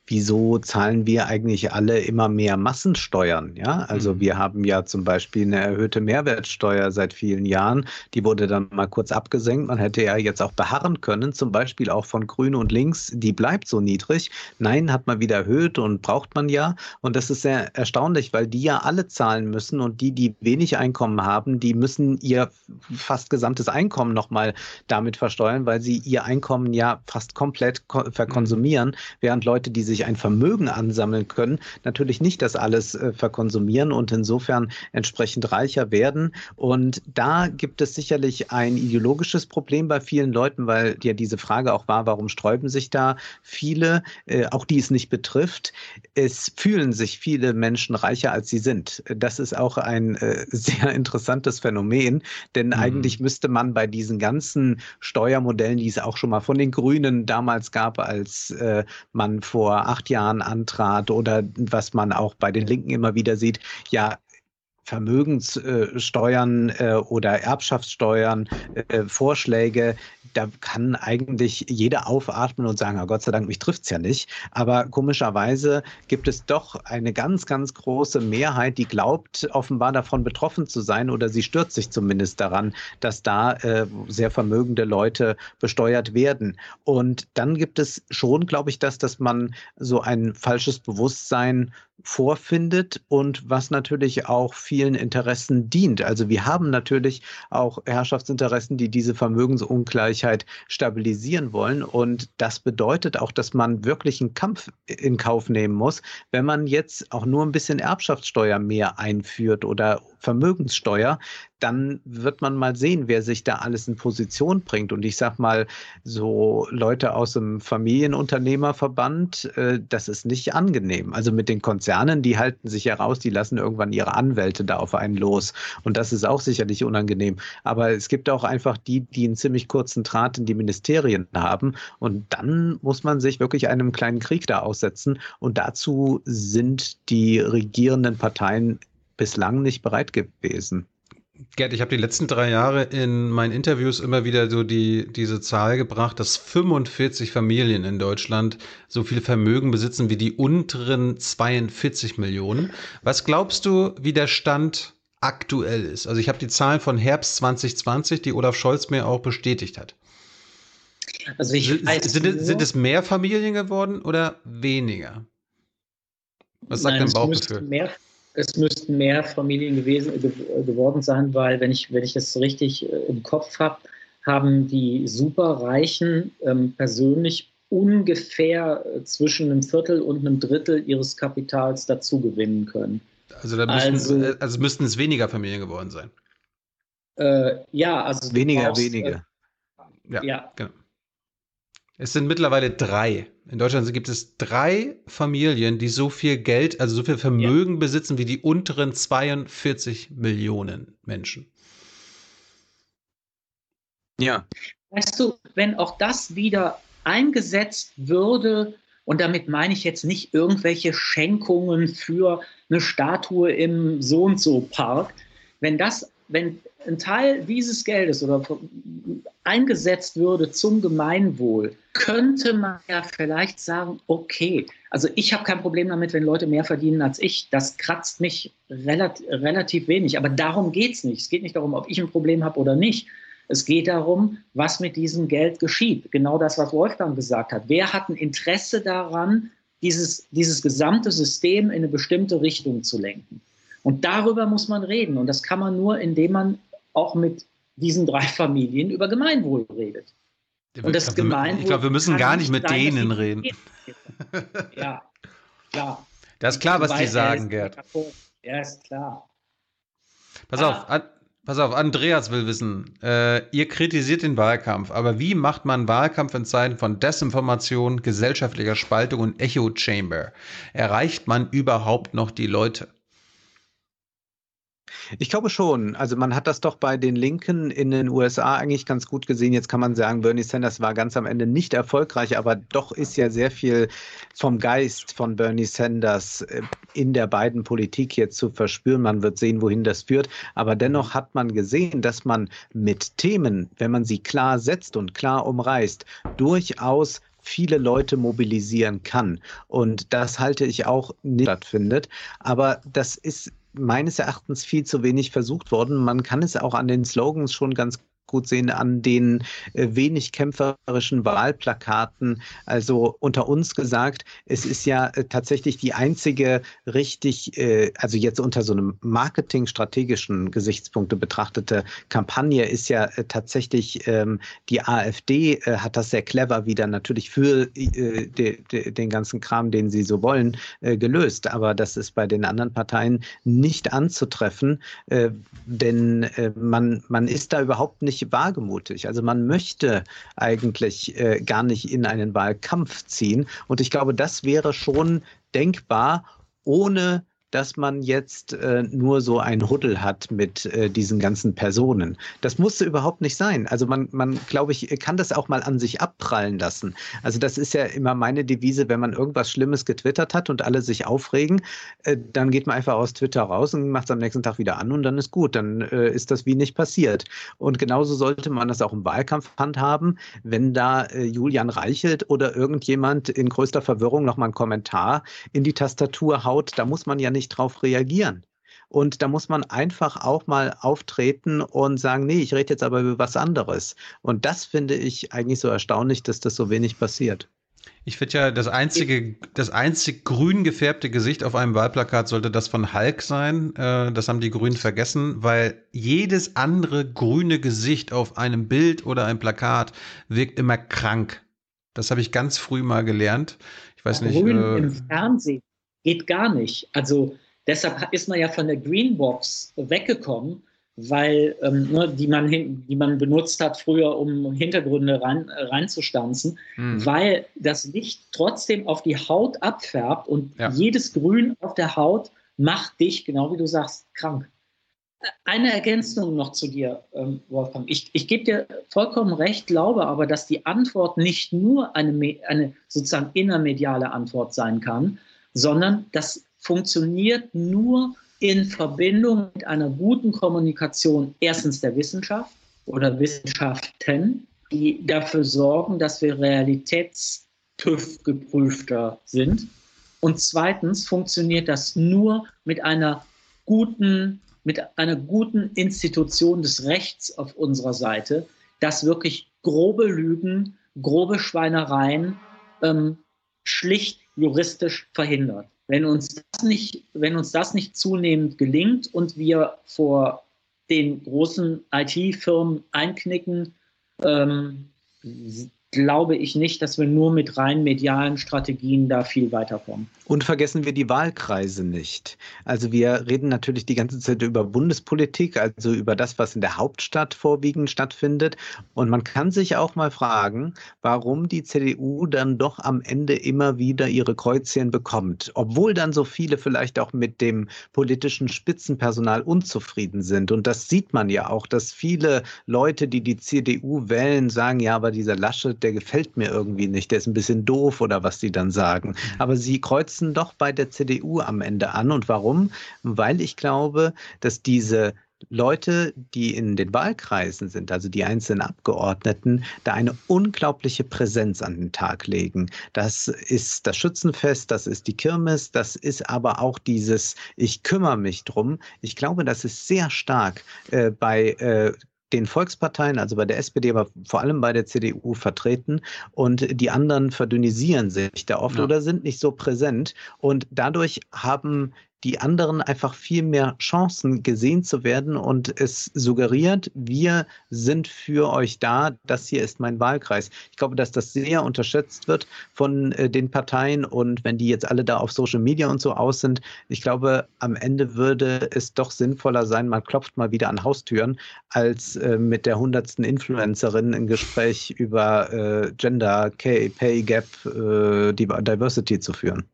wieso zahlen wir eigentlich alle immer mehr Massensteuern? Ja, also mhm. wir haben ja zum Beispiel eine erhöhte Mehrwertsteuer seit vielen Jahren. Die wurde dann mal kurz abgesenkt. Man hätte ja jetzt auch beharren können, zum Beispiel auch von Grün und Links. Die bleibt so niedrig. Nein, hat man wieder erhöht und braucht man ja. Und das ist sehr erstaunlich, weil die ja alle zahlen müssen und die, die wenig Einkommen haben, die müssen ihr fast gesamtes Einkommen nochmal damit versteuern, weil sie ihr Einkommen ja fast komplett verkonsumieren, mhm. während Leute, die sich sich ein Vermögen ansammeln können, natürlich nicht das alles äh, verkonsumieren und insofern entsprechend reicher werden. Und da gibt es sicherlich ein ideologisches Problem bei vielen Leuten, weil ja diese Frage auch war, warum sträuben sich da viele, äh, auch die es nicht betrifft. Es fühlen sich viele Menschen reicher, als sie sind. Das ist auch ein äh, (laughs) sehr interessantes Phänomen, denn mhm. eigentlich müsste man bei diesen ganzen Steuermodellen, die es auch schon mal von den Grünen damals gab, als äh, man vor acht Jahren antrat oder was man auch bei den Linken immer wieder sieht, ja, Vermögenssteuern äh, oder Erbschaftssteuern, äh, Vorschläge, da kann eigentlich jeder aufatmen und sagen, oh Gott sei Dank, mich trifft es ja nicht. Aber komischerweise gibt es doch eine ganz, ganz große Mehrheit, die glaubt, offenbar davon betroffen zu sein oder sie stürzt sich zumindest daran, dass da äh, sehr vermögende Leute besteuert werden. Und dann gibt es schon, glaube ich, das, dass man so ein falsches Bewusstsein vorfindet und was natürlich auch vielen Interessen dient. Also wir haben natürlich auch Herrschaftsinteressen, die diese Vermögensungleichheit stabilisieren wollen. Und das bedeutet auch, dass man wirklich einen Kampf in Kauf nehmen muss, wenn man jetzt auch nur ein bisschen Erbschaftssteuer mehr einführt oder Vermögenssteuer, dann wird man mal sehen, wer sich da alles in Position bringt. Und ich sag mal, so Leute aus dem Familienunternehmerverband, äh, das ist nicht angenehm. Also mit den Konzernen, die halten sich heraus, die lassen irgendwann ihre Anwälte da auf einen los. Und das ist auch sicherlich unangenehm. Aber es gibt auch einfach die, die einen ziemlich kurzen Draht in die Ministerien haben. Und dann muss man sich wirklich einem kleinen Krieg da aussetzen. Und dazu sind die regierenden Parteien bislang nicht bereit gewesen. Gerd, ich habe die letzten drei Jahre in meinen Interviews immer wieder so die, diese Zahl gebracht, dass 45 Familien in Deutschland so viel Vermögen besitzen wie die unteren 42 Millionen. Was glaubst du, wie der Stand aktuell ist? Also ich habe die Zahlen von Herbst 2020, die Olaf Scholz mir auch bestätigt hat. Also ich sind, sind, es, sind es mehr Familien geworden oder weniger? Was sagt Nein, dein Bauchgefühl? Mehr, es müssten mehr Familien gewesen, geworden sein, weil, wenn ich, wenn ich das richtig äh, im Kopf habe, haben die Superreichen ähm, persönlich ungefähr äh, zwischen einem Viertel und einem Drittel ihres Kapitals dazu gewinnen können. Also, da müssten, also, äh, also müssten es weniger Familien geworden sein. Äh, ja, also weniger, brauchst, wenige. Äh, ja, ja, genau. Es sind mittlerweile drei. In Deutschland gibt es drei Familien, die so viel Geld, also so viel Vermögen ja. besitzen wie die unteren 42 Millionen Menschen. Ja. Weißt du, wenn auch das wieder eingesetzt würde, und damit meine ich jetzt nicht irgendwelche Schenkungen für eine Statue im so und so Park, wenn das, wenn ein Teil dieses Geldes oder eingesetzt würde zum Gemeinwohl, könnte man ja vielleicht sagen, okay, also ich habe kein Problem damit, wenn Leute mehr verdienen als ich. Das kratzt mich relativ, relativ wenig. Aber darum geht es nicht. Es geht nicht darum, ob ich ein Problem habe oder nicht. Es geht darum, was mit diesem Geld geschieht. Genau das, was Wolfgang gesagt hat. Wer hat ein Interesse daran, dieses, dieses gesamte System in eine bestimmte Richtung zu lenken? Und darüber muss man reden. Und das kann man nur, indem man auch mit diesen drei Familien über Gemeinwohl redet. Und das glaub, Gemeinwohl. Ich glaube, wir müssen gar nicht mit sein, denen reden. ja, klar. Das ist klar, was die sagen, Gerd. Ja, ist klar. Pass ah. auf, an, pass auf, Andreas will wissen, äh, ihr kritisiert den Wahlkampf, aber wie macht man Wahlkampf in Zeiten von Desinformation, gesellschaftlicher Spaltung und Echo Chamber? Erreicht man überhaupt noch die Leute? Ich glaube schon. Also man hat das doch bei den Linken in den USA eigentlich ganz gut gesehen. Jetzt kann man sagen, Bernie Sanders war ganz am Ende nicht erfolgreich, aber doch ist ja sehr viel vom Geist von Bernie Sanders äh, in der beiden Politik jetzt zu verspüren. Man wird sehen, wohin das führt. Aber dennoch hat man gesehen, dass man mit Themen, wenn man sie klar setzt und klar umreißt, durchaus viele Leute mobilisieren kann. Und das halte ich auch nicht stattfindet. Aber das ist meines Erachtens viel zu wenig versucht worden. Man kann es auch an den Slogans schon ganz gut sehen an den äh, wenig kämpferischen Wahlplakaten. Also unter uns gesagt, es ist ja äh, tatsächlich die einzige richtig, äh, also jetzt unter so einem marketingstrategischen Gesichtspunkte betrachtete Kampagne ist ja tatsächlich ähm, die AfD hat das sehr clever wieder natürlich für den ganzen Kram, den sie so wollen, gelöst. Aber das ist bei den anderen Parteien nicht anzutreffen, denn man, man ist da überhaupt nicht nicht wagemutig. Also man möchte eigentlich äh, gar nicht in einen Wahlkampf ziehen. Und ich glaube, das wäre schon denkbar, ohne dass man jetzt äh, nur so ein Huddel hat mit äh, diesen ganzen Personen. Das musste überhaupt nicht sein. Also man, man glaube ich, kann das auch mal an sich abprallen lassen. Also das ist ja immer meine Devise, wenn man irgendwas Schlimmes getwittert hat und alle sich aufregen, äh, dann geht man einfach aus Twitter raus und macht es am nächsten Tag wieder an und dann ist gut. Dann äh, ist das wie nicht passiert. Und genauso sollte man das auch im Wahlkampf handhaben, wenn da äh, Julian Reichelt oder irgendjemand in größter Verwirrung nochmal einen Kommentar in die Tastatur haut, da muss man ja nicht nicht drauf reagieren. Und da muss man einfach auch mal auftreten und sagen, nee, ich rede jetzt aber über was anderes. Und das finde ich eigentlich so erstaunlich, dass das so wenig passiert. Ich finde ja, das einzige, das einzig grün gefärbte Gesicht auf einem Wahlplakat sollte das von Hulk sein. Äh, das haben die Grünen vergessen, weil jedes andere grüne Gesicht auf einem Bild oder einem Plakat wirkt immer krank. Das habe ich ganz früh mal gelernt. Ich weiß nicht. Grün äh, im Fernsehen Geht gar nicht. Also deshalb ist man ja von der Greenbox weggekommen, weil ähm, ne, die, man die man benutzt hat früher, um Hintergründe rein, reinzustanzen, hm. weil das Licht trotzdem auf die Haut abfärbt und ja. jedes Grün auf der Haut macht dich, genau wie du sagst, krank. Eine Ergänzung noch zu dir, ähm, Wolfgang. Ich, ich gebe dir vollkommen recht, glaube aber, dass die Antwort nicht nur eine, eine sozusagen innermediale Antwort sein kann, sondern das funktioniert nur in Verbindung mit einer guten Kommunikation erstens der Wissenschaft oder Wissenschaften, die dafür sorgen, dass wir realitätstüv geprüfter sind. Und zweitens funktioniert das nur mit einer guten, mit einer guten Institution des Rechts auf unserer Seite, dass wirklich grobe Lügen, grobe Schweinereien ähm, schlicht juristisch verhindert. Wenn uns das nicht, wenn uns das nicht zunehmend gelingt und wir vor den großen IT-Firmen einknicken, ähm, glaube ich nicht, dass wir nur mit rein medialen Strategien da viel weiterkommen. Und vergessen wir die Wahlkreise nicht. Also wir reden natürlich die ganze Zeit über Bundespolitik, also über das, was in der Hauptstadt vorwiegend stattfindet. Und man kann sich auch mal fragen, warum die CDU dann doch am Ende immer wieder ihre Kreuzchen bekommt, obwohl dann so viele vielleicht auch mit dem politischen Spitzenpersonal unzufrieden sind. Und das sieht man ja auch, dass viele Leute, die die CDU wählen, sagen, ja, aber dieser Laschet, der gefällt mir irgendwie nicht, der ist ein bisschen doof oder was die dann sagen. Mhm. Aber sie kreuzen doch bei der CDU am Ende an. Und warum? Weil ich glaube, dass diese Leute, die in den Wahlkreisen sind, also die einzelnen Abgeordneten, da eine unglaubliche Präsenz an den Tag legen. Das ist das Schützenfest, das ist die Kirmes, das ist aber auch dieses Ich kümmere mich drum. Ich glaube, das ist sehr stark äh, bei äh, den Volksparteien, also bei der SPD, aber vor allem bei der CDU vertreten und die anderen verdünnisieren sich da oft ja. oder sind nicht so präsent und dadurch haben die anderen einfach viel mehr Chancen gesehen zu werden und es suggeriert, wir sind für euch da, das hier ist mein Wahlkreis. Ich glaube, dass das sehr unterschätzt wird von äh, den Parteien und wenn die jetzt alle da auf Social Media und so aus sind, ich glaube, am Ende würde es doch sinnvoller sein, man klopft mal wieder an Haustüren, als äh, mit der hundertsten Influencerin ein Gespräch über äh, Gender, Pay, Pay Gap, Diversity zu führen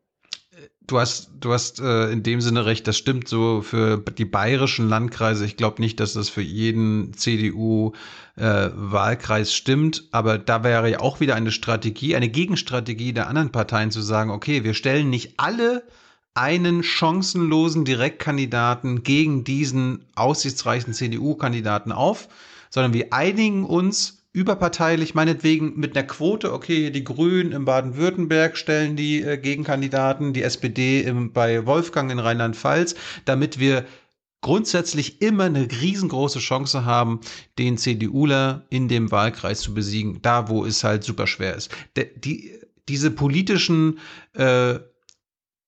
du hast, du hast äh, in dem Sinne recht, das stimmt so für die bayerischen Landkreise. Ich glaube nicht, dass das für jeden CDU-Wahlkreis äh, stimmt, aber da wäre ja auch wieder eine Strategie, eine Gegenstrategie der anderen Parteien zu sagen, okay, wir stellen nicht alle einen chancenlosen Direktkandidaten gegen diesen aussichtsreichen CDU-Kandidaten auf, sondern wir einigen uns überparteilich, meinetwegen mit einer Quote, okay, die Grünen in Baden-Württemberg stellen die äh, Gegenkandidaten, die SPD im, bei Wolfgang in Rheinland-Pfalz, damit wir grundsätzlich immer eine riesengroße Chance haben, den CDUler in dem Wahlkreis zu besiegen, da wo es halt super schwer ist. De, die, diese politischen äh,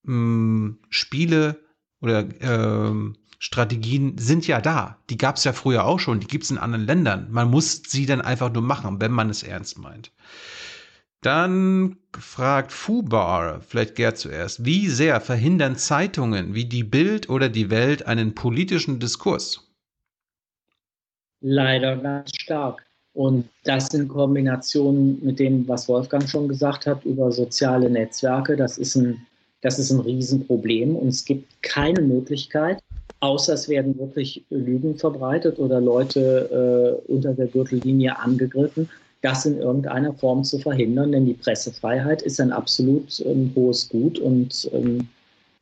mh, Spiele oder äh, Strategien sind ja da. Die gab es ja früher auch schon, die gibt es in anderen Ländern. Man muss sie dann einfach nur machen, wenn man es ernst meint. Dann fragt Fubar, vielleicht Gerd zuerst, wie sehr verhindern Zeitungen wie die Bild oder die Welt einen politischen Diskurs? Leider ganz stark. Und das in Kombination mit dem, was Wolfgang schon gesagt hat über soziale Netzwerke, das ist ein, das ist ein Riesenproblem. Und es gibt keine Möglichkeit, außer es werden wirklich Lügen verbreitet oder Leute äh, unter der Gürtellinie angegriffen, das in irgendeiner Form zu verhindern, denn die Pressefreiheit ist ein absolut ähm, hohes Gut und ähm,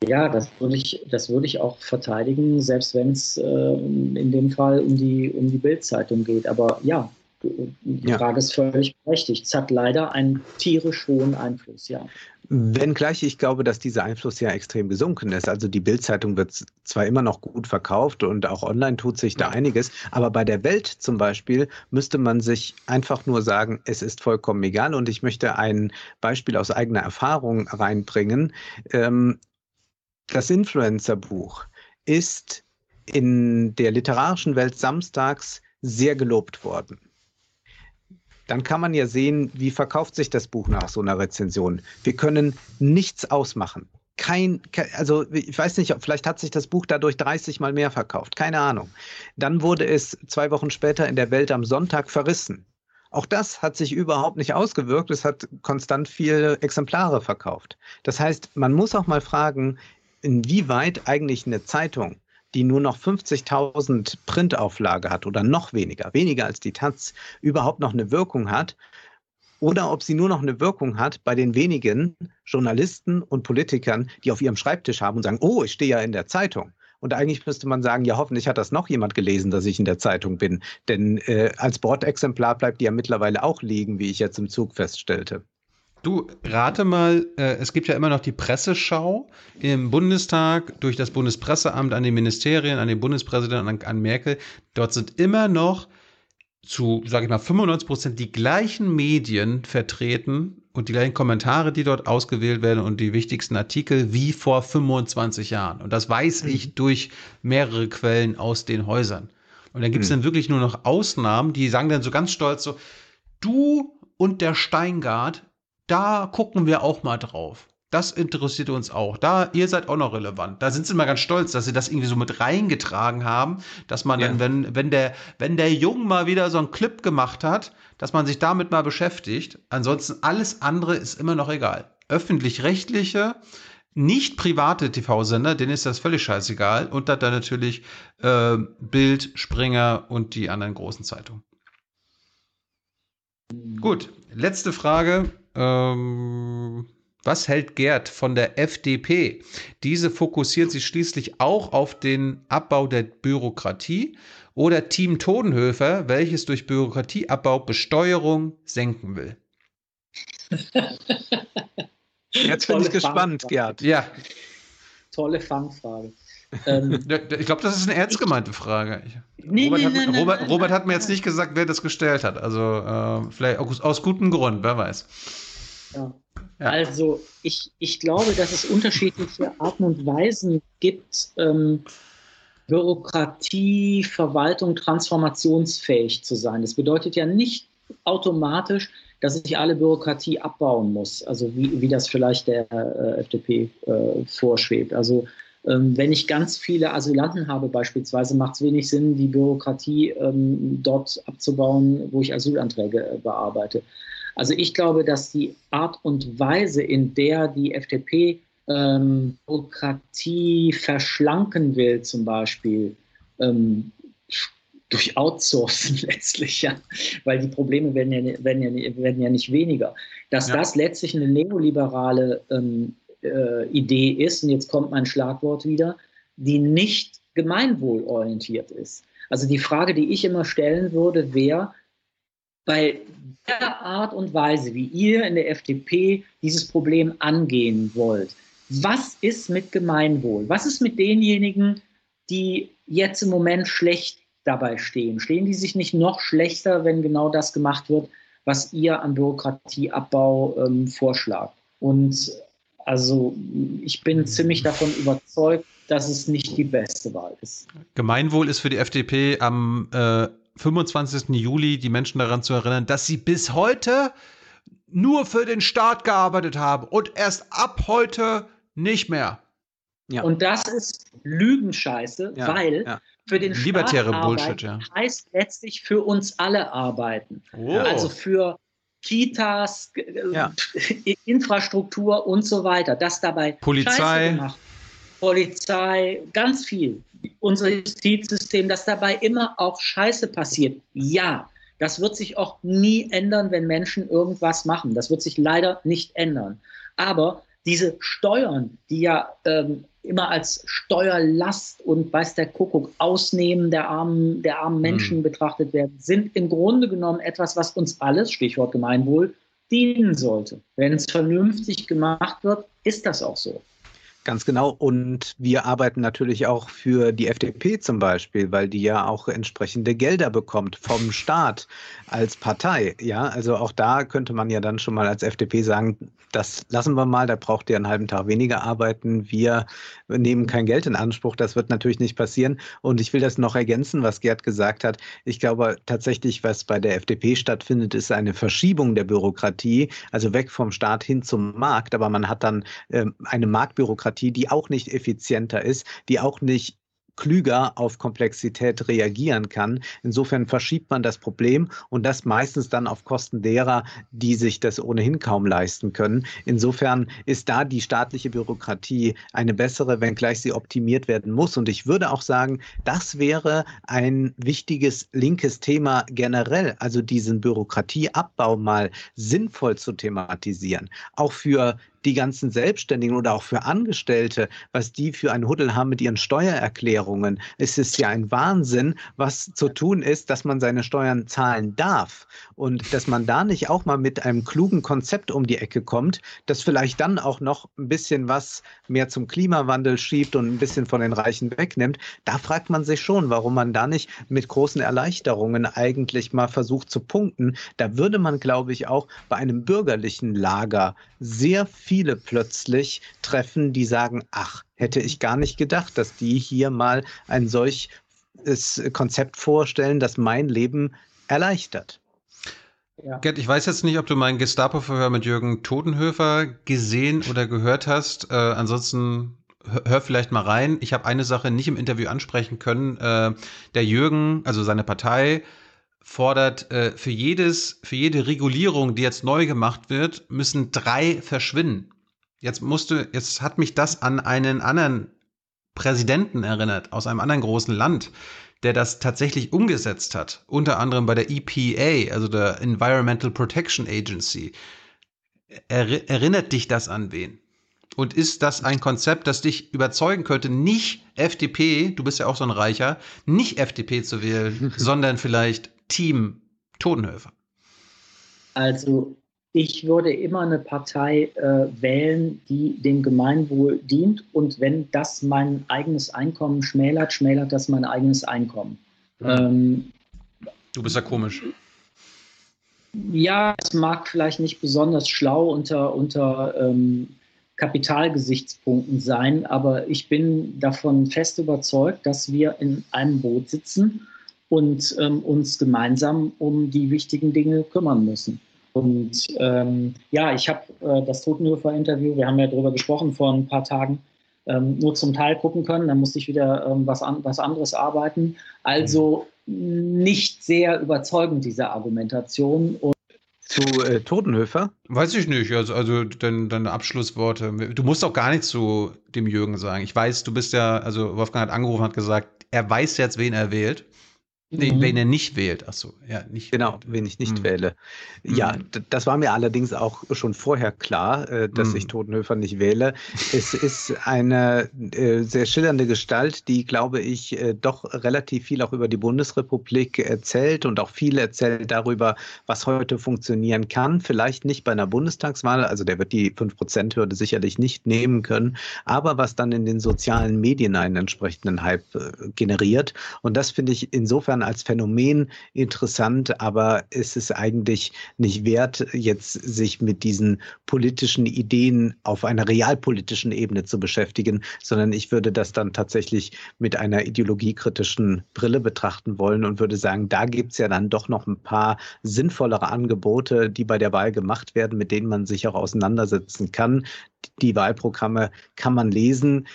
ja, das würde ich, das würde ich auch verteidigen, selbst wenn es äh, in dem Fall um die, um die Bildzeitung geht. Aber ja, die ja. Frage ist völlig berechtigt. Es hat leider einen tierisch hohen Einfluss, ja. Wenngleich ich glaube, dass dieser Einfluss ja extrem gesunken ist. Also die Bildzeitung wird zwar immer noch gut verkauft und auch online tut sich da einiges, aber bei der Welt zum Beispiel müsste man sich einfach nur sagen, es ist vollkommen egal. Und ich möchte ein Beispiel aus eigener Erfahrung reinbringen. Ähm, das Influencer-Buch ist in der literarischen Welt samstags sehr gelobt worden dann kann man ja sehen, wie verkauft sich das Buch nach so einer Rezension. Wir können nichts ausmachen. Kein, also ich weiß nicht, vielleicht hat sich das Buch dadurch 30 mal mehr verkauft, keine Ahnung. Dann wurde es zwei Wochen später in der Welt am Sonntag verrissen. Auch das hat sich überhaupt nicht ausgewirkt. Es hat konstant viele Exemplare verkauft. Das heißt, man muss auch mal fragen, inwieweit eigentlich eine Zeitung die nur noch 50.000 Printauflage hat oder noch weniger, weniger als die Taz, überhaupt noch eine Wirkung hat oder ob sie nur noch eine Wirkung hat bei den wenigen Journalisten und Politikern, die auf ihrem Schreibtisch haben und sagen, oh, ich stehe ja in der Zeitung. Und eigentlich müsste man sagen, ja, hoffentlich hat das noch jemand gelesen, dass ich in der Zeitung bin. Denn äh, als Bordexemplar bleibt die ja mittlerweile auch liegen, wie ich jetzt im Zug feststellte. Du, rate mal, äh, es gibt ja immer noch die Presseschau im Bundestag durch das Bundespresseamt an die Ministerien, an den Bundespräsidenten, an, an Merkel. Dort sind immer noch zu, sage ich mal, 95 Prozent die gleichen Medien vertreten und die gleichen Kommentare, die dort ausgewählt werden und die wichtigsten Artikel wie vor 25 Jahren. Und das weiß mhm. ich durch mehrere Quellen aus den Häusern. Und dann gibt es mhm. dann wirklich nur noch Ausnahmen, die sagen dann so ganz stolz so, du und der Steingart, da gucken wir auch mal drauf. Das interessiert uns auch. Da, ihr seid auch noch relevant. Da sind sie mal ganz stolz, dass sie das irgendwie so mit reingetragen haben, dass man ja. dann, wenn, wenn der, wenn der Jung mal wieder so einen Clip gemacht hat, dass man sich damit mal beschäftigt. Ansonsten alles andere ist immer noch egal. Öffentlich-rechtliche, nicht private TV-Sender, denen ist das völlig scheißegal. Und dann natürlich äh, Bild, Springer und die anderen großen Zeitungen. Gut, letzte Frage. Ähm, was hält Gerd von der FDP? Diese fokussiert sich schließlich auch auf den Abbau der Bürokratie oder Team Todenhöfer, welches durch Bürokratieabbau Besteuerung senken will. (laughs) Jetzt bin ich gespannt, Gerd. Ja. Tolle Fangfrage. Ähm, (laughs) ich glaube, das ist eine ernst gemeinte Frage. Nee, Robert, nee, hat, nee, Robert, Robert, hat, mir jetzt nicht gesagt, wer das gestellt hat. Also äh, vielleicht aus, aus gutem Grund, wer weiß. Ja. Ja. Also ich, ich glaube, dass es unterschiedliche Arten und Weisen gibt, ähm, Bürokratie, Verwaltung transformationsfähig zu sein. Das bedeutet ja nicht automatisch, dass ich alle Bürokratie abbauen muss, also wie, wie das vielleicht der äh, FDP äh, vorschwebt. Also wenn ich ganz viele Asylanten habe beispielsweise, macht es wenig Sinn, die Bürokratie ähm, dort abzubauen, wo ich Asylanträge äh, bearbeite. Also ich glaube, dass die Art und Weise, in der die FDP ähm, Bürokratie verschlanken will, zum Beispiel, ähm, durch Outsourcen (laughs) letztlich, ja, weil die Probleme werden ja, werden ja, werden ja nicht weniger. Dass ja. das letztlich eine neoliberale ähm, äh, Idee ist, und jetzt kommt mein Schlagwort wieder, die nicht gemeinwohlorientiert ist. Also die Frage, die ich immer stellen würde, wäre, bei der Art und Weise, wie ihr in der FDP dieses Problem angehen wollt, was ist mit Gemeinwohl? Was ist mit denjenigen, die jetzt im Moment schlecht dabei stehen? Stehen die sich nicht noch schlechter, wenn genau das gemacht wird, was ihr an Bürokratieabbau ähm, vorschlagt? Und also ich bin ziemlich davon überzeugt, dass es nicht die beste Wahl ist. Gemeinwohl ist für die FDP am äh, 25. Juli die Menschen daran zu erinnern, dass sie bis heute nur für den Staat gearbeitet haben und erst ab heute nicht mehr. Ja. Und das ist Lügenscheiße, ja, weil ja. für den Libertäre Staat Bullshit, ja. heißt letztlich für uns alle arbeiten. Oh. Also für Kitas, äh, (laughs) Infrastruktur und so weiter. Das dabei Polizei. Polizei, ganz viel. Unser Justizsystem, dass dabei immer auch Scheiße passiert. Ja, das wird sich auch nie ändern, wenn Menschen irgendwas machen. Das wird sich leider nicht ändern. Aber diese Steuern, die ja ähm, immer als Steuerlast und weiß der Kuckuck Ausnehmen der armen, der armen Menschen mhm. betrachtet werden, sind im Grunde genommen etwas, was uns alles, Stichwort Gemeinwohl, dienen sollte. Wenn es vernünftig gemacht wird, ist das auch so. Ganz genau. Und wir arbeiten natürlich auch für die FDP zum Beispiel, weil die ja auch entsprechende Gelder bekommt vom Staat als Partei. Ja, also auch da könnte man ja dann schon mal als FDP sagen, das lassen wir mal, da braucht ihr einen halben Tag weniger arbeiten. Wir nehmen kein Geld in Anspruch. Das wird natürlich nicht passieren. Und ich will das noch ergänzen, was Gerd gesagt hat. Ich glaube tatsächlich, was bei der FDP stattfindet, ist eine Verschiebung der Bürokratie, also weg vom Staat hin zum Markt. Aber man hat dann äh, eine Marktbürokratie Bürokratie, die auch nicht effizienter ist, die auch nicht klüger auf Komplexität reagieren kann. Insofern verschiebt man das Problem und das meistens dann auf Kosten derer, die sich das ohnehin kaum leisten können. Insofern ist da die staatliche Bürokratie eine bessere, wenngleich sie optimiert werden muss. Und ich würde auch sagen, das wäre ein wichtiges linkes Thema generell, also diesen Bürokratieabbau mal sinnvoll zu thematisieren. Auch für die ganzen Selbstständigen oder auch für Angestellte, was die für ein Huddel haben mit ihren Steuererklärungen. Es ist ja ein Wahnsinn, was zu tun ist, dass man seine Steuern zahlen darf und dass man da nicht auch mal mit einem klugen Konzept um die Ecke kommt, das vielleicht dann auch noch ein bisschen was mehr zum Klimawandel schiebt und ein bisschen von den Reichen wegnimmt. Da fragt man sich schon, warum man da nicht mit großen Erleichterungen eigentlich mal versucht zu punkten. Da würde man, glaube ich, auch bei einem bürgerlichen Lager sehr viel viele plötzlich treffen, die sagen, ach, hätte ich gar nicht gedacht, dass die hier mal ein solches Konzept vorstellen, das mein Leben erleichtert. Ja. Gerd, ich weiß jetzt nicht, ob du mein Gestapo-Verhör mit Jürgen Totenhöfer gesehen oder gehört hast. Äh, ansonsten hör vielleicht mal rein. Ich habe eine Sache nicht im Interview ansprechen können. Äh, der Jürgen, also seine Partei, fordert äh, für jedes, für jede Regulierung, die jetzt neu gemacht wird, müssen drei verschwinden. Jetzt musste, jetzt hat mich das an einen anderen Präsidenten erinnert aus einem anderen großen Land, der das tatsächlich umgesetzt hat, unter anderem bei der EPA, also der Environmental Protection Agency. Er, erinnert dich das an wen? Und ist das ein Konzept, das dich überzeugen könnte, nicht FDP, du bist ja auch so ein Reicher, nicht FDP zu wählen, (laughs) sondern vielleicht Team Totenhöfer? Also ich würde immer eine Partei äh, wählen, die dem Gemeinwohl dient. Und wenn das mein eigenes Einkommen schmälert, schmälert das mein eigenes Einkommen. Mhm. Ähm, du bist ja komisch. Ja, es mag vielleicht nicht besonders schlau unter, unter ähm, Kapitalgesichtspunkten sein, aber ich bin davon fest überzeugt, dass wir in einem Boot sitzen und ähm, uns gemeinsam um die wichtigen Dinge kümmern müssen. Und ähm, ja, ich habe äh, das Totenhöfer-Interview, wir haben ja darüber gesprochen vor ein paar Tagen, ähm, nur zum Teil gucken können. Dann musste ich wieder ähm, was, an, was anderes arbeiten. Also nicht sehr überzeugend, diese Argumentation. Und zu äh, Totenhöfer? Weiß ich nicht. Also, also deine, deine Abschlussworte. Du musst auch gar nichts zu dem Jürgen sagen. Ich weiß, du bist ja, also Wolfgang hat angerufen, hat gesagt, er weiß jetzt, wen er wählt. Nee, mhm. wen er nicht wählt. Achso, ja, nicht. Genau, wählt. wen ich nicht mhm. wähle. Ja, mhm. das war mir allerdings auch schon vorher klar, äh, dass mhm. ich Totenhöfer nicht wähle. Es ist eine äh, sehr schillernde Gestalt, die, glaube ich, äh, doch relativ viel auch über die Bundesrepublik erzählt und auch viel erzählt darüber, was heute funktionieren kann. Vielleicht nicht bei einer Bundestagswahl, also der wird die 5%-Hürde sicherlich nicht nehmen können, aber was dann in den sozialen Medien einen entsprechenden Hype generiert. Und das finde ich insofern dann als Phänomen interessant, aber es ist eigentlich nicht wert, jetzt sich mit diesen politischen Ideen auf einer realpolitischen Ebene zu beschäftigen, sondern ich würde das dann tatsächlich mit einer ideologiekritischen Brille betrachten wollen und würde sagen, da gibt es ja dann doch noch ein paar sinnvollere Angebote, die bei der Wahl gemacht werden, mit denen man sich auch auseinandersetzen kann. Die Wahlprogramme kann man lesen.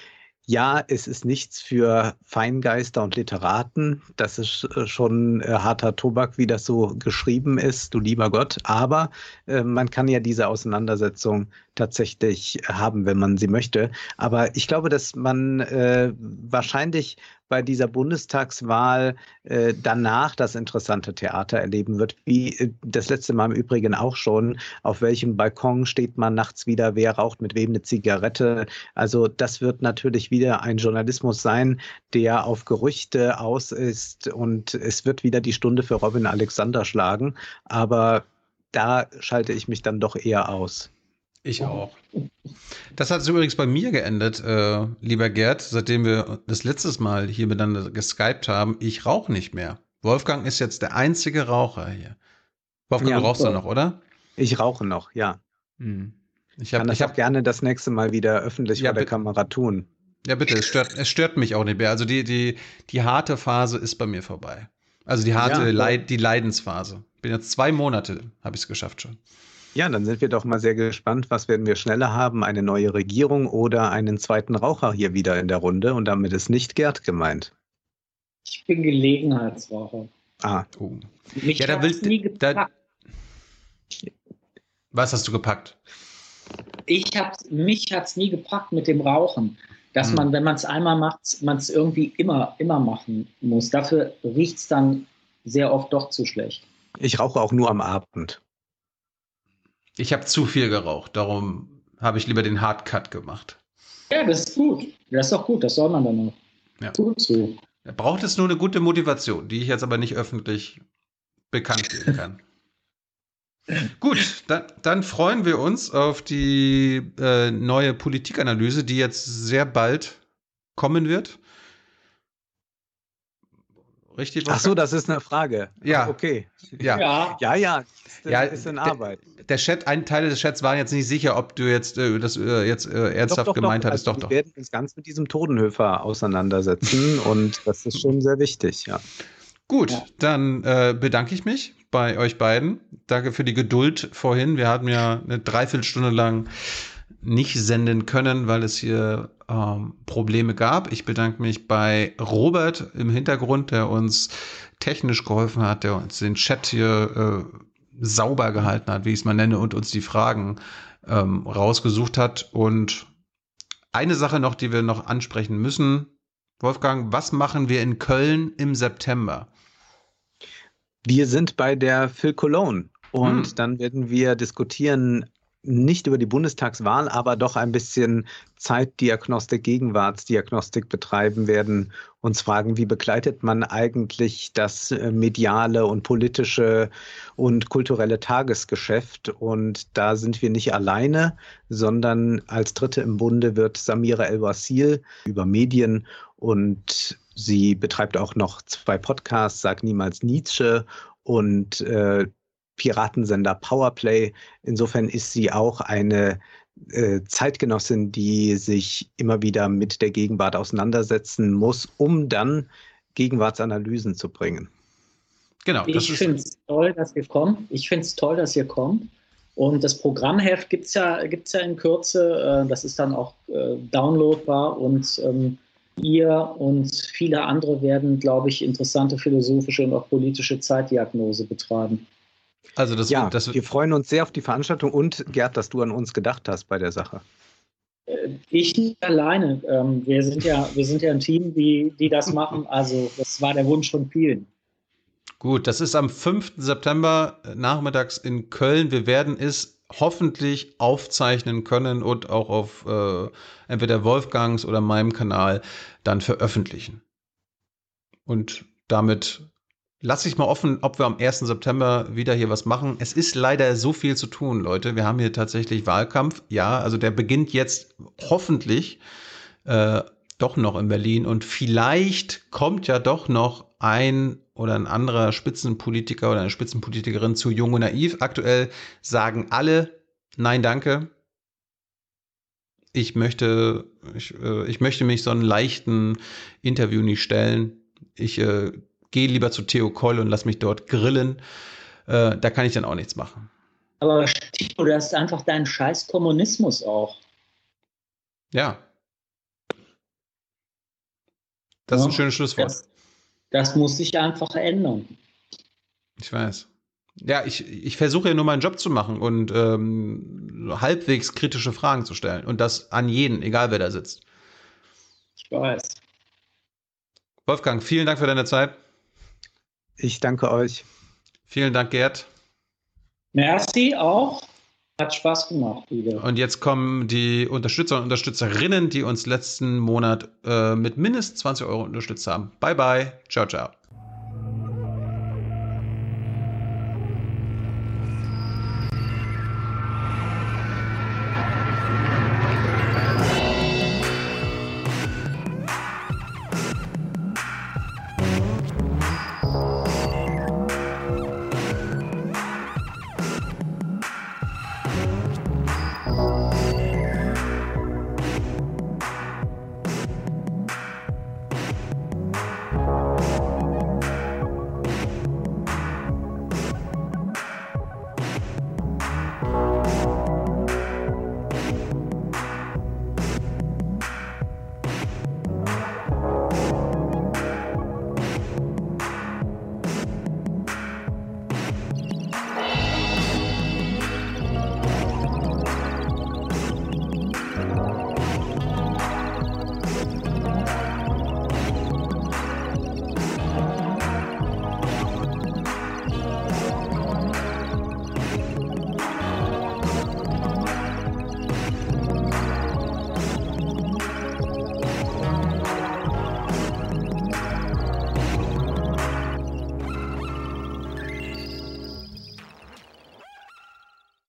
Ja, es ist nichts für Feingeister und Literaten. Das ist äh, schon äh, harter Tobak, wie das so geschrieben ist, du lieber Gott. Aber äh, man kann ja diese Auseinandersetzung tatsächlich haben, wenn man sie möchte. Aber ich glaube, dass man wahrscheinlich bei dieser Bundestagswahl äh, danach das interessante Theater erleben wird, wie äh, das letzte Mal im Übrigen auch schon. Auf welchem Balkon steht man nachts wieder? Wer raucht mit wem eine Zigarette? Also das wird natürlich wieder ein Journalismus sein, der auf Gerüchte aus ist und es wird wieder die Stunde für Robin Alexander schlagen. Aber da schalte ich mich dann doch eher aus. Ich auch. Das hat sich übrigens bei mir geendet, äh, lieber Gerd, seitdem wir das letztes Mal hier miteinander geskypt haben. Ich rauche nicht mehr. Wolfgang ist jetzt der einzige Raucher hier. Wolfgang, ja, du rauchst so. noch, oder? Ich rauche noch, ja. Hm. Ich hab, kann das ich hab, auch gerne das nächste Mal wieder öffentlich ja, vor der Kamera tun. Ja, bitte, es stört, es stört mich auch nicht mehr. Also die, die, die harte Phase ist bei mir vorbei. Also die harte ja, Leid, die Leidensphase. Bin jetzt zwei Monate, habe ich es geschafft schon. Ja, dann sind wir doch mal sehr gespannt, was werden wir schneller haben, eine neue Regierung oder einen zweiten Raucher hier wieder in der Runde und damit ist nicht Gerd gemeint. Ich bin Gelegenheitsraucher. Ah. Oh. Mich ja, da will, nie gepackt. Da, was hast du gepackt? Ich hab, mich hat es nie gepackt mit dem Rauchen. Dass hm. man, wenn man es einmal macht, man es irgendwie immer, immer machen muss. Dafür riecht es dann sehr oft doch zu schlecht. Ich rauche auch nur am Abend. Ich habe zu viel geraucht, darum habe ich lieber den Hardcut gemacht. Ja, das ist gut. Das ist doch gut, das soll man dann auch. Ja. Gut so. Er braucht es nur eine gute Motivation, die ich jetzt aber nicht öffentlich bekannt geben kann. (laughs) Gut, dann, dann, freuen wir uns auf die äh, neue Politikanalyse, die jetzt sehr bald kommen wird. Richtig? Ach so, das ist eine Frage. Ja. Ah, okay. Ja, ja, ja. ja ist, ja, ist in Arbeit. Der, der, Chat, ein Teil des Chats waren jetzt nicht sicher, ob du jetzt äh, das äh, jetzt äh, ernsthaft doch, doch, gemeint doch. hattest. Also, doch, doch. Wir werden uns ganz mit diesem Todenhöfer auseinandersetzen (laughs) und das ist schon sehr wichtig, ja. Gut, ja. dann äh, bedanke ich mich bei euch beiden. Danke für die Geduld vorhin. Wir hatten ja eine Dreiviertelstunde lang nicht senden können, weil es hier ähm, Probleme gab. Ich bedanke mich bei Robert im Hintergrund, der uns technisch geholfen hat, der uns den Chat hier äh, sauber gehalten hat, wie ich es mal nenne, und uns die Fragen ähm, rausgesucht hat. Und eine Sache noch, die wir noch ansprechen müssen. Wolfgang, was machen wir in Köln im September? Wir sind bei der Phil Cologne und hm. dann werden wir diskutieren, nicht über die Bundestagswahl, aber doch ein bisschen Zeitdiagnostik, Gegenwartsdiagnostik betreiben werden, uns fragen, wie begleitet man eigentlich das äh, mediale und politische und kulturelle Tagesgeschäft. Und da sind wir nicht alleine, sondern als Dritte im Bunde wird Samira El-Wasil über Medien und sie betreibt auch noch zwei Podcasts, Sag niemals Nietzsche und äh, Piratensender Powerplay. Insofern ist sie auch eine äh, Zeitgenossin, die sich immer wieder mit der Gegenwart auseinandersetzen muss, um dann Gegenwartsanalysen zu bringen. Genau. Ich finde es toll, dass ihr kommt. Ich finde es toll, dass ihr kommt. Und das Programmheft gibt es ja, gibt's ja in Kürze. Äh, das ist dann auch äh, downloadbar und ähm, ihr und viele andere werden, glaube ich, interessante philosophische und auch politische Zeitdiagnose betreiben. Also das, ja, das, wir freuen uns sehr auf die Veranstaltung und Gerd, dass du an uns gedacht hast bei der Sache. Äh, ich nicht alleine. Ähm, wir sind ja, wir sind ja ein Team, die, die das machen. Also das war der Wunsch von vielen. Gut, das ist am 5. September äh, nachmittags in Köln. Wir werden es hoffentlich aufzeichnen können und auch auf äh, entweder Wolfgangs oder meinem Kanal dann veröffentlichen. Und damit lasse ich mal offen, ob wir am 1. September wieder hier was machen. Es ist leider so viel zu tun, Leute. Wir haben hier tatsächlich Wahlkampf. Ja, also der beginnt jetzt hoffentlich äh, doch noch in Berlin und vielleicht kommt ja doch noch ein oder ein anderer Spitzenpolitiker oder eine Spitzenpolitikerin zu Jung und Naiv. Aktuell sagen alle Nein, danke. Ich möchte, ich, äh, ich möchte mich so einen leichten Interview nicht stellen. Ich äh, gehe lieber zu Theo Koll und lass mich dort grillen. Äh, da kann ich dann auch nichts machen. Aber Tito, das ist einfach dein scheiß Kommunismus auch. Ja. Das ja, ist ein schönes Schlusswort. Das, das muss sich einfach ändern. Ich weiß. Ja, ich, ich versuche ja nur meinen Job zu machen und ähm, halbwegs kritische Fragen zu stellen. Und das an jeden, egal wer da sitzt. Ich weiß. Wolfgang, vielen Dank für deine Zeit. Ich danke euch. Vielen Dank, Gerd. Merci auch. Hat Spaß gemacht wieder. Und jetzt kommen die Unterstützer und Unterstützerinnen, die uns letzten Monat äh, mit mindestens 20 Euro unterstützt haben. Bye, bye. Ciao, ciao.